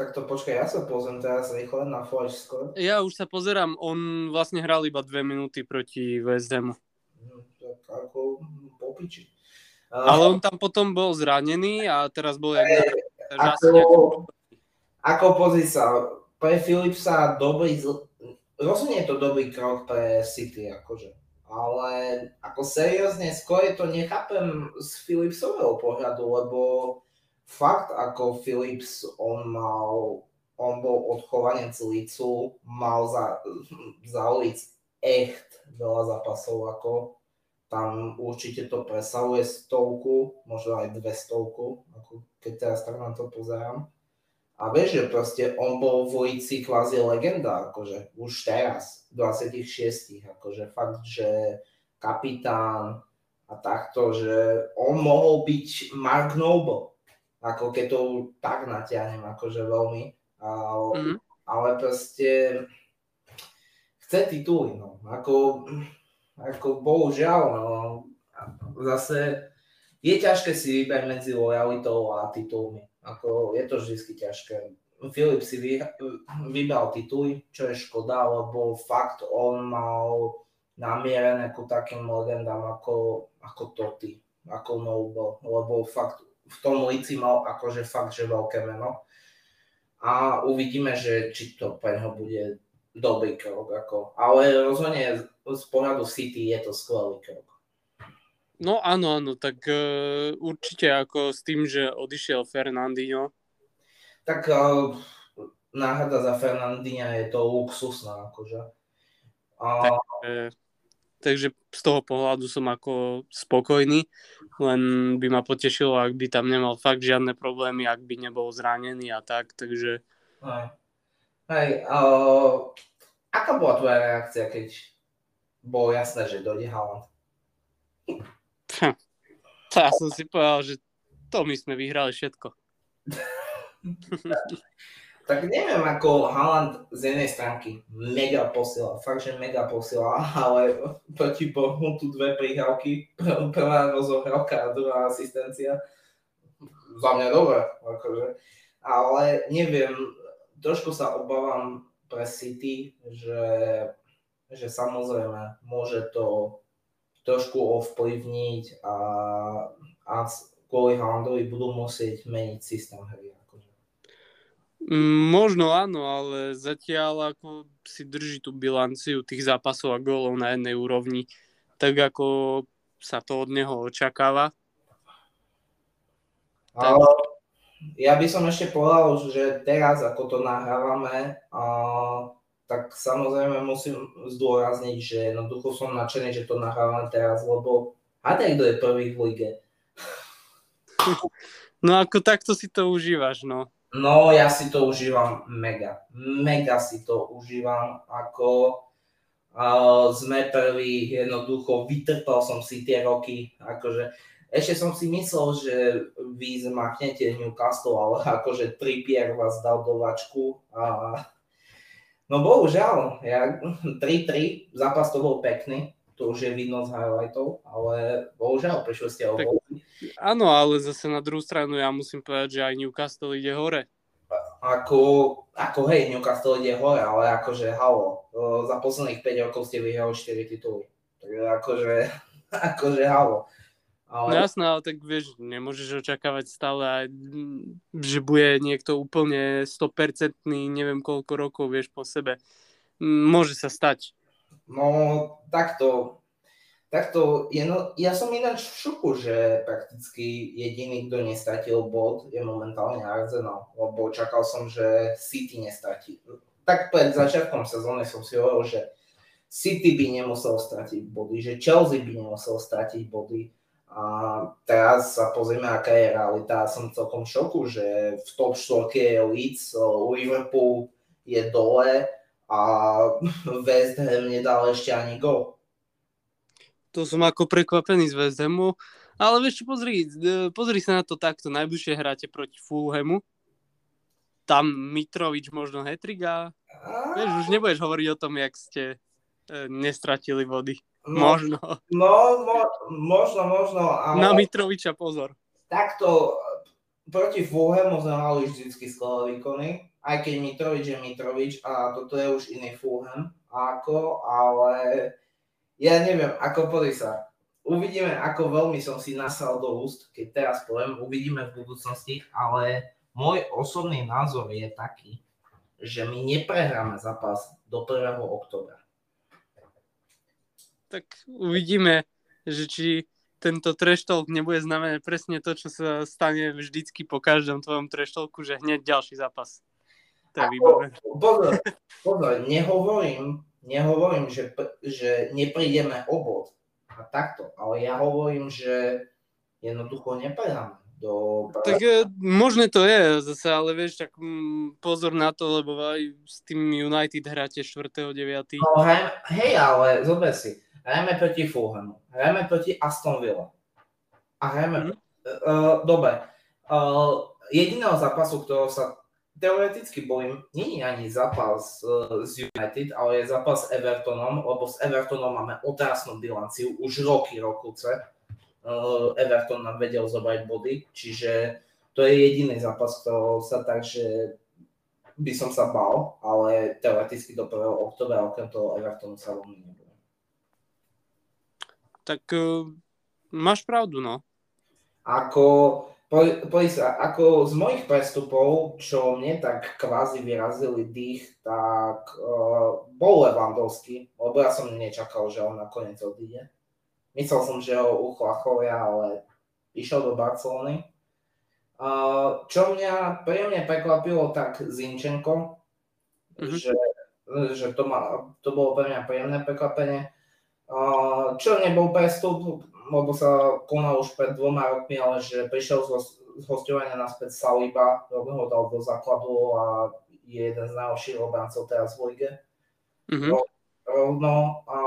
tak to počkaj, ja sa pozriem teraz rýchle na Flash Score.
Ja už sa pozerám, on vlastne hral iba dve minúty proti West Hamu.
No, tak ako popiči.
Ale on tam potom bol zranený a teraz bol jak na...
Ako, ako pozri sa, pre Philipsa dobrý, rozhodne je to dobrý krok pre City, akože ale ako seriózne, skôr to nechápem z Philipsového pohľadu, lebo fakt ako Philips, on mal, on bol odchovanec Licu, mal za, za Lic echt veľa zápasov, ako tam určite to presahuje stovku, možno aj dve stovku, ako keď teraz tak na to pozerám. A vieš, že proste on bol v ulici kvázi legenda, akože už teraz, 26, akože fakt, že kapitán a takto, že on mohol byť Mark Noble, ako keď to tak natiahnem, akože veľmi, ale, mm-hmm. ale proste chce tituly, no, ako, ako bohužiaľ, no, zase je ťažké si vybrať medzi lojalitou a titulmi. Ako je to vždy ťažké. Filip si vy, vybral tituly, čo je škoda, lebo fakt on mal namierené ku takým legendám ako, ako Totti, ako Noble, lebo fakt v tom lici mal akože fakt, že veľké meno. A uvidíme, že či to pre neho bude dobrý krok. Ako. Ale rozhodne z pohľadu City je to skvelý krok.
No áno, áno, tak uh, určite ako s tým, že odišiel Fernandinho.
Tak uh, náhrada za Fernandinha je to luxusná, akože.
A... Tak, uh, takže z toho pohľadu som ako spokojný, len by ma potešilo, ak by tam nemal fakt žiadne problémy, ak by nebol zranený a tak, takže...
Hej, Hej uh, aká bola tvoja reakcia, keď bolo jasné, že dojde Haaland?
To ja som si povedal, že to my sme vyhrali všetko.
tak neviem, ako Haaland z jednej stránky mega posiela, fakt, že mega posiela, ale proti Bohu tu dve prihrávky, prvá rozohrávka a druhá asistencia. Za mňa dobré, akože. Ale neviem, trošku sa obávam pre City, že, že samozrejme môže to trošku ovplyvniť a, a kvôli Haalandovi budú musieť meniť systém hry. Akože.
Mm, Možno áno, ale zatiaľ ako si drží tú bilanciu tých zápasov a gólov na jednej úrovni, tak ako sa to od neho očakáva.
Ale ja by som ešte povedal, že teraz, ako to nahrávame, a, tak samozrejme musím zdôrazniť, že jednoducho som nadšený, že to nahrávame teraz, lebo hádaj, kto je prvý v lige.
No ako takto si to užívaš, no.
No, ja si to užívam mega. Mega si to užívam, ako uh, sme prví, jednoducho vytrpal som si tie roky, akože ešte som si myslel, že vy zmachnete Newcastle, ale akože Trippier vás dal do vačku a no bohužiaľ, ja, 3-3, zápas to bol pekný, to už je vidno z highlightov, ale bohužiaľ prišli ste o
Áno, ale zase na druhú stranu ja musím povedať, že aj Newcastle ide hore.
Ako, ako hej, Newcastle ide hore, ale akože halo, e, za posledných 5 rokov ste vyhrali 4 tituly. Takže akože, akože halo.
No
Ale
jasné, ale tak vieš, nemôžeš očakávať stále, mm, že bude niekto úplne 100% neviem koľko rokov, vieš, po sebe. Mm, Môže sa stať.
no takto, takto, je, no, ja som ináč v šoku, že prakticky jediný, kto nestratil bod, je momentálne Arsenal, lebo čakal som, že City nestratí. Tak pred začiatkom sezóny som si hovoril, že City by nemusel stratiť body, že Chelsea by nemusel stratiť body. A teraz sa pozrieme, aká je realita. Som celkom v šoku, že v top 4 je Leeds, Liverpool je dole a West Ham nedal ešte ani gol.
To som ako prekvapený z West Hamu. Ale vieš čo, pozri, e, pozri sa na to takto. Najbližšie hráte proti Fulhamu. Tam Mitrovič možno hetrik a vieš, už nebudeš hovoriť o tom, jak ste e, nestratili vody.
No,
Možno.
no mo, možno, možno, ale
Na Mitroviča pozor.
takto proti Fulhamu sme mali vždycky skvelé výkony, aj keď Mitrovič je Mitrovič a toto je už iný Fulham, ako, ale ja neviem, ako pozri sa, uvidíme, ako veľmi som si nasal do úst, keď teraz poviem, uvidíme v budúcnosti, ale môj osobný názor je taký, že my neprehráme zápas do 1. oktobra.
Tak uvidíme, že či tento trash talk nebude znamenať presne to, čo sa stane vždycky po každom tvojom trash talku, že hneď ďalší zápas. To je výborné.
Pozor, pozor, nehovorím, nehovorím, že, že neprídeme o bod a takto, ale ja hovorím, že jednoducho neprehráme do
Tak e, možné to je zase, ale vieš, tak mm, pozor na to, lebo aj s tým United hráte 4.9.
No, hrajme, hej, ale zober si, hrajeme proti Fulhamu, hrajeme proti Aston Villa a hrajme,
Mhm.
uh, dobre, uh, jediného zápasu, ktorého sa teoreticky bojím, nie je ani zápas uh, z United, ale je zápas s Evertonom, lebo s Evertonom máme otrasnú bilanciu už roky, rokuce. Uh, Everton nám vedel zobrať body, čiže to je jediný zápas, ktorého sa tak, že by som sa bal, ale teoreticky do 1. oktobra okrem toho Evertonu sa veľmi.
Tak e, máš pravdu, no.
Ako, po- sa, ako z mojich prestupov, čo mne tak kvázi vyrazili dých, tak uh, bol Levandovský, lebo ja som nečakal, že on nakoniec odíde. Myslel som, že ho uchlachovia, ale išiel do Barcelony. Uh, čo mňa príjemne prekvapilo, tak Zinčenko,
Mhm.
že, že to, ma, to bolo pre mňa príjemné prekvapenie. Čo nebol prestup, lebo sa konal už pred dvoma rokmi, ale že prišiel z, z hostovania naspäť Saliba, rovno ho dal do základu a je jeden z najlepších obrancov teraz v lige.
Mhm.
Rovno, a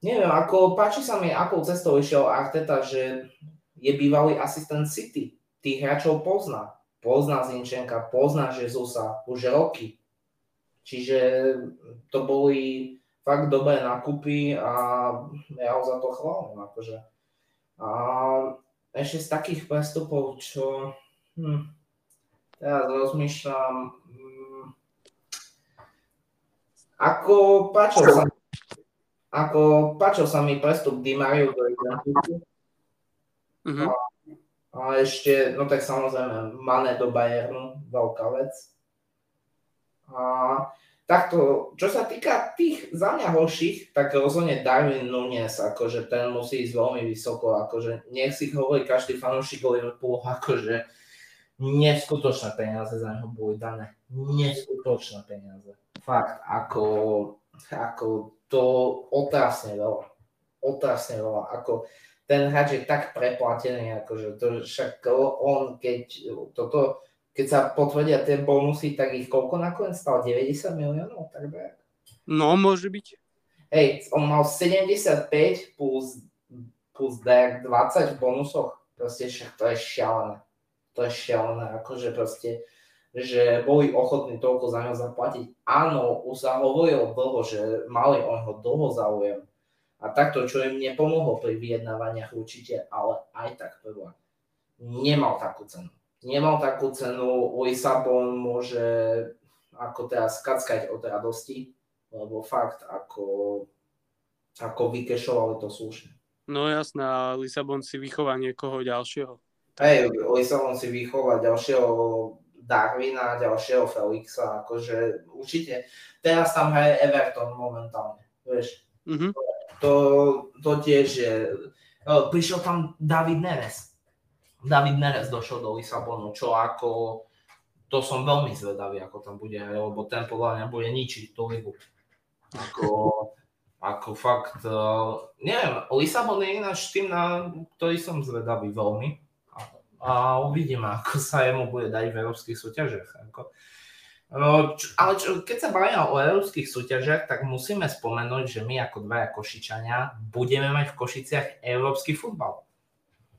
neviem, ako páči sa mi, akou cestou išiel Arteta, že je bývalý asistent City. Tých hráčov pozná. Pozná Zinčenka, pozná Jezusa už roky. Čiže to boli fakt dobré nákupy a ja ho za to chválim. Akože. A ešte z takých prestupov, čo... Hm, teraz rozmýšľam... Hm, ako páčil sa, ako páčil sa mi prestup Di Mario do Juventusu.
Mhm.
A ešte, no tak samozrejme, Mane do Bayernu, veľká vec. A takto, čo sa týka tých za mňa horších, tak rozhodne Darwin Nunes, akože ten musí ísť veľmi vysoko, akože nech si hovorí každý fanúšik Liverpoolu, akože neskutočné peniaze za neho boli dané. Neskutočné peniaze. Fakt, ako, ako to otrasne veľa. Otrasne veľa. Ako, ten hráč je tak preplatený, akože to však on, keď toto keď sa potvrdia tie bonusy, tak ich koľko nakoniec stalo? 90 miliónov? Tak.
No, môže byť.
Hej, on mal 75 plus, plus 20 v bonusoch. Proste však to je šialené. To je šialené, akože proste, že boli ochotní toľko za ňo zaplatiť. Áno, už sa hovorilo dlho, že mali on ho dlho záujem. A takto, čo im nepomohlo pri vyjednávaniach určite, ale aj tak prvá. Nemal takú cenu nemal takú cenu, Lisabon môže ako teraz skackať od radosti, lebo fakt ako, ako vykešovali to slušne.
No jasné, a Lisabon si vychová niekoho ďalšieho.
Hej, Lisabon si vychová ďalšieho Darwina, ďalšieho Felixa, akože určite. Teraz tam hraje Everton momentálne, vieš. Mm-hmm. To, to tiež je... Prišiel tam David Neres, David Neres došiel do Lisabonu, čo ako, to som veľmi zvedavý, ako tam bude, lebo ten podľa mňa bude ničiť tú ligu. Ako, ako fakt, uh, neviem, Lisabon je ináč tým, na ktorý som zvedavý veľmi. A, a uvidíme, ako sa jemu bude dať v európskych súťažiach. Ako, No, čo, ale čo, keď sa bavíme o európskych súťažiach, tak musíme spomenúť, že my ako dvaja Košičania budeme mať v Košiciach európsky futbal.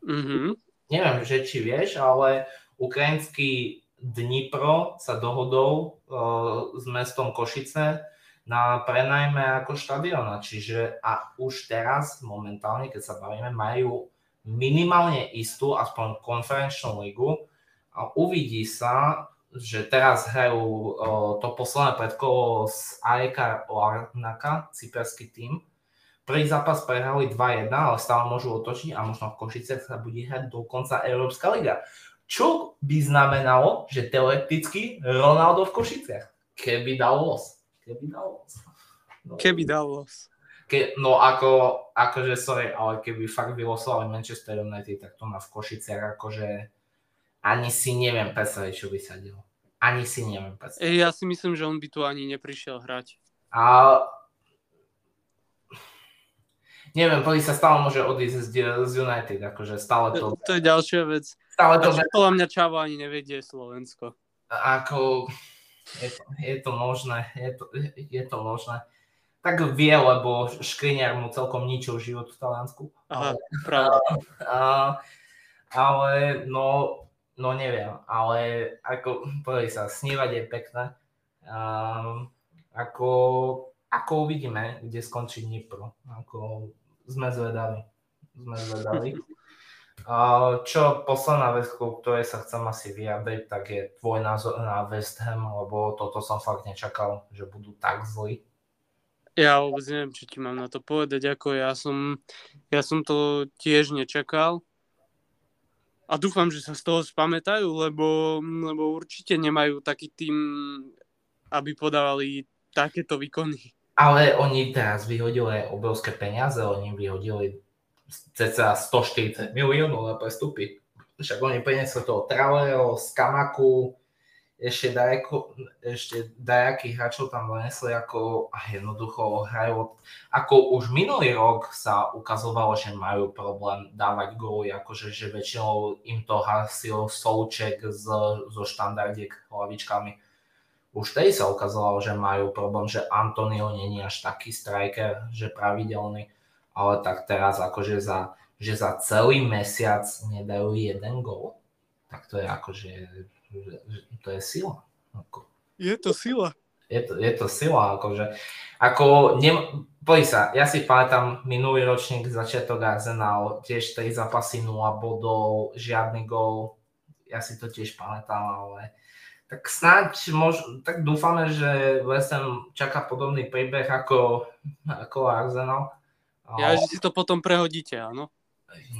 Mm-hmm neviem, že či vieš, ale ukrajinský Dnipro sa dohodol uh, s mestom Košice na prenajme ako štadiona. Čiže a už teraz momentálne, keď sa bavíme, majú minimálne istú aspoň konferenčnú ligu a uvidí sa, že teraz hrajú uh, to posledné predkolo z Areka Larnaka, cyperský tým, Prvý zápas prehrali 2-1, ale stále môžu otočiť a možno v Košice sa bude hrať dokonca Európska liga. Čo by znamenalo, že teoreticky Ronaldo v Košiciach, keby dal los. Keby dal los.
No, keby dal los.
Ke, no ako, akože sorry, ale keby fakt vylosovali Manchester United, tak to má v Košiciach akože ani si neviem predstaviť, čo by sa dialo. Ani si neviem predstaviť.
Ja si myslím, že on by tu ani neprišiel hrať.
A neviem, Poli sa stále môže odísť z, z United, akože stále to...
To, to je ďalšia vec. Stále to... Podľa mňa Čavo ani nevedie Slovensko.
Ako... Je to, je to možné, je to, je to možné. Tak vie, lebo Škriňar mu celkom ničil život v Taliansku.
Aha, ale, pravda.
A, ale, no, no neviem, ale ako, povedali sa, snívať je pekné. Um, ako, ako uvidíme, kde skončí Dnipro. Ako, sme zvedaví. Sme zvedaví. Čo posledná vec, ku ktorej sa chcem asi vyjadriť, tak je tvoj názor na West Ham, lebo toto som fakt nečakal, že budú tak zlí.
Ja vôbec neviem, čo ti mám na to povedať, ako ja som, ja som to tiež nečakal. A dúfam, že sa z toho spamätajú, lebo, lebo určite nemajú taký tým, aby podávali takéto výkony.
Ale oni teraz vyhodili obrovské peniaze, oni vyhodili cca 140 miliónov na prestupy. Však oni priniesli toho Traoreo, Skamaku, ešte, dajako, ešte dajakých hráčov tam donesli ako a jednoducho hrajú. Ako už minulý rok sa ukazovalo, že majú problém dávať góly, akože že väčšinou im to hasil Souček so štandardiek hlavičkami už tej sa ukázalo, že majú problém, že Antonio není až taký striker, že pravidelný, ale tak teraz akože za, že za celý mesiac nedajú jeden gol, tak to je akože, že, že to je sila. Ako.
Je to sila.
Je to, je to sila, akože, ako, ne, poď sa, ja si pamätám minulý ročník, začiatok Arsenal, tiež 3 zápasy 0 bodov, žiadny gol, ja si to tiež pamätám, ale tak snáď, mož, tak dúfame, že West Ham čaká podobný príbeh ako, ako Arsenal.
Ja, že si to potom prehodíte, áno?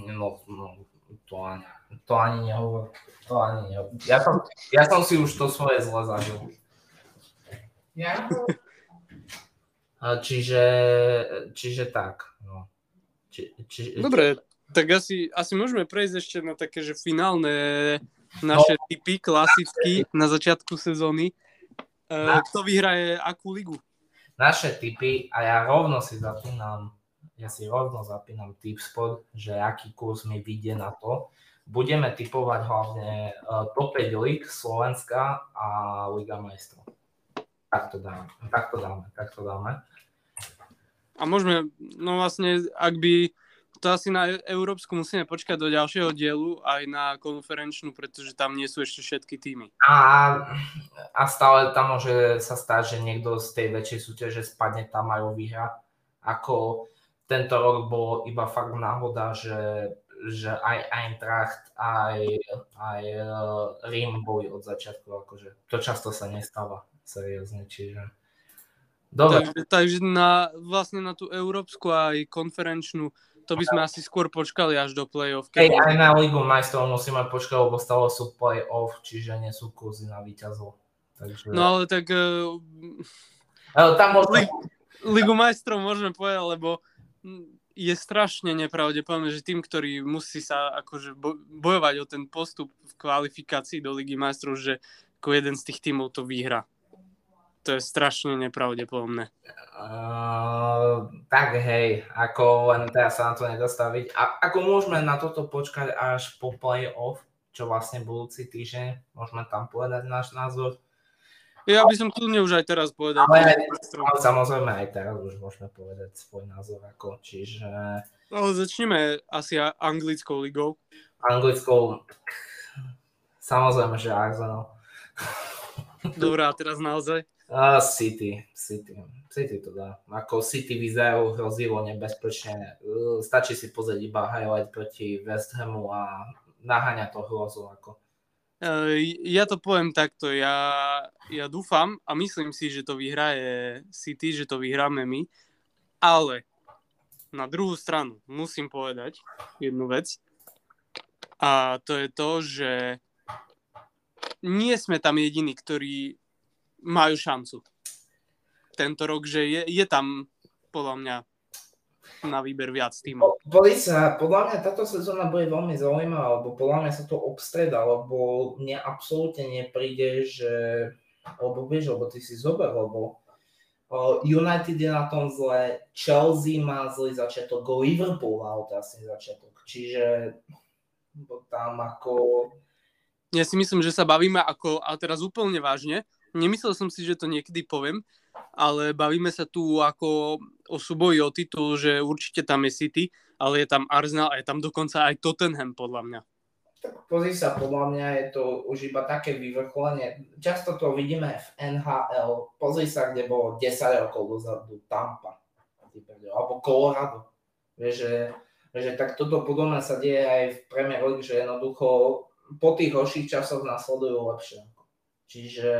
No, no to ani. to ani nehovor. To ani nehovor. Ja som, ja som si už to svoje zle zažil. Ja? Čiže, čiže tak. No.
Či, či, Dobre, tak asi, asi môžeme prejsť ešte na také, že finálne naše no. typy, klasicky, na začiatku sezóny. Na... Kto vyhraje akú ligu?
Naše typy, a ja rovno si zapínam, ja si rovno zapínam tip spod, že aký kurz mi vyjde na to. Budeme typovať hlavne uh, top 5 lig Slovenska a Liga majstrov. Tak to dáme, tak to dáme, tak to dáme.
A môžeme, no vlastne, ak by to asi na Európsku musíme počkať do ďalšieho dielu aj na konferenčnú, pretože tam nie sú ešte všetky týmy.
A, a stále tam môže sa stať, že niekto z tej väčšej súťaže spadne tam aj o výhra. Ako tento rok bolo iba fakt náhoda, že, že aj Eintracht, aj, aj e, Rím boli od začiatku. Akože to často sa nestáva, seriózne, čiže...
Dobre. Takže, takže na, vlastne na tú európsku aj konferenčnú to by sme asi skôr počkali až do play-off.
Hej, aj na Ligu majstrov musíme počkať, lebo stále sú play-off, čiže nie sú kurzy na víťazov. Takže...
No ale tak... Uh,
ale tam môžeme...
Ligu majstrov môžeme povedať, lebo je strašne nepravdepodobné, že tým, ktorý musí sa akože bojovať o ten postup v kvalifikácii do Ligy majstrov, že ako jeden z tých tímov to vyhra to je strašne nepravdepodobné.
Uh, tak hej, ako len teraz sa na to nedostaviť. A ako môžeme na toto počkať až po play-off, čo vlastne budúci týždeň, môžeme tam povedať náš názor.
Ja by som kľudne už aj teraz povedal.
Ale, ale samozrejme aj teraz už môžeme povedať svoj názor, ako, čiže...
No, začneme asi anglickou ligou.
Anglickou, samozrejme, že Arsenal.
Dobrá, teraz naozaj.
A City, City, City to dá. Ako City vyzerajú hrozivo nebezpečne. Stačí si pozrieť iba highlight proti West Hamu a naháňa to hrozu. Ako.
Ja to poviem takto, ja, ja dúfam a myslím si, že to vyhraje City, že to vyhráme my, ale na druhú stranu musím povedať jednu vec a to je to, že nie sme tam jediní, ktorí majú šancu tento rok, že je, je tam podľa mňa na výber viac týmov.
Boli sa, podľa mňa táto sezóna bude veľmi zaujímavá, lebo podľa mňa sa to obstreda, lebo mne absolútne nepríde, že, lebo vieš, lebo ty si zober, lebo United je na tom zle, Chelsea má zlý začiatok, Liverpool má otrasný začiatok, čiže tam ako...
Ja si myslím, že sa bavíme ako, a teraz úplne vážne, nemyslel som si, že to niekedy poviem, ale bavíme sa tu ako o súboji o titul, že určite tam je City, ale je tam Arsenal a je tam dokonca aj Tottenham podľa mňa.
Tak pozri sa, podľa mňa je to už iba také vyvrcholenie. Často to vidíme v NHL. Pozri sa, kde bolo 10 rokov dozadu Tampa. Alebo Colorado. Že, že tak toto podobné sa deje aj v Premier League, že jednoducho po tých horších časoch nasledujú lepšie. Čiže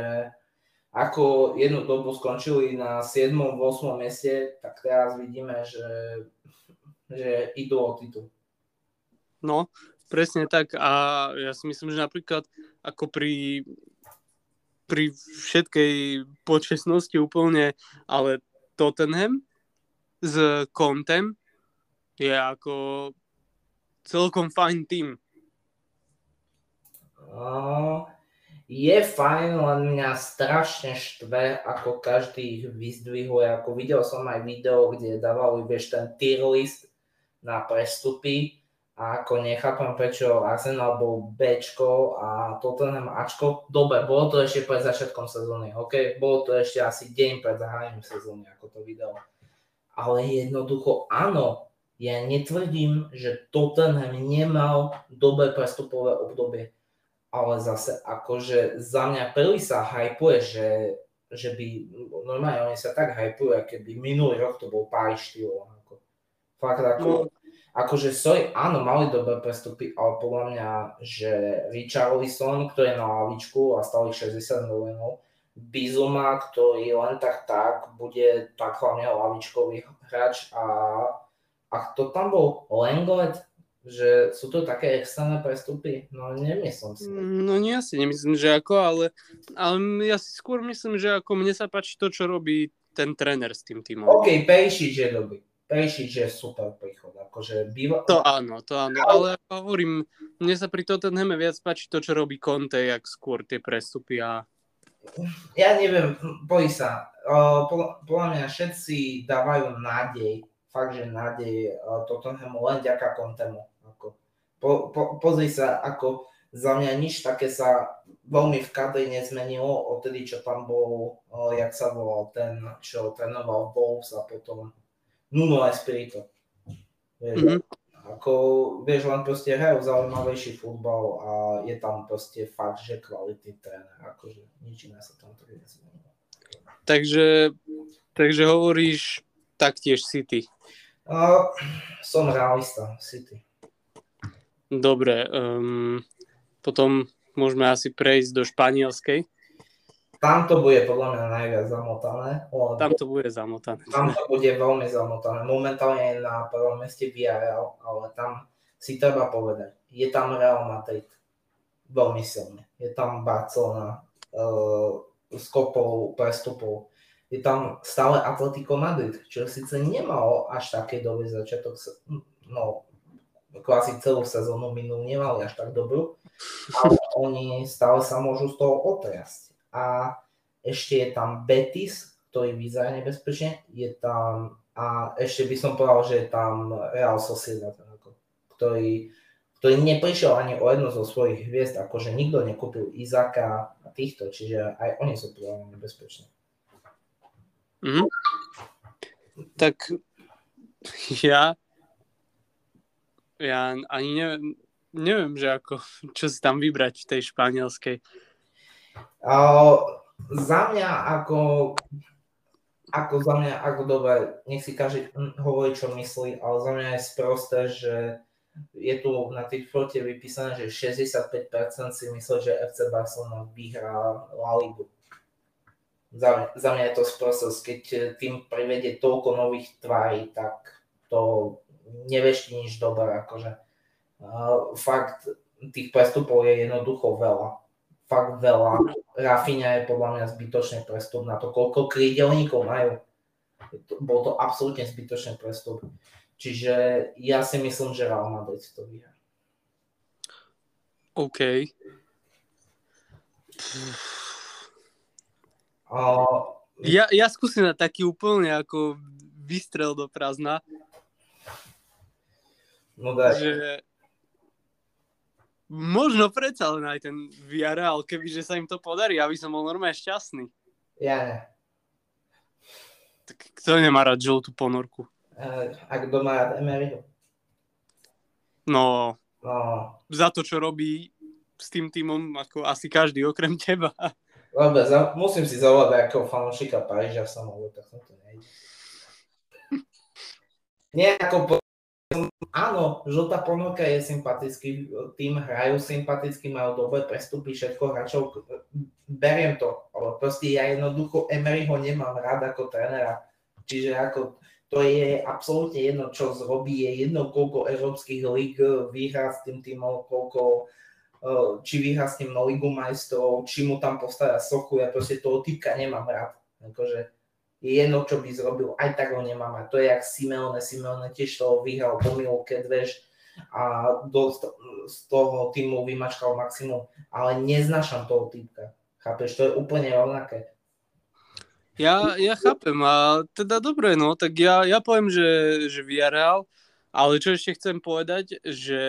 ako jednu dobu skončili na 7. 8. mieste, tak teraz vidíme, že, že idú o titul.
No, presne tak a ja si myslím, že napríklad ako pri, pri všetkej počesnosti úplne, ale Tottenham s Contem je ako celkom fajn tým.
Uh, je fajn, len mňa strašne štve, ako každý ich vyzdvihuje. Ako videl som aj video, kde dávali, vieš, ten tier list na prestupy a ako nechápem, prečo Arsenal bol Bčko a Tottenham Ačko. Dobre, bolo to ešte pred začiatkom sezóny, ok? Bolo to ešte asi deň pred zahájením sezóny, ako to video. Ale jednoducho áno, ja netvrdím, že Tottenham nemal dobré prestupové obdobie ale zase akože za mňa prvý sa hypuje, že, že by, normálne oni sa tak hypujú, keby minulý rok to bol Paris štýlov. Ako, fakt ako, no. akože sorry, áno, mali dobré prestupy, ale podľa mňa, že Richarlison, ktorý je na lavičku a stali 60 miliónov, Bizuma, ktorý len tak tak bude tak hlavne lavičkový hráč a, a kto tam bol? Lenglet, Že sú to také externé prestupy? No nemyslím si.
No nie, ja si nemyslím, že ako, ale, ale ja si skôr myslím, že ako mne sa páči to, čo robí ten tréner s tým týmom.
OK, Perišič je dobrý. Perišič je super príchod. Akože býva...
To áno, to áno, ale ako hovorím, mne sa pri Tottenhame viac páči to, čo robí Conte, jak skôr tie prestupy a...
Ja neviem, bojí sa. Podľa mňa všetci dávajú nádej, fakt, že nádej Tottenhamu len ďaká Contemu po, po, pozri sa, ako za mňa nič také sa veľmi v kadri nezmenilo odtedy, čo tam bol, o, jak sa volal ten, čo trénoval Wolves a potom Nuno Espirito. Vieš, mm-hmm. Ako, vieš, len proste hrajú zaujímavejší futbal a je tam proste fakt, že kvalitný tréner, akože nič iné sa tam to nezmenilo.
Takže, takže hovoríš taktiež City.
Uh, som realista, City.
Dobre, um, potom môžeme asi prejsť do španielskej.
Tam to bude podľa mňa najviac zamotané.
Tam to bude zamotané.
Tam to bude veľmi zamotané. Momentálne je na prvom meste Villarreal, ale tam si treba povedať, je tam Real Madrid veľmi silne. Je tam Barcelona uh, s kopou prestupov. Je tam stále Atletico Madrid, čo síce nemalo až také dobrý začiatok, no asi celú sezónu minulú nemali až tak dobrú, ale oni stále sa môžu z toho otriasť. A ešte je tam Betis, ktorý vyzerá nebezpečne, je tam, a ešte by som povedal, že je tam Real Sociedad, ktorý, ktorý neprišiel ani o jednu zo svojich hviezd, akože nikto nekúpil Izaka a týchto, čiže aj oni sú problémy nebezpečné.
Mm-hmm. Tak ja ja ani neviem, neviem, že ako, čo si tam vybrať v tej španielskej.
Uh, za mňa ako, ako za mňa, ako dobre, nech si každý hovorí, čo myslí, ale za mňa je sprosté, že je tu na tých flote vypísané, že 65% si myslí, že FC Barcelona vyhrá La Ligu. Za mňa, za mňa je to sprostosť, keď tým privedie toľko nových tvári, tak to nevešti nič dobré, akože uh, fakt tých prestupov je jednoducho veľa. Fakt veľa. Rafinha je podľa mňa zbytočný prestup na to, koľko krídelníkov majú. Bol to absolútne zbytočný prestup. Čiže ja si myslím, že Real Madrid to vyhrá.
OK.
Uh,
ja, ja skúsim na taký úplne ako vystrel do prázdna.
No daj.
Že možno predsa len aj ten Villarreal, kebyže sa im to podarí, aby som bol normálne šťastný.
Ja ne.
Tak kto nemá rád žltú ponorku?
Uh, a kto má rád Emeryho?
No,
no,
za to, čo robí s tým týmom, ako asi každý, okrem teba.
Dobre, za, musím si zavolať ako fanúšika Paríža v samovu, tak som to nejde. Nie ako áno, žltá ponuka je sympatický, tým hrajú sympaticky, majú dobré prestupy, všetko hráčov, beriem to, ale proste ja jednoducho Emeryho nemám rád ako trénera, čiže ako to je absolútne jedno, čo zrobí, je jedno, koľko európskych líg vyhrá s tým týmom, koľko eh, či vyhrá s tým Ligu majstrov, či mu tam postará sochu, ja proste toho typka nemám rád. Akože, je jedno, čo by zrobil, aj tak ho nemám. A to je jak Simeone. Simeone tiež toho vyhral keď vieš, a do, z toho týmu vymačkal maximum, ale neznášam toho typka. Chápeš, to je úplne rovnaké.
Ja, ja chápem a teda dobre, no, tak ja, ja poviem, že, že Villarreal, ale čo ešte chcem povedať, že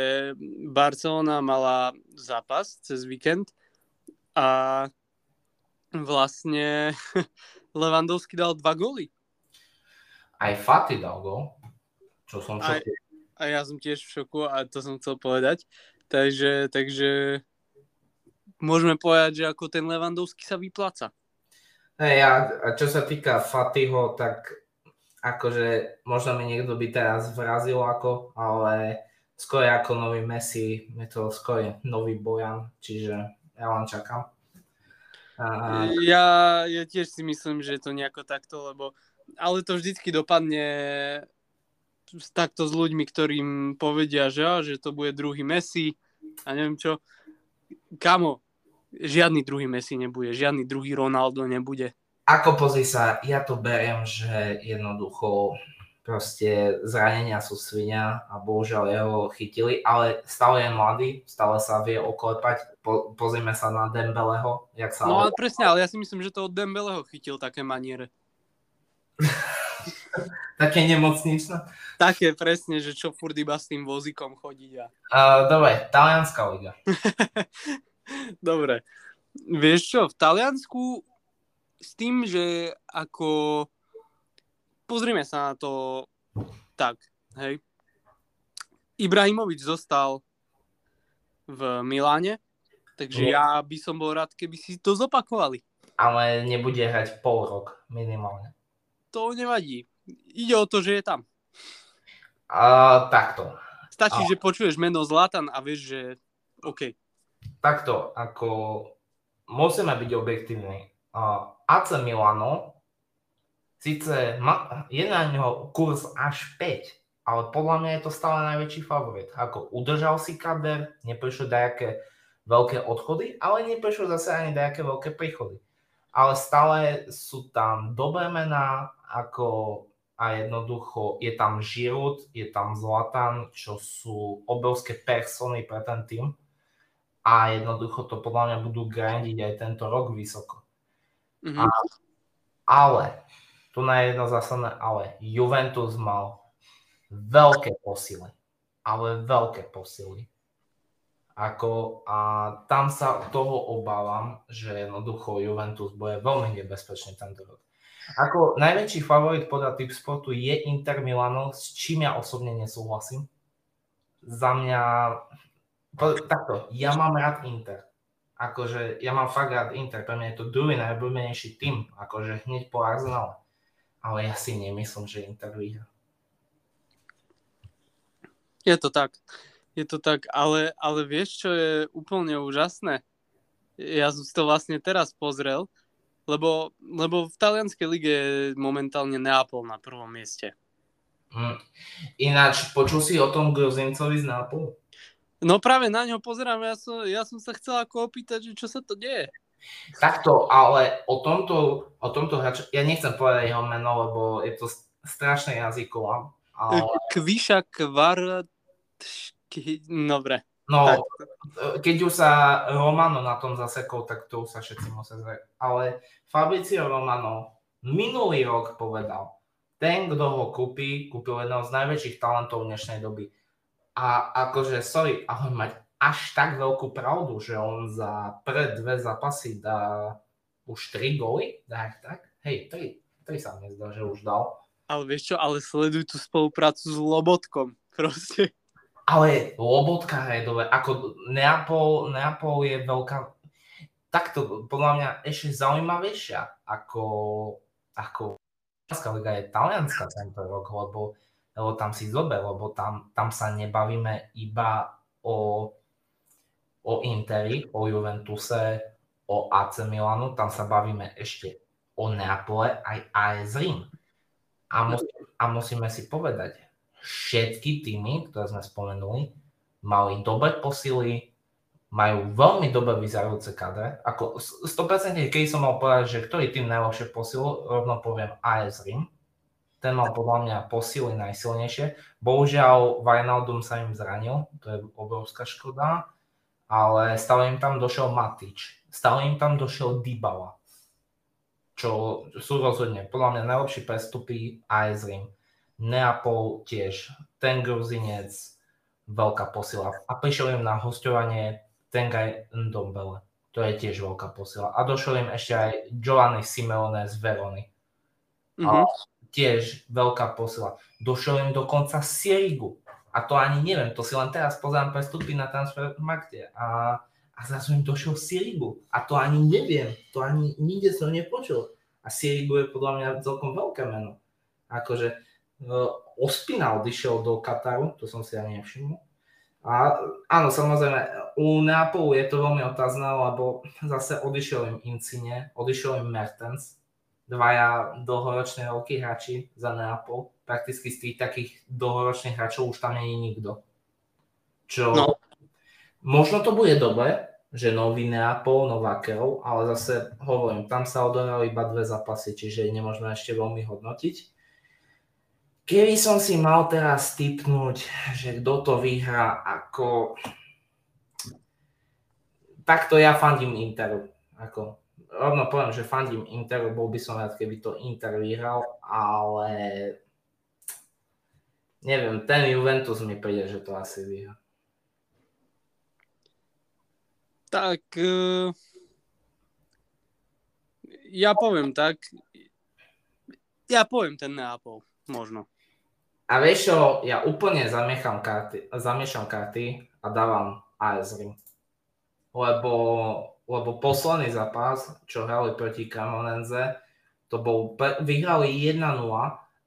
Barcelona mala zápas cez víkend a vlastne Levandovský dal dva góly.
Aj Faty dal gól, čo som
aj, a ja som tiež v šoku a to som chcel povedať. Takže, takže môžeme povedať, že ako ten Levandovský sa vypláca.
Hey, a, a čo sa týka Fatyho, tak akože možno mi niekto by teraz vrazil ako, ale skôr ako nový Messi, je to skôr nový Bojan, čiže ja len čakám.
A... Ja, ja tiež si myslím, že to nejako takto, lebo ale to vždycky dopadne takto s ľuďmi, ktorým povedia, že, á, že to bude druhý Messi a neviem čo. Kamo, žiadny druhý Messi nebude, žiadny druhý Ronaldo nebude.
Ako pozri sa, ja to beriem, že jednoducho proste zranenia sú svinia a bohužiaľ jeho chytili, ale stále je mladý, stále sa vie oklepať. Po, pozrime sa na Dembeleho, jak sa...
No ale presne, ale ja si myslím, že to od Dembeleho chytil také maniere.
Také nemocničné?
Také presne, že čo furt iba s tým vozíkom chodiť. A...
Uh, dobre, talianská liga.
dobre. Vieš čo, v Taliansku s tým, že ako... Pozrime sa na to tak, hej. Ibrahimovič zostal v Miláne, takže no. ja by som bol rád, keby si to zopakovali.
Ale nebude hrať pol rok minimálne
to nevadí. Ide o to, že je tam.
Uh, takto.
Stačí, uh, že počuješ meno Zlatan a vieš, že OK.
Takto, ako musíme byť objektívni. AC Milano síce ma, je na ňo kurz až 5, ale podľa mňa je to stále najväčší favorit. Ako udržal si kader, neprišlo dajaké veľké odchody, ale neprišlo zase ani dajaké veľké príchody. Ale stále sú tam dobré mená, ako a jednoducho je tam Žirut, je tam Zlatan, čo sú obrovské persony pre ten tým a jednoducho to podľa mňa budú grandiť aj tento rok vysoko. Mm-hmm. A, ale, tu na jedno zásadné ale, Juventus mal veľké posily, ale veľké posily. Ako, a tam sa toho obávam, že jednoducho Juventus bude veľmi nebezpečný tento rok. Ako najväčší favorit podľa typ sportu je Inter Milano, s čím ja osobne nesúhlasím. Za mňa, takto, ja mám rád Inter. Akože ja mám fakt rád Inter, pre mňa je to druhý najobľúbenejší tým, akože hneď po Arsenale. Ale ja si nemyslím, že Inter vyhrá.
Je to tak. Je to tak, ale, ale vieš, čo je úplne úžasné? Ja som si to vlastne teraz pozrel lebo, lebo v talianskej lige je momentálne Neapol na prvom mieste.
Hmm. Ináč, počul si o tom Grozincovi z Neapolu?
No práve na ňo pozerám, ja som, ja som sa chcel ako opýtať, že čo sa to deje.
Takto, ale o tomto, o tomto hráču, ja nechcem povedať jeho meno, lebo je to strašné jazyková. Ale...
Kvíša Kvar... Dobre.
No, tak. keď už sa Romano na tom zasekol, tak to už sa všetci musia zrieť. Ale Fabricio Romano minulý rok povedal, ten, kto ho kúpi, kúpil jedného z najväčších talentov dnešnej doby. A akože, sorry, ale mať až tak veľkú pravdu, že on za prvé dve zápasy dá už tri góly, dá tak? Hej, tri, tri sa mi zdá, že už dal.
Ale vieš čo, ale sleduj tú spoluprácu s Lobotkom, proste.
Ale Lobotka je dobre. Ako Neapol, Neapol je veľká... Takto podľa mňa ešte zaujímavejšia ako, ako Talianská liga je talianská tento rok, lebo, lebo tam si zober, lebo tam, tam sa nebavíme iba o, o Interi, o Juventuse, o AC Milanu, tam sa bavíme ešte o Neapole aj AS Rím. A, musí, a musíme si povedať, všetky týmy, ktoré sme spomenuli, mali dobre posily, majú veľmi dobre vyzerajúce kadre. Ako 100% keď som mal povedať, že ktorý tým najlepšie posil, rovno poviem AS Rim. Ten mal podľa mňa posily najsilnejšie. Bohužiaľ, Wijnaldum sa im zranil, to je obrovská škoda, ale stále im tam došiel Matič, stále im tam došiel Dybala, čo sú rozhodne podľa mňa najlepší prestupy AS Rim. Neapol tiež, ten Gruzinec, veľká posila. A prišiel im na hostovanie Tengaj Ndombele. To je tiež veľká posila. A došiel im ešte aj Giovanni Simeone z Verony. Mm-hmm. A tiež veľká posila. Došiel im dokonca Sirigu. A to ani neviem, to si len teraz pozerám prestupy na Transfermarkte. A, a zrazu im došiel Sirigu. A to ani neviem, to ani nikde som nepočul. A Sirigu je podľa mňa celkom veľké meno. Akože Ospina odišiel do Kataru, to som si ani nevšimol. A áno, samozrejme, u Neapolu je to veľmi otázne, lebo zase odišiel im Incine, odišiel im Mertens, dvaja dlhoroční veľkí hráči za Neapol. Prakticky z tých takých dlhoročných hráčov už tam není nikto. Čo no. možno to bude dobre, že nový Neapol, nová Kel, ale zase hovorím, tam sa odohrali iba dve zápasy, čiže nemôžeme ešte veľmi hodnotiť. Keby som si mal teraz typnúť, že kto to vyhrá ako... Takto ja fandím Interu. Ako, rovno poviem, že fandím Interu, bol by som rád, keby to Inter vyhral, ale neviem, ten Juventus mi príde, že to asi vyhrá.
Tak uh, ja poviem tak, ja poviem ten Neapol, možno.
A vieš čo, ja úplne zamiešam karty, zamiešam karty a dávam AS Ring. Lebo, lebo posledný zápas, čo hrali proti Cremonense, to bol, vyhrali 1-0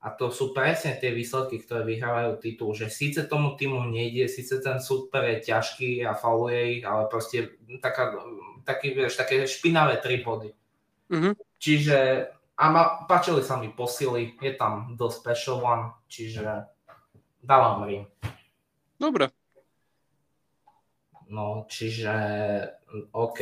a to sú presne tie výsledky, ktoré vyhrávajú titul, že síce tomu týmu nejde, síce ten super je ťažký a fauluje ich, ale proste taká, taký, vieš, také špinavé tri body. Mm-hmm. Čiže a ma, páčili sa mi posily, je tam dosť special one, čiže dávam Rím.
Dobre.
No, čiže OK,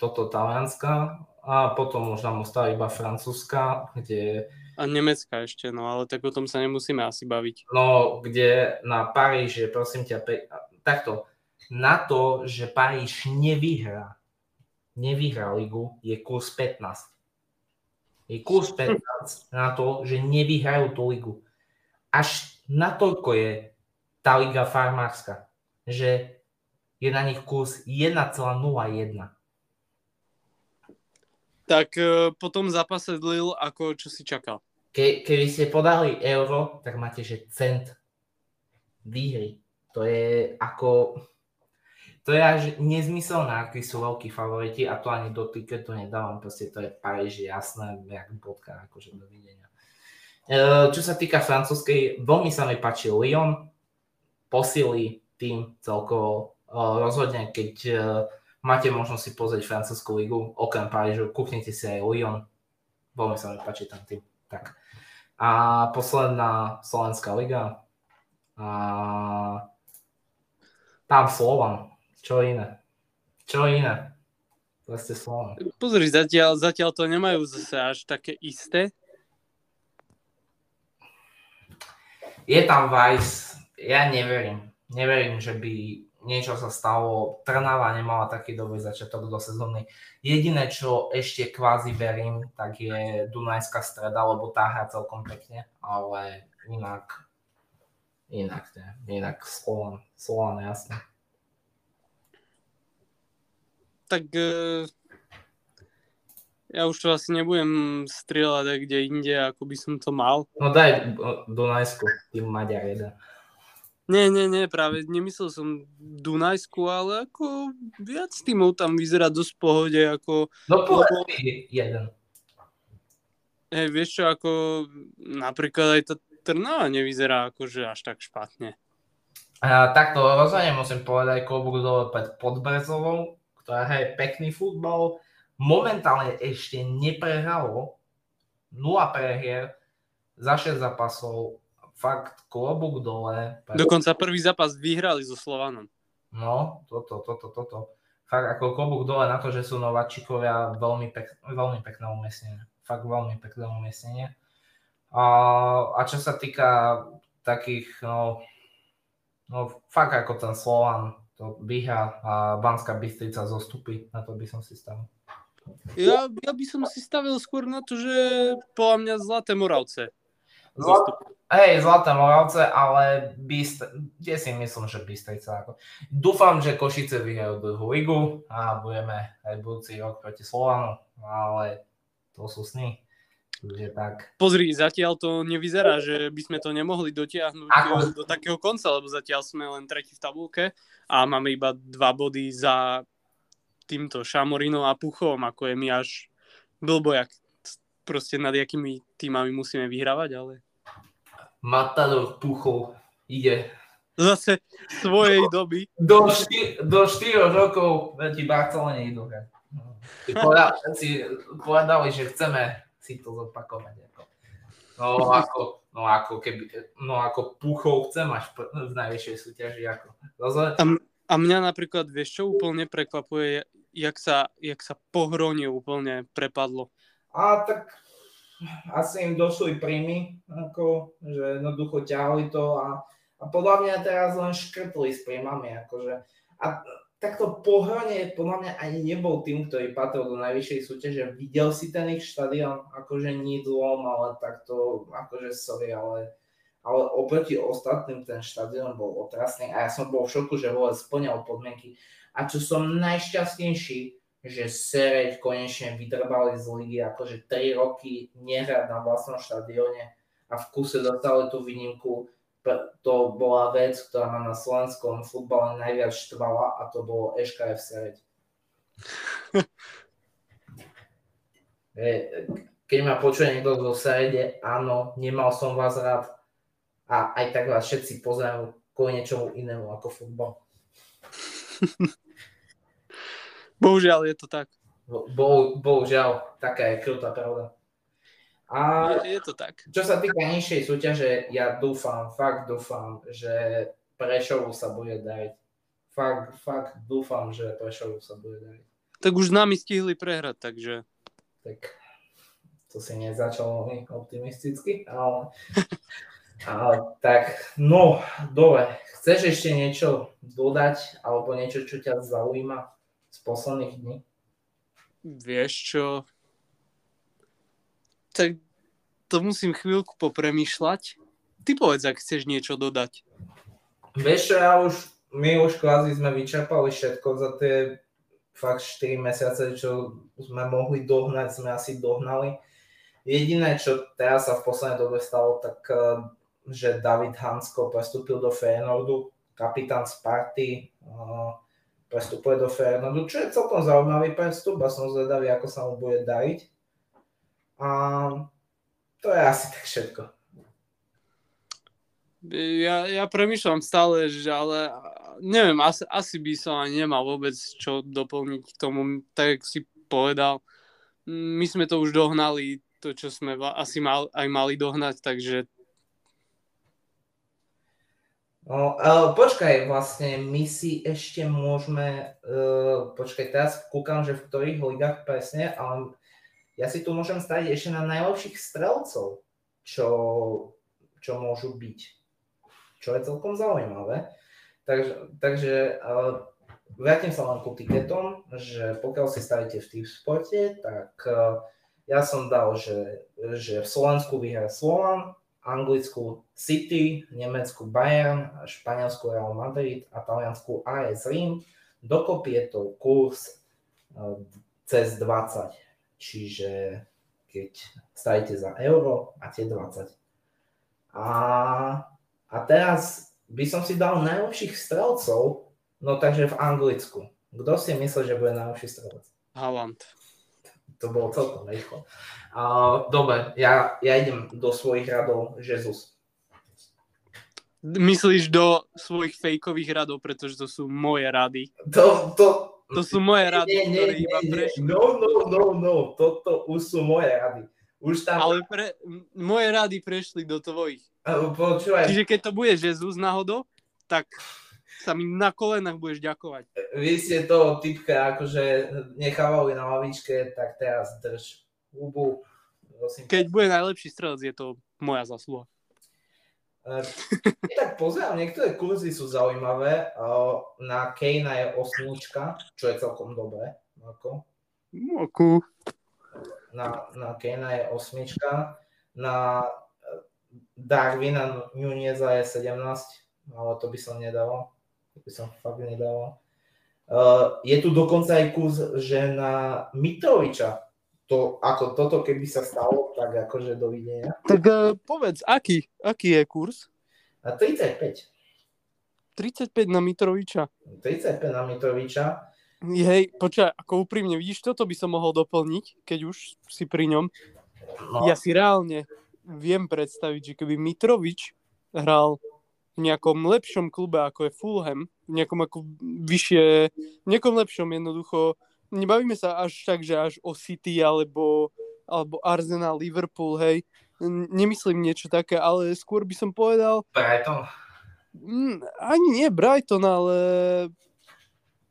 toto Talianska a potom už nám iba Francúzska, kde
a Nemecka ešte, no ale tak o tom sa nemusíme asi baviť.
No, kde na Paríž, prosím ťa, pe... takto, na to, že Paríž nevyhrá, nevyhrá ligu, je kurz 15. Je kurz 15 na to, že nevyhrajú tú ligu. Až natoľko je tá liga farmárska, že je na nich kurz 1,01.
Tak e, po tom zápase Lille, ako čo si čakal?
Ke, keby ste podali euro, tak máte, že cent výhry. To je ako... To je až nezmyselné, akí sú veľkí favoriti a to ani do tiketu nedávam, proste to je Paríž, jasné, jak bodka, akože dovidenia. E, čo sa týka francúzskej, veľmi sa mi páči Lyon, posily tým celkovo e, rozhodne, keď e, máte možnosť si pozrieť francúzskú ligu, okrem Parížu, kúknite si aj Lyon. Veľmi sa mi páči tam tým. Tak. A posledná Slovenská liga. A tam Slovan. Čo iné? Čo iné? Proste Slovan.
Pozri, zatiaľ, zatiaľ to nemajú zase až také isté.
Je tam Vice. Ja neverím. Neverím, že by niečo sa stalo. Trnava nemala taký dobrý začiatok do sezóny. Jediné, čo ešte kvázi verím, tak je Dunajská streda, lebo tá hrá celkom pekne, ale inak, inak, ne, inak Slovan, Slovan, jasné.
Tak e, ja už to asi nebudem strieľať kde inde, ako by som to mal.
No daj Dunajsku, tým Maďar jeden.
Nie, nie, nie, práve nemyslel som Dunajsku, ale ako viac týmov tam vyzerá dosť pohode, ako...
No povedz lebo... jeden.
Hej, vieš čo, ako napríklad aj tá Trnava nevyzerá akože až tak špatne.
A, takto rozhodne musím povedať klobúk dole pred Podbrezovou, ktorá hraje pekný futbal. Momentálne ešte neprehralo 0 prehier za 6 zápasov fakt klobúk dole.
Dokonca prvý zápas vyhrali so Slovanom.
No, toto, toto, toto. Fakt ako klobúk dole na to, že sú nováčikovia veľmi, pek, veľmi pekné umiestnenie. Fakt veľmi pekné umiestnenie. A, a čo sa týka takých, no, no fakt ako ten Slovan to vyhrá a Banská Bystrica zostupí, na to by som si stavil.
Ja, ja by som si stavil skôr na to, že podľa mňa Zlaté Moravce.
Zlat, hej, Zlaté Moravce, ale Bystr, ja si myslím, že Bystrica. Ako. Dúfam, že Košice vyhrajú druhú ligu a budeme aj budúci rok proti Slovanu, ale to sú sny. Je tak.
Pozri, zatiaľ to nevyzerá, že by sme to nemohli dotiahnuť Ako? do takého konca, lebo zatiaľ sme len tretí v tabulke a máme iba dva body za týmto Šamorinom a Puchom, ako je mi až blbojak proste nad jakými týmami musíme vyhrávať, ale
Matador Puchov ide.
Zase svojej do, doby.
Do, štyr, do 4 rokov proti Barcelone idú. Povedali, si povedali, že chceme si to zopakovať. Ako. No ako, no ako keby, no ako puchov chcem až v najvyššej súťaži. Ako.
A, a mňa napríklad, vieš čo úplne prekvapuje, jak sa, jak sa pohronie úplne prepadlo.
A tak asi im došli príjmy, ako, že jednoducho ťahali to a, a podľa mňa teraz len škrtli s príjmami. Akože. A takto pohľadne podľa mňa ani nebol tým, ktorý patril do najvyššej súťaže. Videl si ten ich štadión, akože nie dlom, ale takto, akože sorry, ale, ale oproti ostatným ten štadión bol otrasný a ja som bol v šoku, že vôbec splňal podmienky. A čo som najšťastnejší, že Sereď konečne vydrbali z ligy, akože 3 roky nehrať na vlastnom štadióne a v kuse dostali tú výnimku. To bola vec, ktorá ma na slovenskom futbale najviac štvala a to bolo EŠKF Sereď. Keď ma počuje niekto zo Serede, áno, nemal som vás rád a aj tak vás všetci pozerajú kvôli niečomu inému ako futbal.
Bohužiaľ je to tak.
Bo, bohužiaľ, taká je krutá pravda.
A je, je to tak.
Čo sa týka nižšej súťaže, ja dúfam, fakt dúfam, že Prešovu sa bude dať. Fakt, fakt dúfam, že Prešovu sa bude dať.
Tak už s nami stihli prehrať, takže...
Tak to si nezačalo optimisticky, ale, ale tak, no, dobre. Chceš ešte niečo dodať, alebo niečo, čo ťa zaujíma? Posledných dní?
Vieš čo? Tak to musím chvíľku popremýšľať. Ty povedz, ak chceš niečo dodať.
Vieš čo, ja už, my už kvázi sme vyčerpali všetko za tie fakt 4 mesiace, čo sme mohli dohnať, sme asi dohnali. Jediné, čo teraz sa v poslednej dobe stalo, tak eh, že David Hansko prestúpil do Feyenoordu, kapitán Sparty, uh, prestupuje do Fernandu, čo je celkom zaujímavý prestup a som zvedavý, ako sa mu bude dariť. A to je asi tak všetko.
Ja, ja premyšľam stále, že ale neviem, asi, asi by som ani nemal vôbec čo doplniť k tomu, tak si povedal. My sme to už dohnali, to, čo sme asi mal, aj mali dohnať, takže
No, uh, počkaj, vlastne my si ešte môžeme, uh, počkaj, teraz kúkam, že v ktorých ligách presne, ale ja si tu môžem stať ešte na najlepších strelcov, čo, čo môžu byť. Čo je celkom zaujímavé. Takže, takže uh, vrátim sa len ku tiketom, že pokiaľ si stavíte v tým sporte, tak uh, ja som dal, že, že v Slovensku vyhrá Slovan, Anglicku City, Nemecku Bayern, Španielsku Real Madrid a Taliansku AS Rím. Dokopy je to kurz e, cez 20, čiže keď stavíte za euro, máte 20. A, a teraz by som si dal najlepších strelcov, no takže v Anglicku. Kto si myslí, že bude najlepší strelec?
Haaland
to bolo celkom rýchlo. Uh, dobre, ja, ja idem do svojich radov Jesus.
Myslíš do svojich fejkových radov, pretože to sú moje rady.
To, to,
to sú moje rady, nie, nie, ktoré nie, iba prešli.
No, no, no, no, toto už sú moje rady. Už tam...
Ale pre, moje rady prešli do tvojich.
Počúvaj.
Čiže keď to bude Jesus náhodou, tak sa mi na kolenách budeš ďakovať.
Vy ste toho typka, akože nechávali na lavičke, tak teraz drž hubu.
Prosím. Keď bude najlepší strelec, je to moja zasluha.
Uh, tak pozerám, niektoré kurzy sú zaujímavé. Na Kejna je osmička, čo je celkom dobré. Ako.
Ako.
Na, na Kejna je osmička. Na Darwina Nuneza je 17, ale to by som nedal to by som fakt nedával. Uh, je tu dokonca aj kurz, že na Mitroviča, to, ako toto keby sa stalo, tak akože dovidenia.
Tak uh, povedz, aký, aký je kurz?
Na 35.
35 na Mitroviča.
35 na Mitroviča.
Hej, počkaj, ako úprimne, vidíš, toto by som mohol doplniť, keď už si pri ňom. No. Ja si reálne viem predstaviť, že keby Mitrovič hral v nejakom lepšom klube, ako je Fulham, v nejakom ako vyššie, v nejakom lepšom jednoducho, nebavíme sa až tak, že až o City alebo alebo Arsenal, Liverpool, hej. Nemyslím niečo také, ale skôr by som povedal,
Brighton.
mm, ani nie Brighton, ale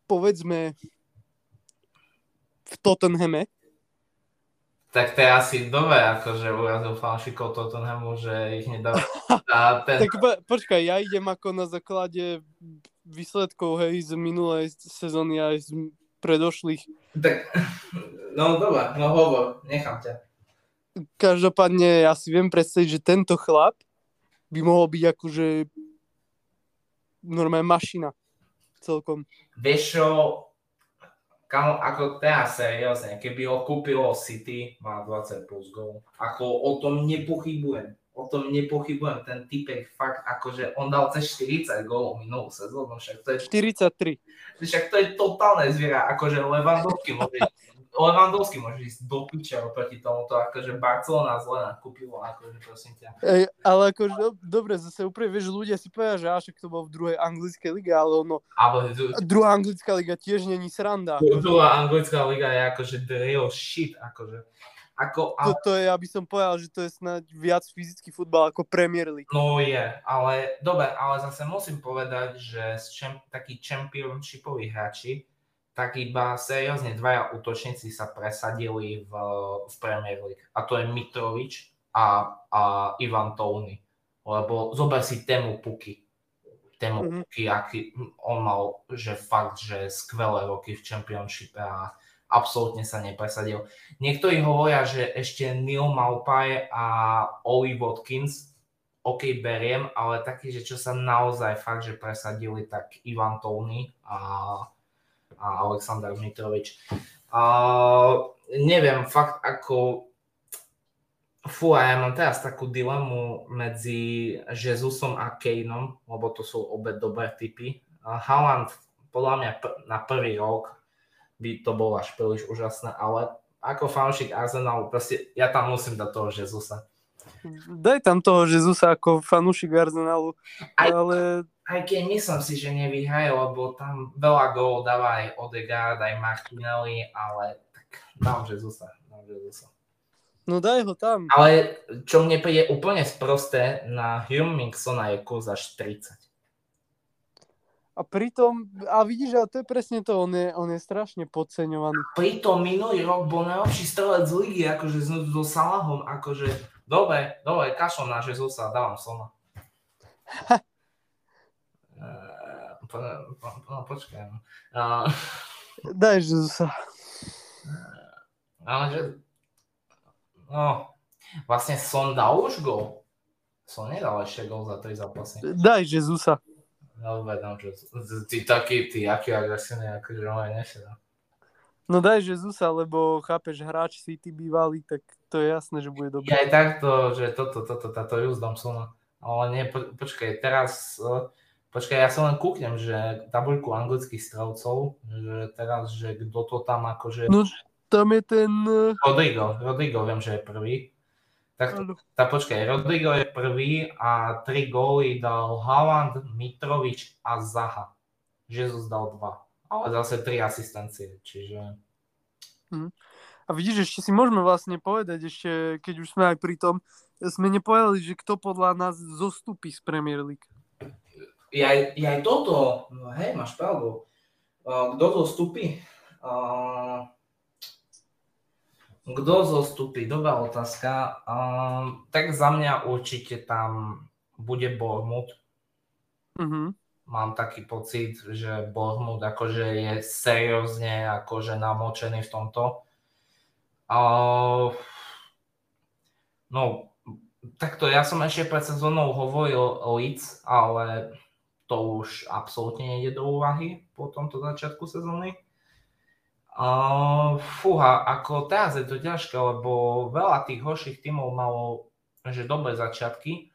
povedzme v Tottenhame.
Tak to je asi dobre, akože urazil fanšikov Tottenhamu, že ich nedá na ten...
Tak po, počkaj, ja idem ako na základe výsledkov, hej, z minulej sezóny aj z predošlých.
Tak, no dobre, no hovor, nechám ťa.
Každopádne ja si viem predstaviť, že tento chlap by mohol byť akože normálne mašina celkom.
Vieš čo, kamo, ako teraz seriózne, keby ho kúpilo City, má 20 plus gól. Ako o tom nepochybujem. O tom nepochybujem. Ten typek fakt, akože on dal cez 40 gólov minulú sezónu, však to je
43.
Však to je totálne zviera, akože Lewandowski môže, Lewandowski môže ísť do piče oproti tomuto, akože Barcelona zle nakúpilo, akože prosím ťa.
Ej, ale akože, do, dobre, zase úplne, vieš, ľudia si povedia, že až to bol v druhej anglickej lige, ale ono,
Ale
druhá anglická liga tiež není sranda.
druhá anglická liga je akože the real shit, akože. Ako, ale,
Toto je, aby som povedal, že to je snáď viac fyzický futbal ako Premier League.
no je, ale dobre, ale zase musím povedať, že čem, takí championshipoví hráči, tak iba seriózne dvaja útočníci sa presadili v, v Premier League. A to je Mitrovič a, a Ivan Touny. Lebo zober si Temu Puky.
Mhm.
mm-hmm. Puky, aký on mal, že fakt, že skvelé roky v Championshipe a absolútne sa nepresadil. Niektorí hovoria, že ešte Neil Maupay a Oli Watkins, OK, beriem, ale taký, že čo sa naozaj fakt, že presadili, tak Ivan Touny a, a Aleksandr Mitrovič. A, neviem, fakt ako Fú, a ja mám teraz takú dilemu medzi Jezusom a Kaneom, lebo to sú obe dobré typy. Haaland podľa mňa p- na prvý rok by to bolo až príliš úžasné, ale ako fanúšik Arsenalu, proste ja tam musím dať toho Jezusa.
Daj tam toho Jezusa ako fanúšik Arsenalu, ale
Aj keď myslím si, že nevyhraje, lebo tam veľa gólov dáva aj Odegaard, aj Martinelli, ale tak dám. Dám Jezusa.
no daj ho tam.
Ale čo mne príde úplne sprosté, na Humingsona je kurz až 30.
A pritom, a vidíš, ale to je presne to, on je, on je strašne podceňovaný.
Pritom minulý rok bol najlepší strelec z ligy, akože so, so Salahom, akože dobre, dobre, kašlom na Jezusa, dávam Sona. Eh, po, po, po, počkaj. no. Uh,
Daj Jezusa.
ale že... No, vlastne Son dal už gol. Son nedal ešte gol za 3 zápasy.
Daj Jezusa.
No, vedom, že ty taký, ty aký agresívny, akože aj nešiel.
No daj Jezusa, lebo chápeš, hráč City bývalý, tak to je jasné, že bude dobrý.
aj takto, že toto, toto, táto just dám Sona. Ale nie, po, počkaj, teraz, eh, počkaj, ja sa len kúknem, že tabuľku anglických strelcov, že teraz, že kto to tam akože...
No tam je ten... eh,
Rodrigo, Rodrigo viem, že je prvý. Tak, tak počkaj, Rodrigo je prvý a tri góly dal Haaland, Mitrovič a Zaha. Jesus dal dva. Ale zase tri asistencie, čiže...
A vidíš, ešte si môžeme vlastne povedať, ešte keď už sme aj pri tom, sme nepovedali, že kto podľa nás zostupí z Premier League.
Je aj, je aj toto, no hej, máš pravdu. Kto zostupí? Kto zostupí? Dobrá otázka. Tak za mňa určite tam bude Bournemouth.
Mhm.
Mám taký pocit, že Bournemouth akože je seriózne akože namočený v tomto. No, takto ja som ešte pred sezónou hovoril Leeds, ale to už absolútne nejde do úvahy po tomto začiatku sezóny. Uh, fúha, ako teraz je to ťažké, lebo veľa tých horších tímov malo že dobré začiatky.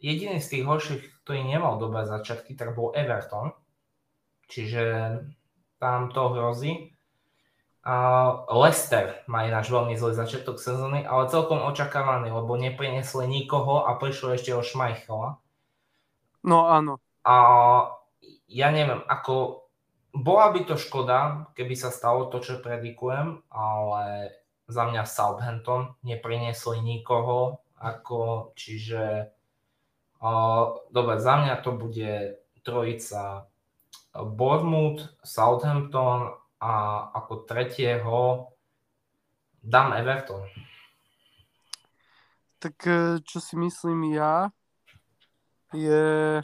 Jediný z tých horších, ktorý nemal dobré začiatky, tak bol Everton. Čiže tam to hrozí. Uh, Leicester má ináč veľmi zlý začiatok sezóny, ale celkom očakávaný, lebo neprinesli nikoho a prišlo ešte o Schmeichela.
No áno.
A ja neviem, ako bola by to škoda, keby sa stalo to, čo predikujem, ale za mňa Southampton, nepriniesli nikoho, ako, čiže uh, dobre, za mňa to bude trojica Bournemouth, Southampton a ako tretieho dám Everton.
Tak e, čo si myslím ja, je...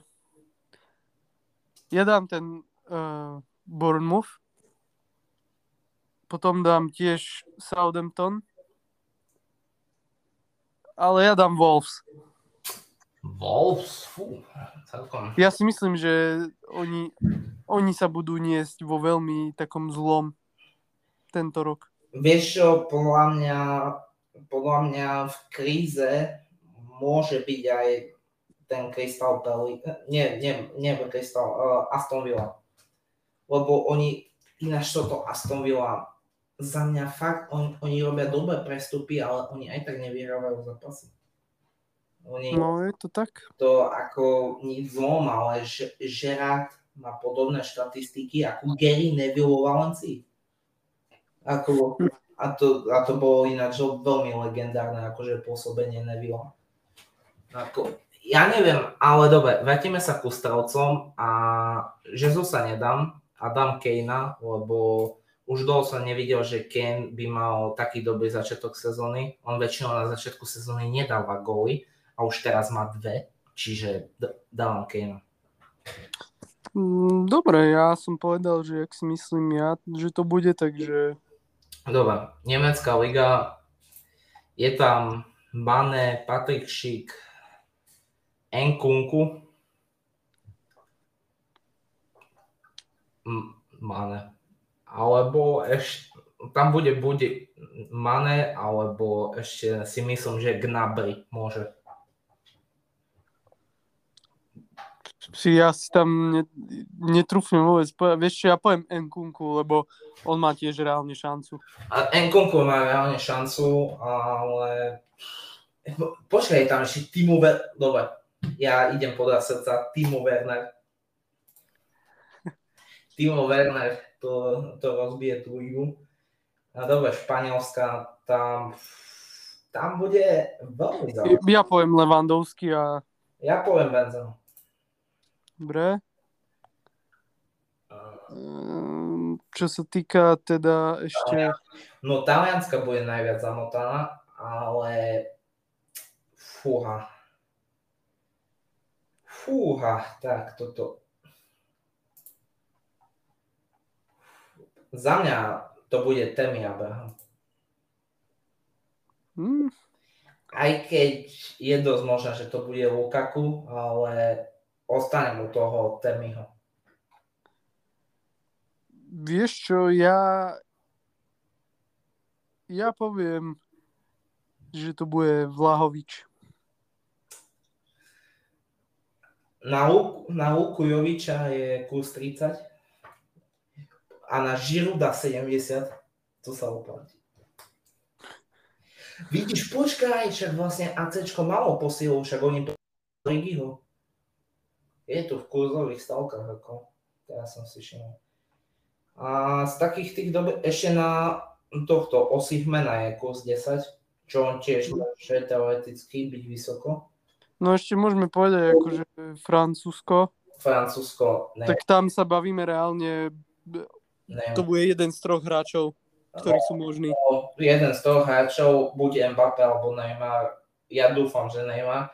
Ja dám ten uh, Bournemouth, potom dám tiež Southampton, ale ja dám Wolves.
Wolves? Fú, celkom.
Ja si myslím, že oni, oni sa budú niesť vo veľmi takom zlom tento rok.
Vieš čo, podľa mňa, podľa mňa v kríze môže byť aj ten Crystal Palace, nie, nie, nie Crystal, uh, Aston Villa. Lebo oni, ináč toto Aston Villa, za mňa fakt, on, oni robia dobré prestupy, ale oni aj tak nevyhrávajú zápasy. Oni,
No je to tak.
to ako nič zlom, ale Ž- Gerard má podobné štatistiky ako Gary Neville vo Valencii. Ako, a, to, a to bolo ináč veľmi legendárne akože pôsobenie Neville. Ako, ja neviem, ale dobre, vrátime sa ku strelcom a Jesus sa nedám a dám Kejna, lebo už dlho som nevidel, že Kane by mal taký dobrý začiatok sezóny. On väčšinou na začiatku sezóny nedáva góly a už teraz má dve, čiže d- dávam Kejna.
Mm, Dobre, ja som povedal, že ak si myslím ja, že to bude, takže
Dobre, Nemecká liga, je tam Mane, Patrik Šik, Nkunku, M- Mane. Alebo ešte, tam bude bude Mane, alebo ešte si myslím, že Gnabry môže.
si ja si tam ne, netrúfnem vôbec. Vieš ja poviem Nkunku, lebo on má tiež reálne šancu.
A Nkunku má reálne šancu, ale... Počkaj, tam ešte Timo Werner... Dobre, ja idem podľa srdca. Timo Werner. Timo Werner to, to rozbije tú ligu. A dobre, Španielska, tam... Tam bude veľmi zaujímavé.
Ja poviem Levandovský a
Ja poviem Benzema.
dobre. Ehm, Čo sa týka teda ešte...
No Talianska bude najviac zamotaná, ale fúha. Fúha, tak toto. Za mňa to bude Temi Abraham.
Hm,
Aj keď je dosť možné, že to bude Lukaku, ale ostanem u toho Temiho.
vieš čo, ja... Ja poviem, že to bude Vlahovič.
Na, na Luku Joviča je kus 30 a na Žiruda 70. To sa oplatí. Vidíš, počkaj, však vlastne ACčko malo posilu, však oni to Ligiho. Je tu v kurzových stavkách, ako teraz som si všimol. A z takých tých dob... ešte na tohto Osihmena je kurz 10, čo on tiež môže teoreticky byť vysoko.
No ešte môžeme povedať akože Francúzsko,
Francúzsko, ne,
tak tam sa bavíme reálne,
ne.
to bude jeden z troch hráčov, ktorí sú možní.
No, jeden z toho hráčov, buď Mbappé alebo Neymar, ja dúfam, že Neymar.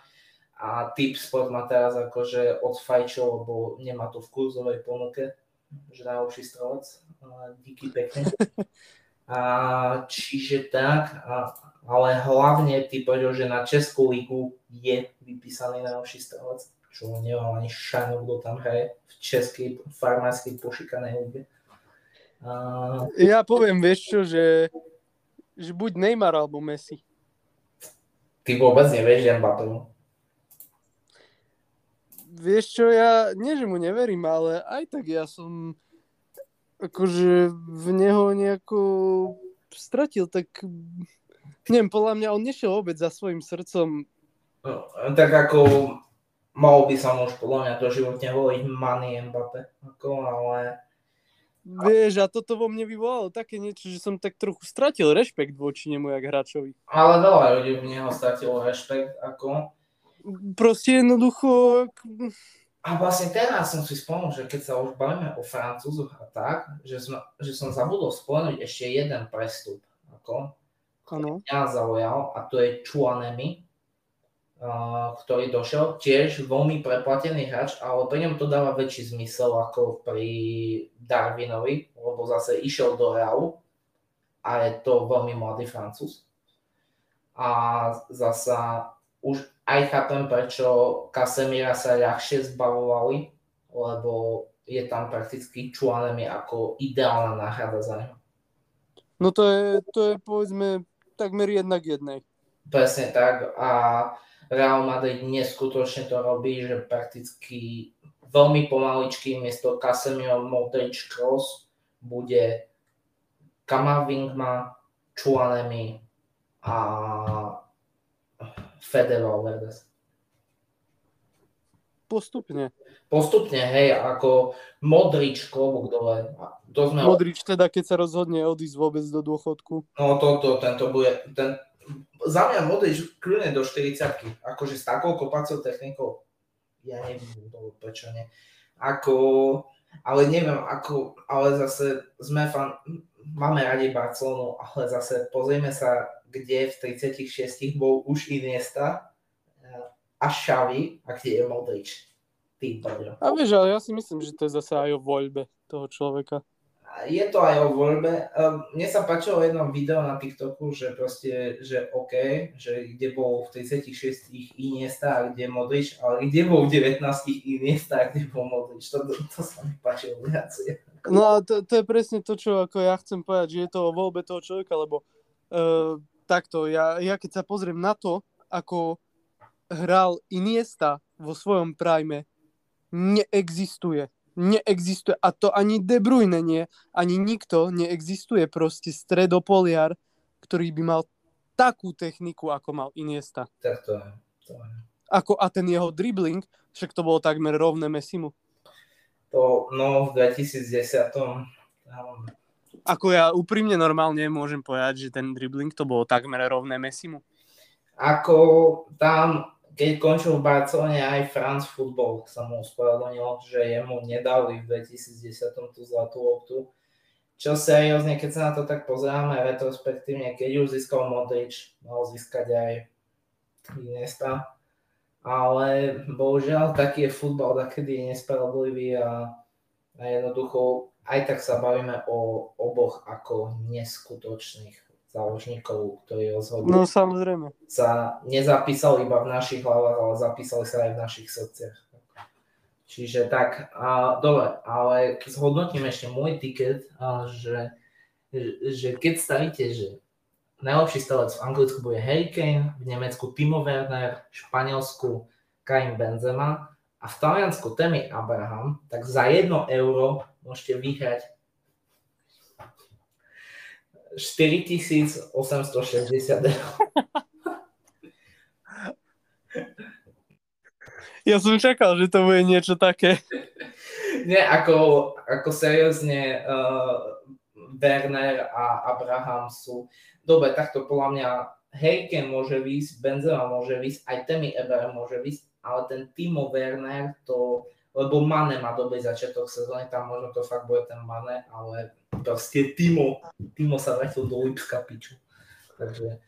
A Tip Sport ma teraz akože odfajčil, lebo nemá to v kurzovej ponuke, že najlepší strelec. A Díky pekne. A čiže tak, a, ale hlavne ty povedal, že na Českú ligu je vypísaný najlepší strelec, čo nemám ani šajnu, kto tam hraje v českej farmárskej pošikanej lige. A,
Ja poviem, vieš čo, že, že buď Neymar alebo Messi.
ty vôbec nevieš, že Mbappé.
Vieš čo, ja nie, že mu neverím, ale aj tak ja som akože v neho nejako stratil, tak neviem, podľa mňa on nešiel vôbec za svojim srdcom.
No, tak ako mal by sa mu už podľa mňa to životne voliť Manny Mbappé, ako, ale
Vieš, a toto vo mne vyvolalo také niečo, že som tak trochu stratil rešpekt voči nemu, jak hráčovi.
Ale veľa ľudí v neho stratilo rešpekt, ako...
Proste jednoducho...
A vlastne teraz som si spomenul, že keď sa už bavíme o Francúzoch a tak, že, som, že som zabudol spomenúť ešte jeden prestup, ako,
Áno.
mňa zaujal, a to je Chuanemi, ktorý došiel, tiež veľmi preplatený hráč, ale pri ňom to dáva väčší zmysel ako pri Darwinovi, lebo zase išiel do Realu a je to veľmi mladý Francúz. A zasa už aj chápem, prečo Casemira sa ľahšie zbavovali, lebo je tam prakticky Chuanemi ako ideálna náhrada za neho.
No to je, to je povedzme takmer jednak jednej.
Presne tak a Real Madrid neskutočne to robí, že prakticky veľmi pomaličky miesto Casemiro Modric Cross bude Kamavinga, Chuanemi a Fede Valverde.
Postupne.
Postupne, hej, ako Modrič klobúk dole. To sme,
Modrič teda, keď sa rozhodne odísť vôbec do dôchodku.
no toto, tento bude, ten, za mňa Modrič kľudne do 40 akože s takou kopacou technikou, ja neviem, prečo nie. Ako, ale neviem, ako, ale zase sme fan, máme radi Barcelonu, ale zase pozrieme sa, kde v 36 bol už Iniesta eh, a Xavi a kde je Modrič. Ty.
A vieš, ale ja si myslím, že to je zase aj o voľbe toho človeka.
Je to aj o voľbe. Um, Mne sa páčilo jedno video na TikToku, že proste, že OK, že kde bol v 36 Iniesta a kde Modrič, ale kde bol v 19 Iniesta a kde bol Modrič. To, to, to sa mi páčilo viacej.
No a to, to je presne to, čo ako ja chcem povedať, že je to o voľbe toho človeka, lebo uh, takto, ja, ja keď sa pozriem na to, ako hral Iniesta vo svojom prime, neexistuje. Neexistuje. A to ani De Bruyne nie, ani nikto neexistuje proste stredopoliar, ktorý by mal takú techniku, ako mal Iniesta.
Tak to je. To, je.
Ako, a ten jeho dribbling, však to bolo takmer rovné Messimu.
to no v 2010 tam,
Ako ja úprimne normálne môžem povedať, že ten dribbling to bolo takmer rovné Messimu.
ako tam, keď končil v Barcelone aj France Football sa mu ospravedlnil, že jemu nedali v 2010 tú zlatú loptu. Čo seriózne, keď sa na to tak pozeráme retrospektívne, keď už získal Modrič, mal získať aj Iniesta. Ale bohužiaľ taký je futbal, takedy je nespravodlivý a, a jednoducho aj tak sa bavíme o oboch ako neskutočných záložníkov, ktorí rozhodli
No samozrejme.
sa nezapísali iba v našich hlavách, ale zapísali sa aj v našich srdciach. Čiže tak, a, dobre, ale zhodnotím ešte môj tiket, a, že, že keď stavíte, že najlepší stavec v Anglicku bude Harry Kane, v Nemecku Timo Werner, v Španielsku Karim Benzema a v Taliansku Temi Abraham, tak za 1 euro môžete vyhrať 4860 eur.
Ja som čakal, že to bude niečo také.
Nie, ako, ako seriózne uh, Werner a Abraham sú... Dobre, takto podľa mňa Hejken môže výsť, Benzema môže výsť, aj Temi Eber môže výsť, ale ten Timo Werner to... Lebo Mane má dobrý začiatok sezóny, tam možno to fakt bude ten Mane, ale proste Timo, Timo sa vrátil do Lipska piču. Takže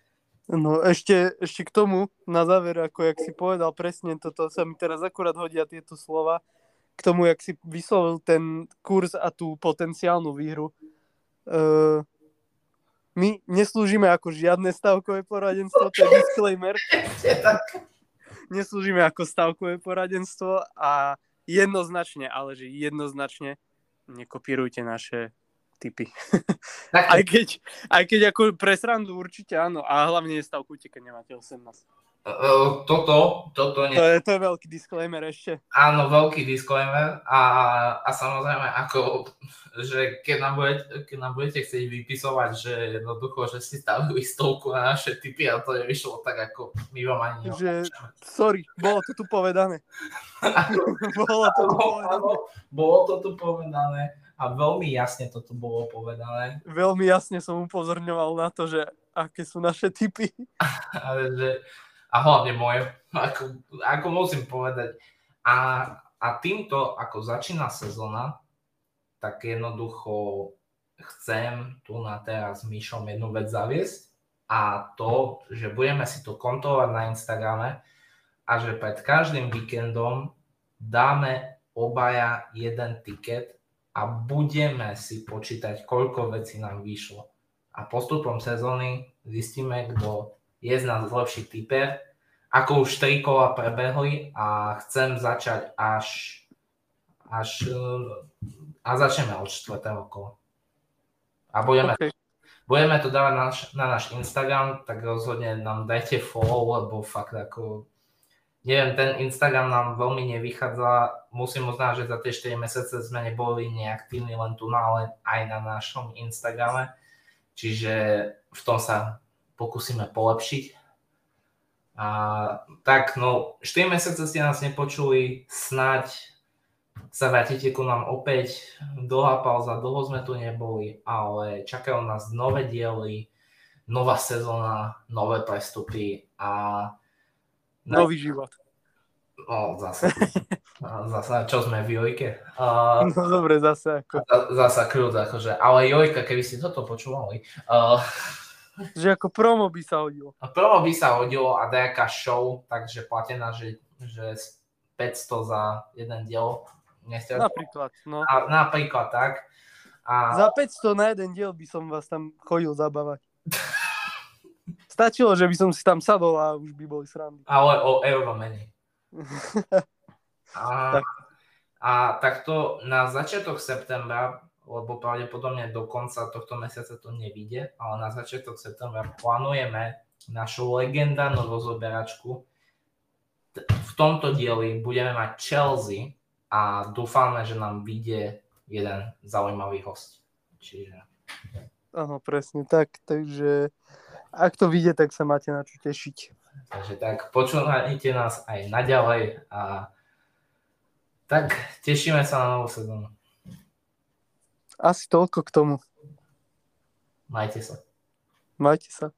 No ešte, ešte k tomu, na záver, ako jak si povedal presne, toto sa mi teraz akurát hodia tieto slova, k tomu, jak si vyslovil ten kurz a tú potenciálnu výhru. Uh, my neslúžime ako žiadne stavkové poradenstvo, to je disclaimer. Neslúžime ako stavkové poradenstvo a jednoznačne, ale že jednoznačne nekopírujte naše typy.
Tak,
Aj keď, aj keď ako pre srandu určite áno. A hlavne nestavkujte, keď nemáte 18.
Uh, toto, toto nie.
To je, to je veľký disclaimer ešte.
Áno, veľký disclaimer a, a samozrejme ako, že keď nám, budete, keď nám budete chcieť vypisovať, že jednoducho, že si stavili stovku na naše typy a to nevyšlo tak, ako my vám ani
že, Sorry, bolo to tu povedané. bolo to tu povedané.
Bolo to tu povedané a veľmi jasne to tu bolo povedané.
Veľmi jasne som upozorňoval na to, že aké sú naše typy.
Ale že a hlavne moje, ako, ako musím povedať. A, a týmto, ako začína sezóna, tak jednoducho chcem tu na teraz s Myšom jednu vec zaviesť a to, že budeme si to kontrolovať na Instagrame a že pred každým víkendom dáme obaja jeden tiket a budeme si počítať, koľko vecí nám vyšlo. A postupom sezóny zistíme, kto je z nás lepší typer, ako už 3 kola prebehli a chcem začať až, až a začneme od 4. kola. A budeme, okay. budeme to dávať na náš, na náš Instagram, tak rozhodne nám dajte follow, lebo fakt ako neviem, ten Instagram nám veľmi nevychádza. Musím uznať, že za tie 4 mesiace sme neboli neaktívni len tu, ale aj na našom Instagrame. Čiže v tom sa pokúsime polepšiť. A tak, no, 4 mesiace ste nás nepočuli, snať sa vrátite ku nám opäť. Dlhá pauza, dlho sme tu neboli, ale čakajú nás nové diely, nová sezóna, nové prestupy a...
Nový život.
No, zase. zase, čo sme v Jojke? Uh,
no dobre, zase ako.
Zase kľud, akože. Ale Jojka, keby si toto počúvali. Uh,
že ako promo by sa hodilo.
Promo by sa hodilo a nejaká show, takže platená, že, že 500 za jeden diel.
Nechcel napríklad, no.
A, napríklad tak.
A... Za 500 na jeden diel by som vás tam chodil zabávať. Stačilo, že by som si tam sadol a už by boli srandy.
Ale o euro menej. a, tak. a takto na začiatok septembra lebo pravdepodobne do konca tohto mesiaca to nevíde, ale na začiatok septembra plánujeme našu legendárnu rozoberačku. V tomto dieli budeme mať Chelsea a dúfame, že nám vyjde jeden zaujímavý host. Čiže...
Áno, presne tak, takže ak to vyjde, tak sa máte na čo tešiť.
Takže tak, počúvajte nás aj naďalej a tak tešíme sa na novú sezónu.
Asi toľko k tomu.
Majte sa.
Majte sa.